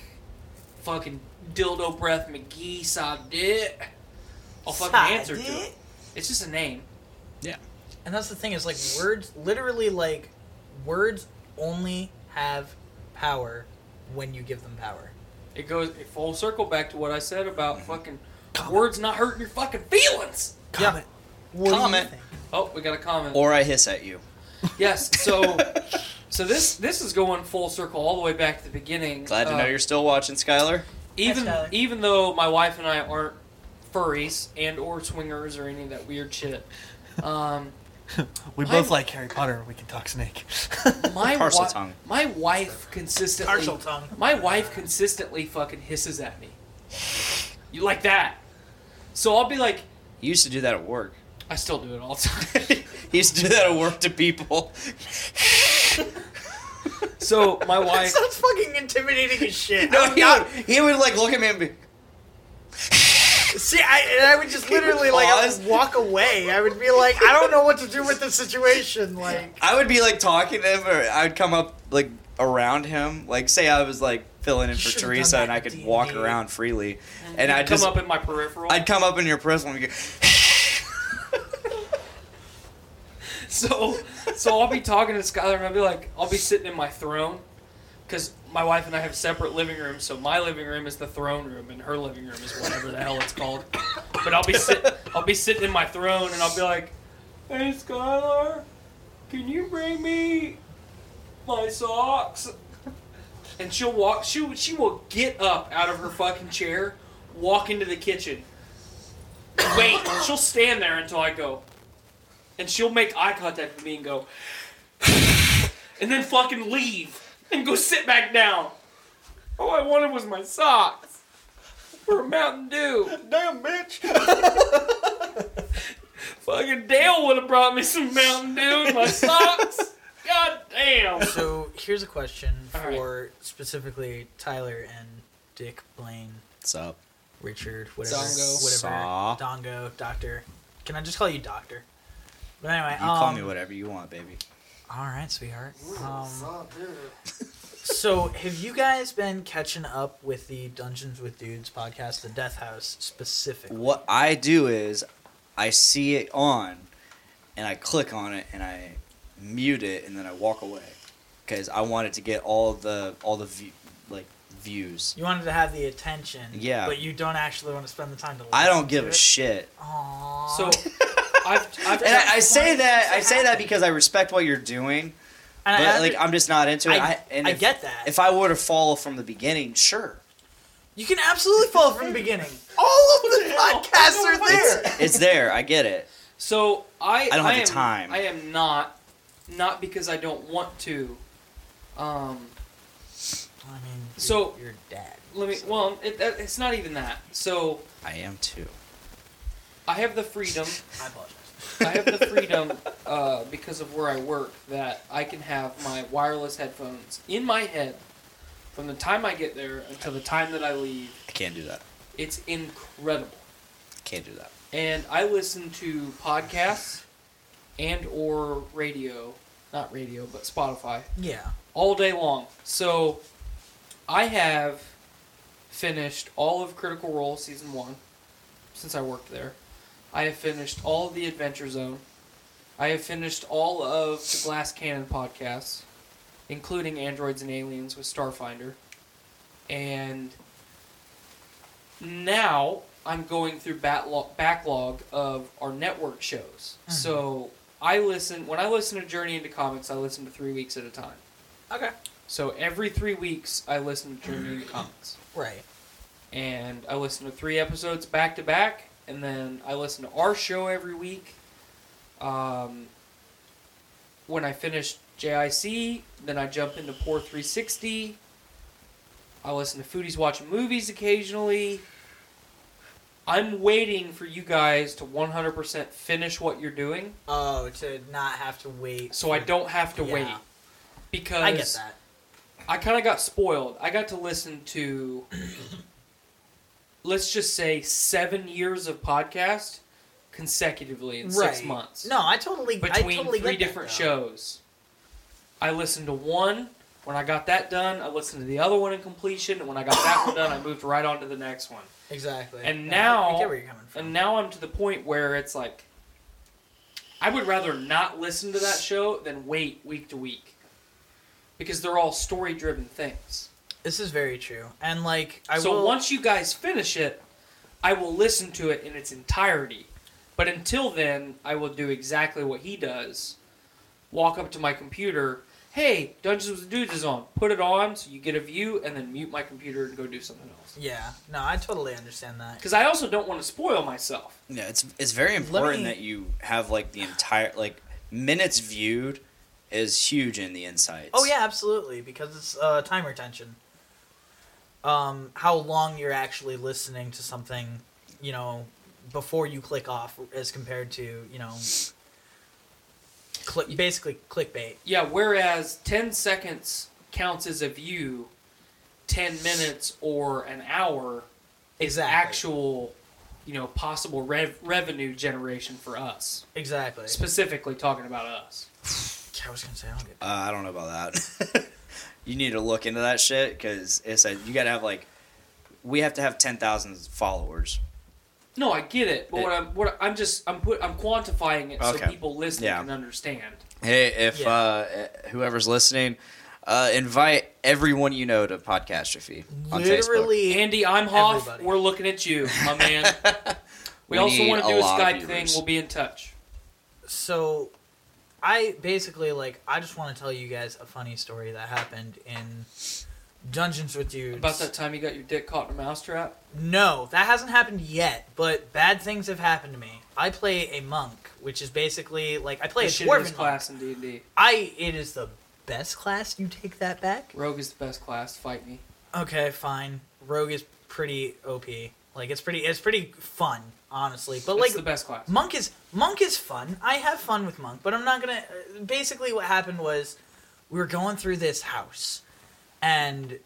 fucking dildo breath McGee, Sadet. I'll fucking answer to it. It's just a name. Yeah. And that's the thing is like words, literally like words only have power when you give them power. It goes it full circle back to what I said about fucking words not hurting your fucking feelings. Comment. What do you Comment. Oh, we got a comment. Or I hiss at you. Yes, so so this this is going full circle all the way back to the beginning. Glad to Uh, know you're still watching, Skylar. Even Skylar. even though my wife and I aren't furries and or swingers or any of that weird shit. Um, We I'm- both like Harry Potter. We can talk snake. my Parcel wi- tongue. my wife consistently Parseltongue. my wife consistently fucking hisses at me. You like that? So I'll be like, He used to do that at work. I still do it all the time. he used to do that at work to people. So my That wife, sounds fucking intimidating as shit. No, he not- would, he would like look at me and be. see, I, and I would just literally like I would walk away. I would be like, I don't know what to do with this situation. Like, I would be like talking to him, or I would come up like around him. Like, say I was like filling in for Teresa, and I could D&D. walk around freely, and I'd come just up in my peripheral. I'd come up in your personal and go. So, so I'll be talking to Skylar and I'll be like, I'll be sitting in my throne, because my wife and I have separate living rooms. So my living room is the throne room, and her living room is whatever the hell it's called. But I'll be sit, I'll be sitting in my throne, and I'll be like, "Hey, Skylar, can you bring me my socks?" And she'll walk. She she will get up out of her fucking chair, walk into the kitchen. Wait, she'll stand there until I go, and she'll make eye contact with me and go, and then fucking leave and go sit back down. All I wanted was my socks for a Mountain Dew. Damn, bitch. Fucking Dale would have brought me some Mountain Dew and my socks. God damn. So here's a question All right. for specifically Tyler and Dick, Blaine, What's up? Richard, whatever, Dongo. whatever, Saw. Dongo, Doctor. Can I just call you Doctor? But anyway, You call me um, whatever you want, baby. All right, sweetheart. Um, so, have you guys been catching up with the Dungeons with Dudes podcast, the Death House specifically? What I do is I see it on and I click on it and I mute it and then I walk away because I wanted to get all the all the view, like views. You wanted to have the attention, Yeah. but you don't actually want to spend the time to. Listen I don't give to a it. shit. Aww. So I've, I've And I, I say that I say that because I respect what you're doing, And but I, like I'm just not into it. I, I, and I if, get that. If I were to follow from the beginning, sure, you can absolutely follow from the beginning. All of the podcasts are there. it's there. I get it. So I I don't have the am, time. I am not not because I don't want to. Um, I mean, you're, So- your dad. let me. Well, it, it's not even that. So I am too. I have the freedom. I apologize. I have the freedom uh, because of where I work that I can have my wireless headphones in my head from the time I get there until the time that I leave. I can't do that. It's incredible. I can't do that. and I listen to podcasts and or radio, not radio, but Spotify Yeah. all day long. So I have finished all of Critical Role season 1 since I worked there. I have finished all of the Adventure Zone. I have finished all of the Glass Cannon podcasts, including Androids and Aliens with Starfinder. And now I'm going through backlog, backlog of our network shows. Mm-hmm. So I listen when I listen to Journey into Comics. I listen to three weeks at a time. Okay. So every three weeks, I listen to Journey into Comics, Right. and I listen to three episodes back to back, and then I listen to our show every week. Um, when I finish JIC, then I jump into Poor 360. I listen to Foodies watching movies occasionally. I'm waiting for you guys to 100% finish what you're doing, Oh, to not have to wait. so I don't have to Yeah. wait. Because I get that. I kind of got spoiled. I got to listen to, let's just say, seven years of podcast consecutively in right. six months No, I totally. I between totally three that, different though. shows. I listened to one. When I got that done, I listened to the other one in completion. And when I got that one done, I moved right on to the next one. Exactly. And Yeah, now- I get where you're coming from. And now I'm to the point where it's like, I would rather not listen to that show than wait week to week. Because they're all story driven things. This is very true. And like, I so will. once you guys finish it, I will listen to it in its entirety. But until then, I will do exactly what he does. Walk up to my computer. Hey, Dungeons with Dudes is on. Put it on so you get a view, and then mute my computer and go do something else. yeah. No, I totally understand that. Because I also don't want to spoil myself. Yeah, it's it's very important me- that you have like the entire like minutes viewed is huge in the insights. Oh yeah, absolutely, because it's uh, time retention. Um, how long you're actually listening to something, you know, before you click off, as compared to you know, click basically clickbait. Yeah, whereas 10 seconds counts as a view, 10 minutes or an hour is Exactly. actual, you know, possible rev- revenue generation for us. Exactly. Specifically talking about us. I was gonna say I don't get. Uh, I don't know about that. you need to look into that shit because it's a, you got to have like we have to have ten thousand followers. No, I get it, but what I'm what I'm just I'm put I'm quantifying it so people listening Yeah. can understand. Hey, if Yeah. uh, whoever's listening, uh, invite everyone you know to Podcastrophe on Facebook. Literally, Andy, I'm Hoff. Everybody. We're looking at you, my man. we, We also want to do a lot Skype thing. We'll be in touch. so I basically like I just want to tell you guys a funny story that happened in Dungeons with Dudes. About that time you got your dick caught in a mousetrap. No, that hasn't happened yet, but bad things have happened to me. I play a monk, which is basically like I play The a dwarven class. class in D and D. I it is the best class. You take that back. Rogue is the best class. Fight me. Okay, fine. Rogue is pretty OP. Like it's pretty it's pretty fun, honestly. But It's like the best class. Monk is Monk is fun. I have fun with Monk, but I'm not gonna. uh, Basically, what happened was we were going through this house, and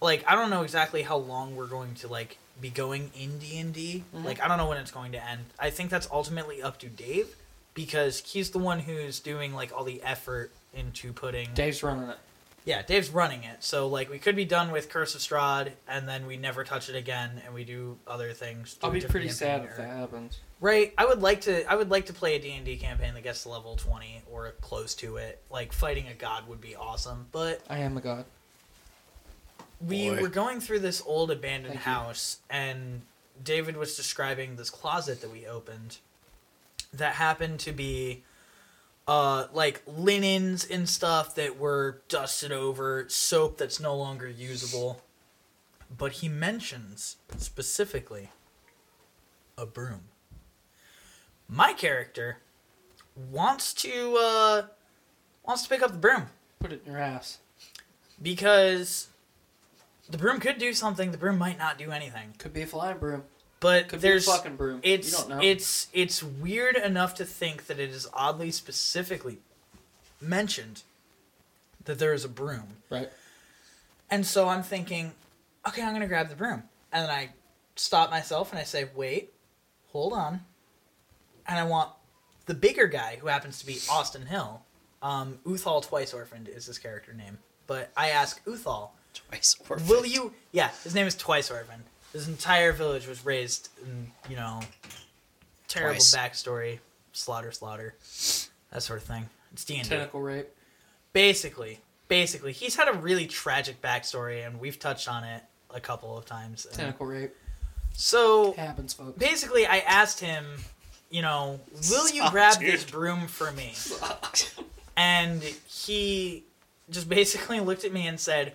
like I don't know exactly how long we're going to like be going in D and D. Like I don't know when it's going to end. I think that's ultimately up to Dave because he's the one who's doing like all the effort into putting. Dave's running it. Yeah, Dave's running it. So like we could be done with Curse of Strahd, and then we never touch it again, and we do other things. I'll be pretty sad campaign if that happens. Right. I would like to. I would like to play a D and D campaign that gets to level twenty or close to it. Like fighting a god would be awesome. But I am a god. we Boy. were going through this old abandoned Thank you. house, and David was describing this closet that we opened that happened to be uh like linens and stuff that were dusted over, soap that's no longer usable. But he mentions specifically a broom. My character wants to uh wants to pick up the broom Put it in your ass. because the broom could do something, the broom might not do anything. Could be a flying broom. But Could there's be a fucking broom. it's you don't know. it's it's weird enough to think that it is oddly specifically mentioned that there is a broom. right. And so I'm thinking, okay, I'm gonna grab the broom. And then I stop myself and I say, wait, hold on. And I want the bigger guy who happens to be Austin Hill. Um, Uthal Twice Orphaned is his character name. But I ask Uthal, Twice orphaned. will you? Yeah, his name is Twice Orphaned. His entire village was raised in, you know, terrible Twice. backstory, slaughter, slaughter, that sort of thing. It's D and D Tentacle rape. basically basically he's had a really tragic backstory and we've touched on it a couple of times And Tentacle rape. so Happens, folks. basically i asked him you know will you Stop, grab dude. this broom for me and he just basically looked at me and said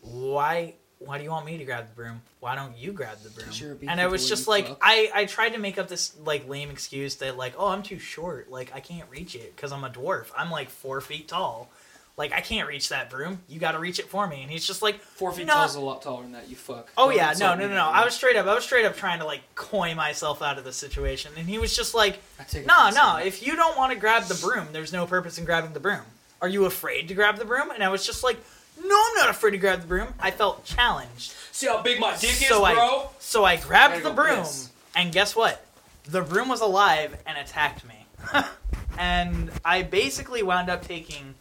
why why do you want me to grab the broom why don't you grab the broom? and i was just like i i tried to make up this like lame excuse that like oh i'm too short like i can't reach it because i'm a dwarf i'm like four feet tall like i can't reach that broom you got to reach it for me and he's just like Four feet no. tall is a lot taller than that. You fuck. Oh yeah, no, no, no, no. I was straight up. I was straight up trying to like coy myself out of the situation, and he was just like, "No, no. If you don't want to grab the broom, there's no purpose in grabbing the broom. Are you afraid to grab the broom?" And I was just like, "No, I'm not afraid to grab the broom. I felt challenged, See how big my dick so is, I bro? so I grabbed Gotta the broom, piss. and guess what? The broom was alive and attacked me, and I basically wound up taking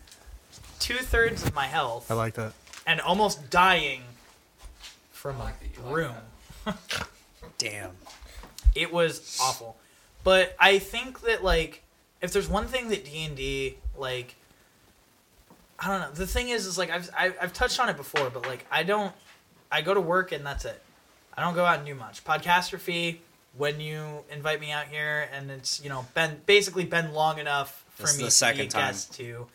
two thirds of my health I like that. and almost dying from I like a that you like broom. Damn. it was awful but i think that like if there's one thing that d&d like i don't know the thing is is like I've, I've i've touched on it before but like i don't i go to work and that's it i don't go out and do much podcastrophe when you invite me out here and it's you know been basically been long enough for This is me the to second be a time. guest to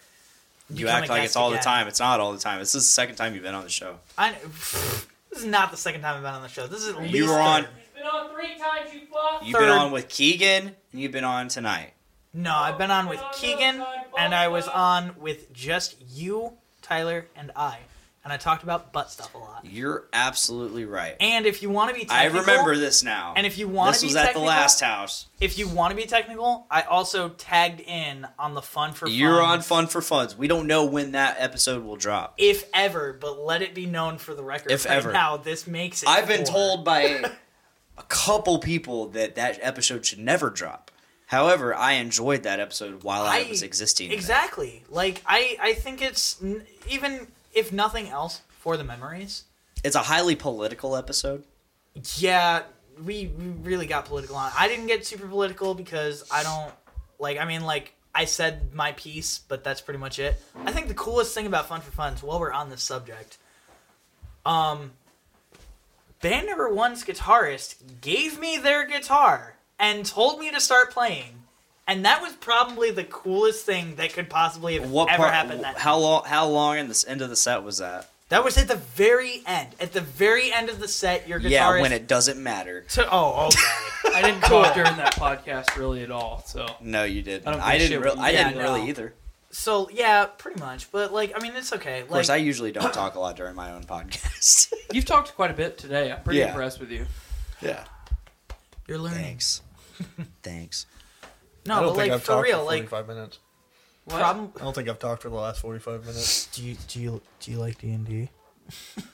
You act like it's all the time. It's not all the time. This is the second time you've been on the show. I, this is not the second time i've been on the show this is at least You were on. third. Been on three times, you fuck. You've Third. been on with Keegan, and you've been on tonight. No, I've been on with Keegan, and I was on with just you, Tyler, and I, and I talked about butt stuff a lot. You're absolutely right. And if you want to be, technical, I remember this now. And if you want this to be was at the technical- last house. If you want to be technical, I also tagged in on the fun for You're on Fun for Funds. We don't know when that episode will drop. if ever. But let it be known for the record. If right ever. now this makes it. I've been told by a couple people that that episode should never drop. However, I enjoyed that episode while I, was existing. Exactly. Like I, I think it's n- even if nothing else for the memories. It's a highly political episode. Yeah, we, we really got political on. I didn't get super political because I don't like. I mean, like I said my piece, but that's pretty much it. I think the coolest thing about Fun for Funds, while we're on this subject, um, band number one's guitarist gave me their guitar and told me to start playing. And that was probably the coolest thing that could possibly have What ever part? happened. That How long? How long in this end of the set was that? that was at the very end. At the very end of the set, your guitarist. Yeah, when it doesn't matter. To, oh, okay. I didn't talk during that podcast really at all. So No, you didn't. I don't give didn't. shit Re- I did. didn't Yeah, really no. either. so yeah, pretty much. But like, I mean, it's okay. Of course, I usually don't talk a lot during my own podcast. you've talked quite a bit today. I'm pretty Yeah. impressed with you. yeah. you're learning. Thanks. Thanks. No, I don't but think like I've for talked real, for like 45 minutes. What? problem. I don't think I've talked for the last 45 minutes. Do you do you do you like D and D?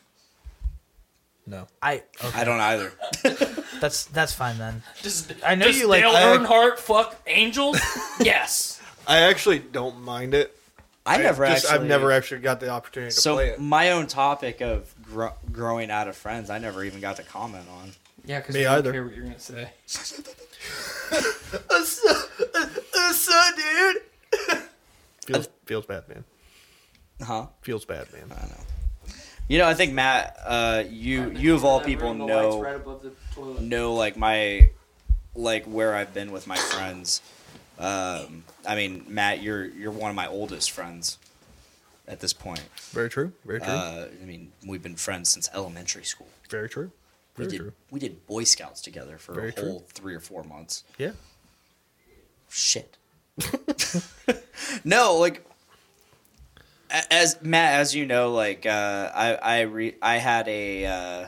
No. I I don't either. that's that's fine then. Just, I know does you like- Dale I- Earnhardt fuck angels? yes. I actually don't mind it. I never just, actually. I've never actually got the opportunity to So play it. So, my own topic of gro- growing out of friends, I never even got to comment on. Yeah, because Me we don't either. care what you're gonna say. so, dude. Feels feels bad, man. Huh? Feels bad, man. I know. You know, I think Matt, uh, you you of all people The lights know right above the know like my like where I've been with my friends. Um, I mean, Matt, you're you're one of my oldest friends at this point. Very true. Very true. Uh, I mean, we've been friends since elementary school. Very true. We did true. we did Boy Scouts together for Very a true. whole three or four months. Yeah. Shit. no, like as Matt, as you know, like uh, I I re- I had a uh,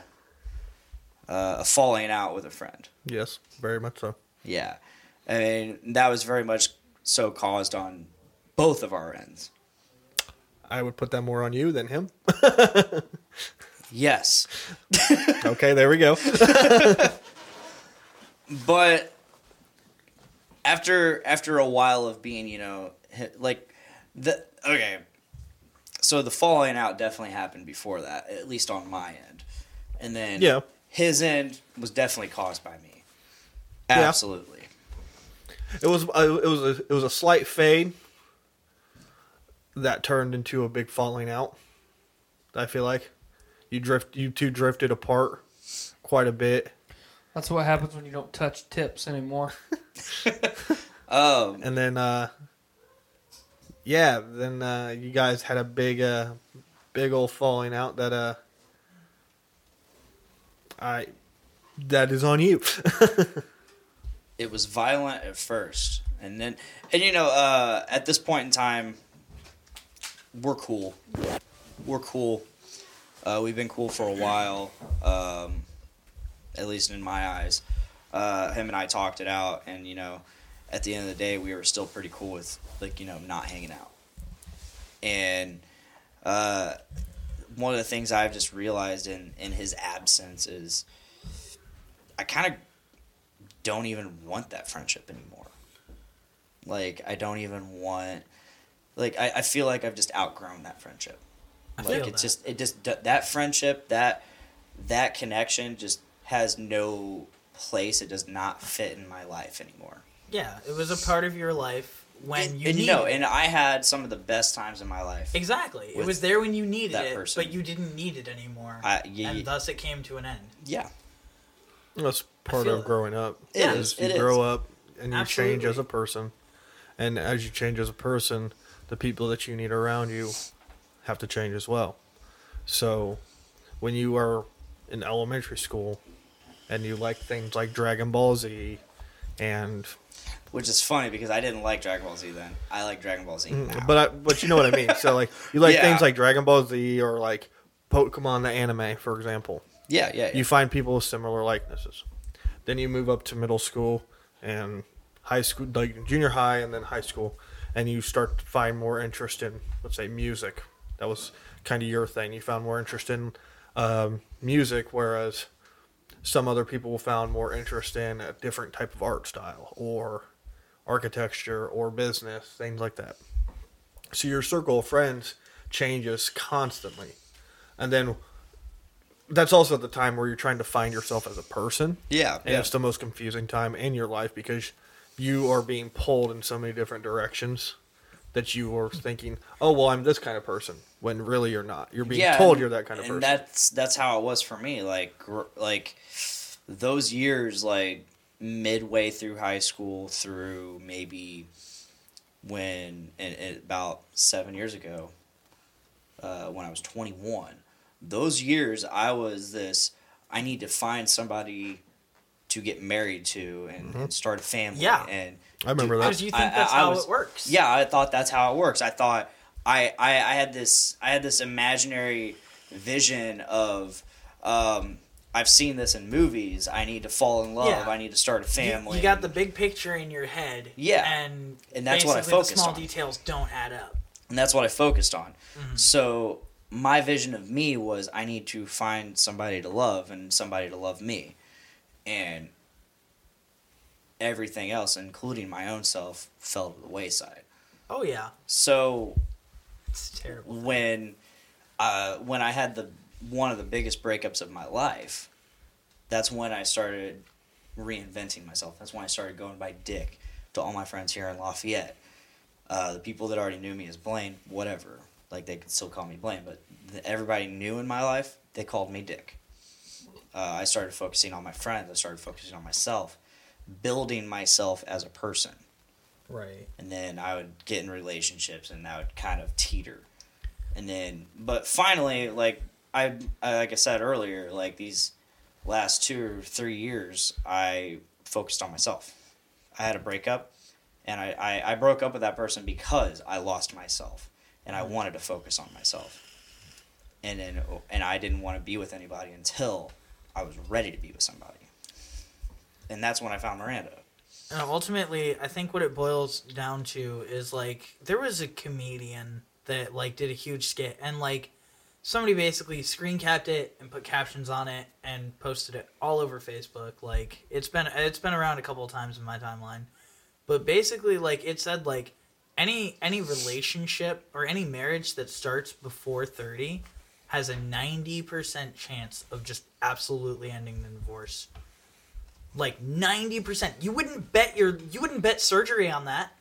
uh, a falling out with a friend. Yes. Very much so. Yeah, I mean that was very much so caused on both of our ends. I would put that more on you than him. Yes, Okay, there we go. but after after a while of being, you know, hit- like the okay, so the falling out definitely happened before that, at least on my end, and then Yeah. his end was definitely caused by me. Yeah. Absolutely. It was uh, it was a, it was a slight fade that turned into a big falling out. I feel like you drift you two drifted apart quite a bit, That's what happens when you don't touch tips anymore. Um, and then uh, yeah, then uh, you guys had a big uh, big old falling out that uh, I that is on you. it was violent at first and then and you know uh at this point in time we're cool we're cool uh we've been cool for a while um at least in my eyes uh him and i talked it out and you know at the end of the day we were still pretty cool with like you know not hanging out and uh one of the things i've just realized in in his absence is i kind of don't even want that friendship anymore. Like I don't even want like I, I feel like I've just outgrown that friendship. Like feel it's that. just it just that friendship that that connection just has no place. It does not fit in my life anymore. Yeah, it was a part of your life when and, you and needed no, it. and I had some of the best times in my life. Exactly. It was there when you needed that it, person. but you didn't need it anymore. I- yeah, and thus it came to an end. Yeah. That's part of it. growing up. It is is, You it is. grow up and you change as a person, and as you change as a person, the people that you need around you have to change as well. So, when you are in elementary school, and you like things like Dragon Ball Z, and Which is funny because I didn't like Dragon Ball Z then. I like Dragon Ball Z now. Mm, but I, but you know what I mean. So like you like Yeah. things like Dragon Ball Z or like Pokemon the anime, for example. yeah, yeah, yeah. you find people with similar likenesses. Then you move up to middle school and high school, like junior high and then high school, and you start to find more interest in, let's say, music. That was kind of your thing. You found more interest in um, music, whereas some other people found more interest in a different type of art style or architecture or business, things like that. So your circle of friends changes constantly. And then that's also the time where you're trying to find yourself as a person. yeah, And yeah. it's the most confusing time in your life because you are being pulled in so many different directions that you are thinking, "Oh, well, I'm this kind of person," when really you're not. You're being told and- you're that kind of and person. that's that's how it was for me. Like gr- like those years, like midway through high school through maybe when and, and about seven years ago, uh, when I was 21. Those years, I was this. I need to find somebody to get married to and, and start a family. Yeah. and I remember that. Because you think I- that's I- I how was- it works. yeah, I thought that's how it works. I thought I, I, I had this I had this imaginary vision of um, I've seen this in movies. I need to fall in love. Yeah. I need to start a family. You, got the big picture in your head. Yeah. And, And that's what I focused the small on. details don't add up. and that's what I focused on. Mm-hmm. So my vision of me was I need to find somebody to love and somebody to love me, and everything else, including my own self, fell to the wayside. Oh yeah. So It's terrible. when uh, when I had the one of the biggest breakups of my life, that's when I started reinventing myself. That's when I started going by Dick to all my friends here in Lafayette. Uh, the people that already knew me as Blaine, whatever, like they could still call me Blaine, but the, everybody new in my life, they called me Dick. Uh, I started focusing on my friends. I started focusing on myself, building myself as a person Right. and then I would get in relationships, and that would kind of teeter. And then, but finally, like I, I like I said earlier, like these last two or three years, I focused on myself. I had a breakup, and I, I, I broke up with that person because I lost myself, and I wanted to focus on myself. And then, and I didn't want to be with anybody until I was ready to be with somebody. And that's when I found Miranda. And ultimately, I think what it boils down to is like there was a comedian that like did a huge skit, and like somebody basically screen capped it and put captions on it and posted it all over Facebook. Like it's been it's been around a couple of times in my timeline, but basically like it said like any any relationship or any marriage that starts before thirty has a ninety percent chance of just absolutely ending the divorce like 90%. You wouldn't bet your you wouldn't bet surgery on that.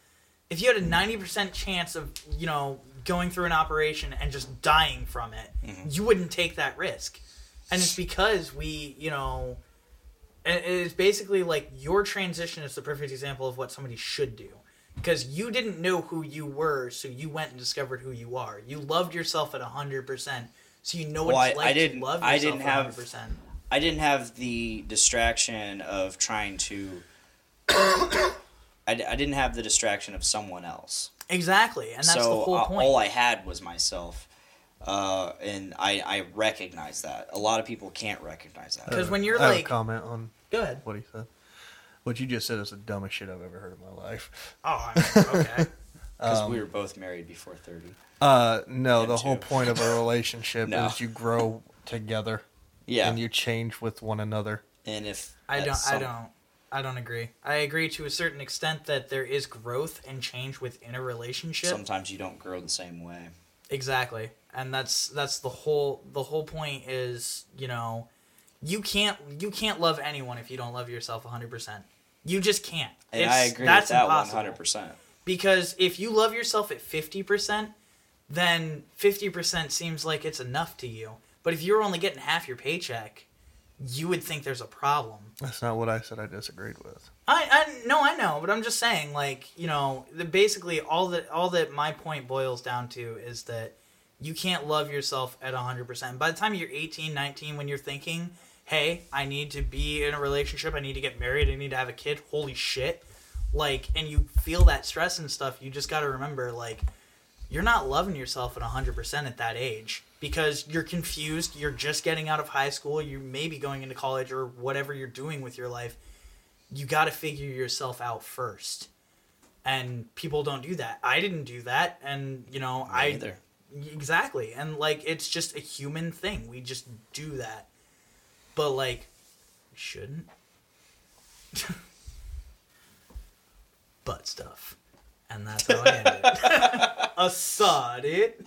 If you had a 90% chance of, you know, going through an operation and just dying from it, mm-hmm. you wouldn't take that risk. And it's because we, you know, it's basically like your transition is the perfect example of what somebody should do. Because you didn't know who you were, so you went and discovered who you are. You loved yourself at 100%, so you know what Well, it's I- like I didn't- to love I yourself didn't have- 100%. I didn't have the distraction of trying to. I didn't have the distraction of someone else. Exactly, and that's so the whole uh, point. all I had was myself, uh, and I I recognize that. A lot of people can't recognize that. Because when you're I have a like, comment on go ahead. what he said. What you just said is the dumbest shit I've ever heard in my life. Oh, I- okay. Because we were both married before thirty. Uh, no, Him the whole point of a relationship No. is you grow together Yeah, and you change with one another. and if I don't. I don't. I don't agree. I agree to a certain extent that there is growth and change within a relationship. Sometimes you don't grow the same way. Exactly, and that's that's the whole the whole point is you know, you can't you can't love anyone if you don't love yourself hundred percent. You just can't. And It's- I agree that's with that impossible. hundred percent. Because if you love yourself at 50%, then 50% seems like it's enough to you. But if you're only getting half your paycheck, you would think there's a problem. That's not what I said. I disagreed with. I, I no, I know, but I'm just saying, like, you know, the, basically all that all that my point boils down to is that you can't love yourself at 100%. By the time you're 18, 19, when you're thinking, hey, I need to be in a relationship, I need to get married, I need to have a kid, holy shit. Like, and you feel that stress and stuff, you just got to remember, like, you're not loving yourself at 100% at that age because you're confused, you're just getting out of high school, you may be going into college or whatever you're doing with your life. You got to figure yourself out first. And people don't do that. I didn't do that and you know i either. exactly and like it's just a human thing. We just do that. But like we shouldn't butt stuff and that's how i ended. it a sod it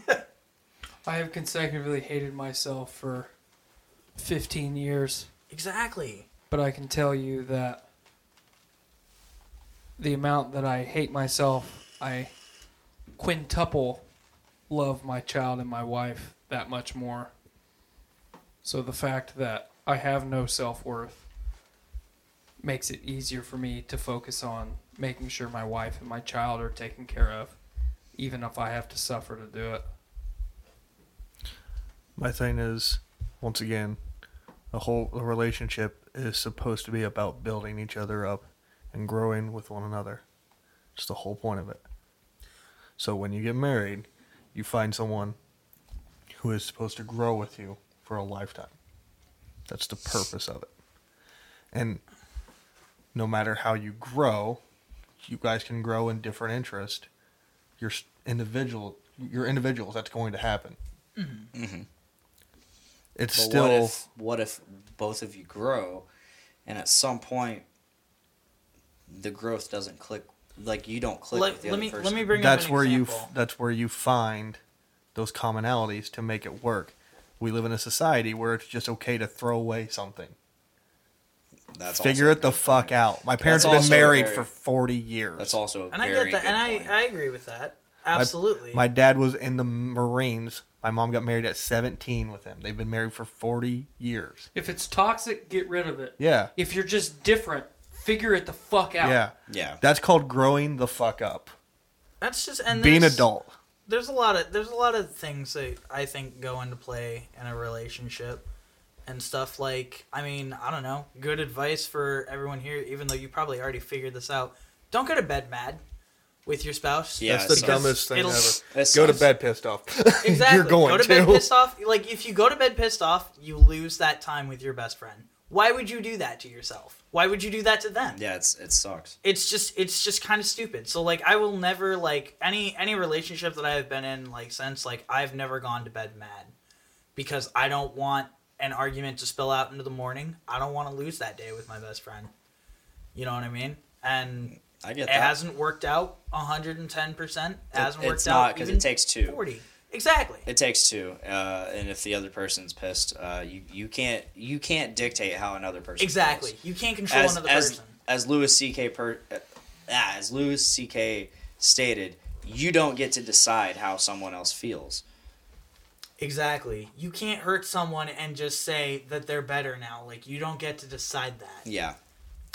I have consecutively hated myself for 15 years, exactly but I can tell you that the amount that I hate myself, I quintuple love my child and my wife that much more. So the fact that I have no self worth makes it easier for me to focus on making sure my wife and my child are taken care of, even if I have to suffer to do it. My thing is, once again, the whole relationship is supposed to be about building each other up and growing with one another. It's the whole point of it. So when you get married, you find someone who is supposed to grow with you for a lifetime. That's the purpose of it. And no matter how you grow, you guys can grow in different interest. You're individual. You're individuals. That's going to happen. Mm-hmm. Mm-hmm. It's But still what if what if both of you grow, and at some point, the growth doesn't click. Like you don't click Let, with the let other me person. let me bring that's up an where you example. f- that's where you find those commonalities to make it work. We live in a society where it's just okay to throw away something. That's Figure it the a fuck point. out. My parents That's have been married very- for 40 years. That's also a and I get that, and I. I agree with that. Absolutely. My dad was in the Marines. My mom got married at 17 with him. They've been married for 40 years. If it's toxic, get rid of it. Yeah. If you're just different, figure it the fuck out. Yeah. yeah. That's called growing the fuck up. That's just and Being adult. There's a lot of there's a lot of things that I think go into play in a relationship and stuff like I mean I don't know good advice for everyone here even though you probably already figured this out don't go to bed mad with your spouse Yeah, That's the dumbest thing ever. That Go to bed pissed off. exactly You're going go to to. bed pissed off like if you go to bed pissed off you lose that time with your best friend why would you do that to yourself why would you do that to them Yeah, it's it sucks. it's just it's just kind of stupid. So like I will never like any any relationship that I have been in like since like I've never gone to bed mad because I don't want an argument to spill out into the morning. I don't want to lose that day with my best friend. You know what I mean? And I get it that. hasn't worked out 110%. It hasn't it's worked not, because it takes two. 40. Exactly. It takes two, uh, and if the other person's pissed, uh, you you can't you can't dictate how another person Exactly. feels. You can't control As another as person. as Louis C.K. Per, uh, as Louis C.K. stated, you don't get to decide how someone else feels. Exactly. You can't hurt someone and just say that they're better now. Like you don't get to decide that. Yeah,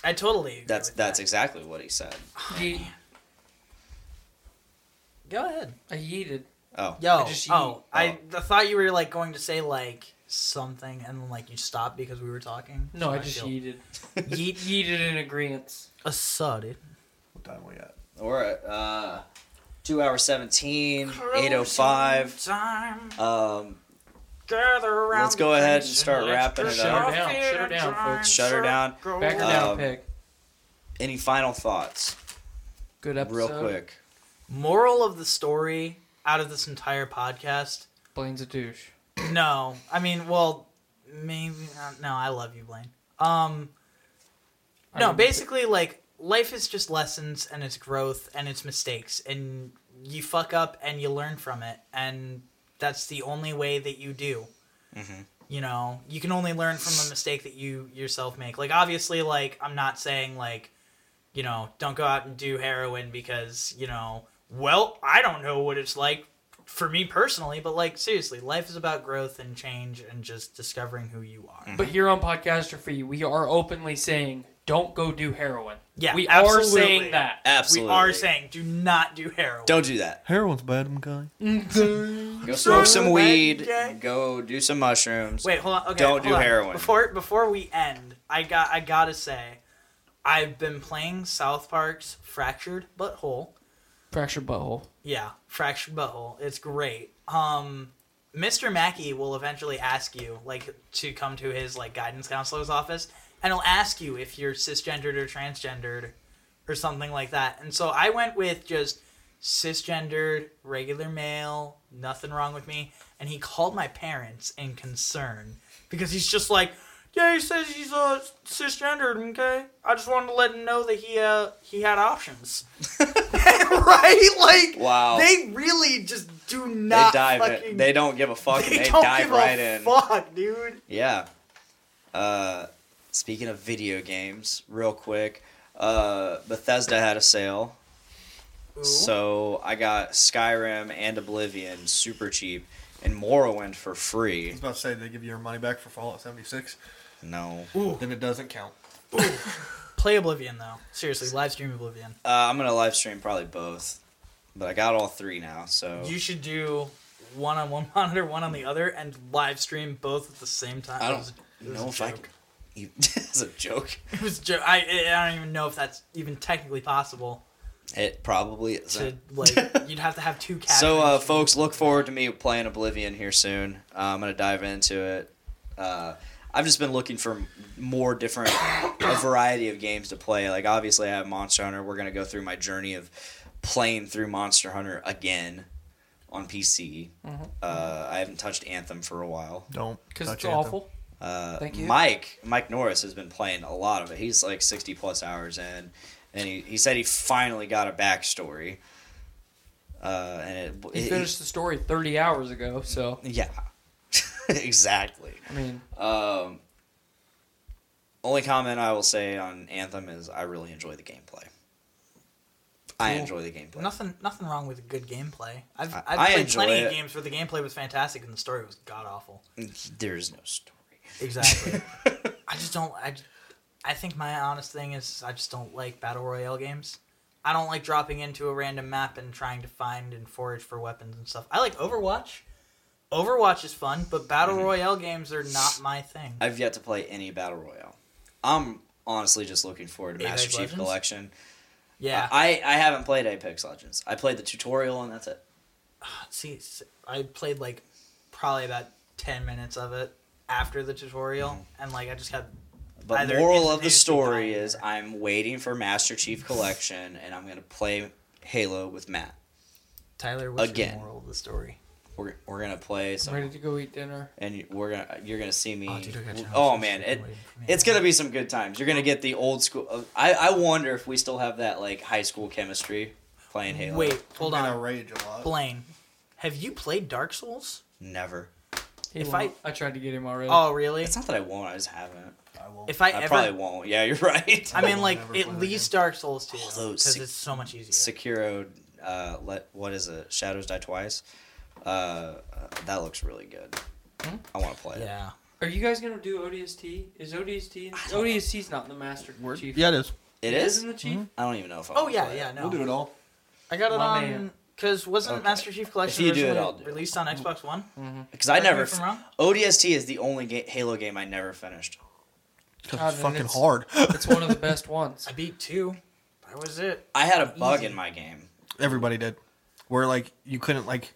I totally agree that's with that's that. exactly what he said. Ye- Go ahead. I yeeted. Oh, Yo, I just oh, yeet. I, Oh. I thought you were like going to say like something and then like you stopped because we were talking. No, So I just feel- yeeted. yeet Yeeted in agreement. a dude. What time we at? we're at uh, two hour seventeen, eight oh five. Time. Um, Gather around let's go ahead and start wrapping it up. Shut her down, shut her down, folks. Shut her down. Back her down, Um, pig. any final thoughts, Good episode. real quick? Moral of the story out of this entire podcast. Blaine's a douche. No, I mean, well, maybe not. No, I love you, Blaine. Um, no, basically, like life is just lessons and it's growth and it's mistakes, and you fuck up and you learn from it, and that's the only way that you do. Mhm. You know, you can only learn from a mistake that you yourself make. Like, obviously, like I'm not saying like, you know, don't go out and do heroin because you know, well, I don't know what it's like for me personally, but like seriously, life is about growth and change and just discovering who you are. But here on Podcastrophe, we are openly saying, don't go do heroin. Yeah, we absolutely. are saying that. Absolutely, We are saying do not do heroin. don't do that. Heroin's bad, guy. Go smoke some weed. Go do some mushrooms. Wait, hold on. Okay, Don't hold do on. heroin. Before before we end, I got I gotta say, I've been playing South Park's Fractured Butthole. Fractured butthole. Yeah, Fractured Butthole. It's great. Um, Mr. Mackey will eventually ask you like to come to his like guidance counselor's office, and he'll ask you if you're cisgendered or transgendered, or something like that. And so I went with just cisgendered, regular male, nothing wrong with me. And he called my parents in concern because he's just like, yeah, he says he's uh, cisgendered. Okay, I just wanted to let him know that he uh he had options. right? Like, Wow. they really just do not. They dive fucking. in. They don't give a fuck. and they They, don't dive give right a in. Fuck, dude. Yeah. Uh, speaking of video games, real quick, Uh, Bethesda had a sale, Ooh. so I got Skyrim and Oblivion super cheap, and Morrowind for free. I was about to say they give you your money back for Fallout 76. No, Then it doesn't count. Play Oblivion though. Seriously, live stream Oblivion. uh, I'm gonna live stream probably both, but I got all three now. So You should do one on one monitor, one on the other, and live stream both at the same time. I It don't was a- know a if I can. You, it's a joke. It was jo- I I don't even know if that's even technically possible. It probably isn't. like, you'd have to have two cats. So, uh, folks, look forward to me playing Oblivion here soon. Uh, I'm gonna dive into it. Uh, I've just been looking for more different, a variety of games to play. Like, obviously, I have Monster Hunter. We're gonna go through my journey of playing through Monster Hunter again on PC. Uh, I haven't touched Anthem for a while. Don't. Because touch it's Anthem. awful. Uh, Thank you. Mike Mike Norris has been playing a lot of it. He's like sixty plus hours in, and he, he said he finally got a backstory. Uh, and it, He it- finished the story 30 hours ago, so yeah, exactly. I mean, Um, only comment I will say on Anthem is I really enjoy the gameplay. I Cool. enjoy the gameplay. Nothing, nothing wrong with good gameplay. I've, I- I've I played enjoy plenty it. of games where the gameplay was fantastic and the story was god awful. There's no story. Exactly. I just don't. I, I think my honest thing is I just don't like battle royale games. I don't like dropping into a random map and trying to find and forage for weapons and stuff. I like Overwatch. Overwatch is fun, but battle Mm-hmm. royale games are not my thing. I've yet to play any battle royale. I'm honestly just looking forward to Apex Master Chief Legends? Collection. Yeah. I, I haven't played Apex Legends. I played the tutorial and that's it. See, I played like probably about ten minutes of it after the tutorial, and like I just had But Either moral of the story is or- I'm waiting for Master Chief Collection and I'm gonna play Halo with Matt. Tyler. What's Again. your moral of the story? We're, we're gonna play I'm ready to go eat dinner. and you- we're gonna you're gonna see me. Oh, dude, I got you. oh man, it waiting for me. it's gonna be some good times. You're gonna get the old school. uh, I I wonder if we still have that like high school chemistry playing Halo. Wait, hold I'm on, gonna rage a lot. Blaine. Have you played Dark Souls? never. He If won't. I- I tried to get him already. Oh, really? It's not that I won't. I just haven't. I will. If I, I ever, probably won't. Yeah, you're right. I mean, like never at that least Dark Souls 2, Oh, because sec- it's so much easier. Sekiro, uh, let what is it? Shadows Die Twice. Uh, uh, that looks really good. Hmm? I want to play it. yeah. Are you guys gonna do ODST? Is ODST? ODST's not in the Master Chief. Yeah, it is. It It is. is in the Chief. I don't even know if I. Oh yeah, play yeah. it. No, We'll do it all. I got it My on man. Because wasn't Okay. Master Chief Collection If you do it, I'll do it. released on Xbox One? Because I Correct me never. if ODST is the only ga- Halo game I never finished. Because God, it's fucking it's- hard. It's one of the best ones. I beat two. That was it. I had a bug Easy. in my game. Everybody did. Where like you couldn't like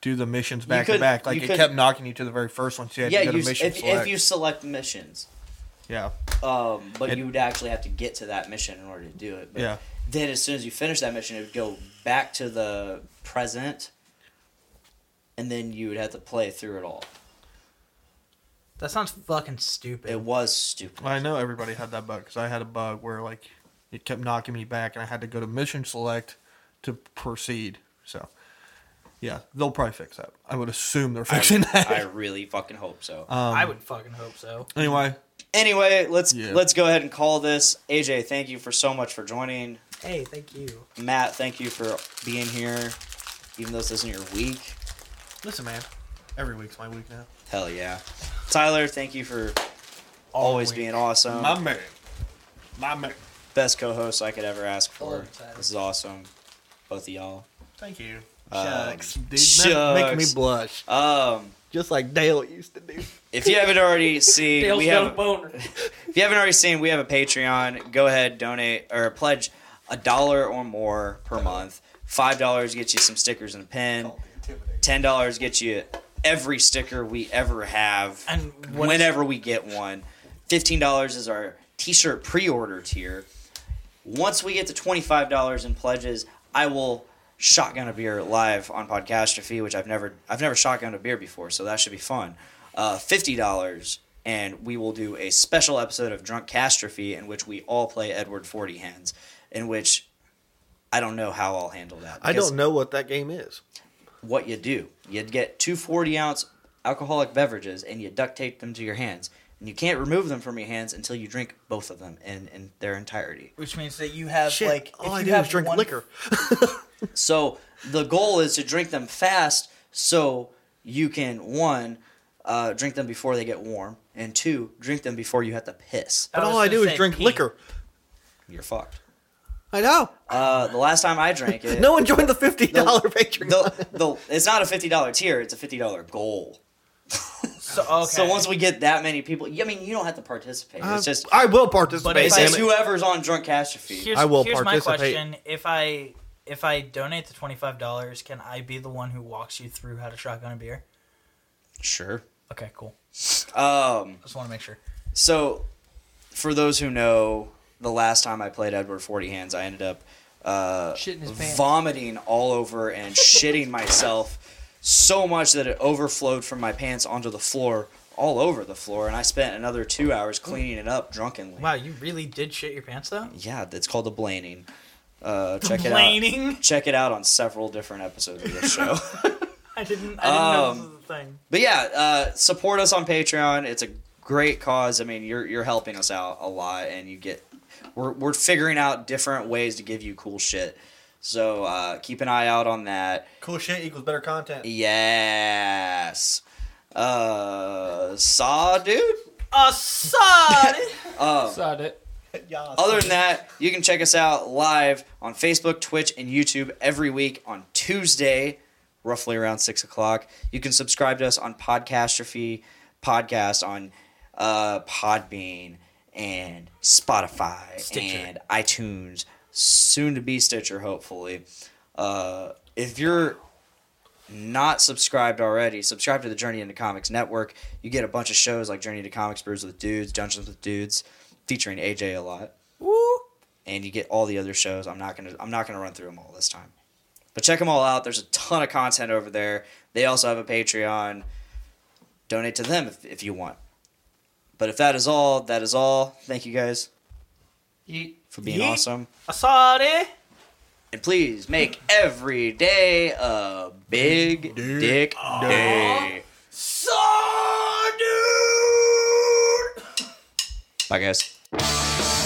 do the missions back to couldn't- back. Like it couldn't- kept knocking you to the very first one. So you had yeah, to go you, to mission if, if you select missions, yeah, um, but It- you would actually have to get to that mission in order to do it. But yeah. Then as soon as you finish that mission, it would go back to the present, and then you would have to play through it all. That sounds fucking stupid. It was stupid. Well, I know everybody had that bug because I had a bug where like it kept knocking me back, and I had to go to mission select to proceed. So, yeah, they'll probably fix that. I would assume they're fixing that. I really fucking hope so. um, I would fucking hope so. Anyway, Anyway, let's Yeah. let's go ahead and call this. AJ, thank you for so much for joining. Hey, thank you. Matt, thank you for being here, even though this isn't your week. listen, man. Every week's my week now. Hell yeah. Tyler, thank you for always being awesome. My man. My man. Best co-host I could ever ask Hello, for. Tyler. This is awesome, both of y'all. Thank you. Um, Shucks, dude. shucks. Making me blush, Um, just like Dale used to do. if you haven't already seen, Dale's we got have a boner. If you haven't already seen, we have a Patreon. Go ahead, donate or pledge a dollar or more per month. Five dollars gets you some stickers and a pen. Ten dollars gets you every sticker we ever have, And what is- whenever we get one. Fifteen dollars is our T-shirt pre-order tier. Once we get to twenty-five dollars in pledges, I will shotgun a beer live on Podcastrophe, which I've never I've never shotgunned a beer before, so that should be fun. Uh, Fifty dollars, and we will do a special episode of Drunk Castrophe in which we all play Edward Forty Hands, in which I don't know how I'll handle that. I don't know what that game is. what you do. You get two 40 ounce alcoholic beverages and you duct tape them to your hands. and you can't remove them from your hands until you drink both of them in, in their entirety. Which means that you have Shit, like all if I you do have is drink one- liquor. So the goal is to drink them fast so you can one uh, drink them before they get warm, and two drink them before you have to piss. But all I gonna do is drink pee. liquor. You're fucked. I know. Uh, the last time I drank it, No one joined the fifty dollar Patreon. the, the, it's not a fifty dollar tier; it's a fifty dollar goal. So okay. So once we get that many people, I mean, you don't have to participate. Uh, It's just I will participate. it's damn just it. whoever's on drunk catastrophe. here's, I will here's my participate. question: If I if I donate the twenty five dollars, can I be the one who walks you through how to shotgun a beer? Sure. Okay, cool. Um, Just want to make sure. So, for those who know, the last time I played Edward Forty Hands, I ended up uh, Shitting his pants. vomiting all over and shitting myself so much that it overflowed from my pants onto the floor, all over the floor, and I spent another two hours cleaning it up drunkenly. Wow, you really did shit your pants though. Yeah, it's called the blaning. Uh, check it out. Check it out on several different episodes of this show. I didn't. I didn't know Um, this was a thing. But yeah, uh, support us on Patreon. It's a great cause. I mean, you're you're helping us out a lot, and you get we're we're figuring out different ways to give you cool shit. So uh, keep an eye out on that. Cool shit equals better content. Yes. Uh, saw dude. Assad. Um, Side it. Other than that, you can check us out live on Facebook, Twitch, and YouTube every week on Tuesday, roughly around six o'clock. You can subscribe to us on Podcastrophe podcast on uh, Podbean and Spotify Stitcher. and iTunes, soon to be Stitcher, hopefully. Uh, if you're not subscribed already, subscribe to the Journey into Comics Network. You get a bunch of shows like Journey into Comics, Brews with Dudes, Dungeons with Dudes, featuring AJ a lot. Woo. And you get all the other shows. I'm not gonna I'm not gonna run through them all this time. But check them all out. There's a ton of content over there. They also have a Patreon. Donate to them if, if you want. But if that is all, that is all. Thank you guys Yeet. for being Yeet. awesome. Assad. And please make every day a big dick day. Bye, guys.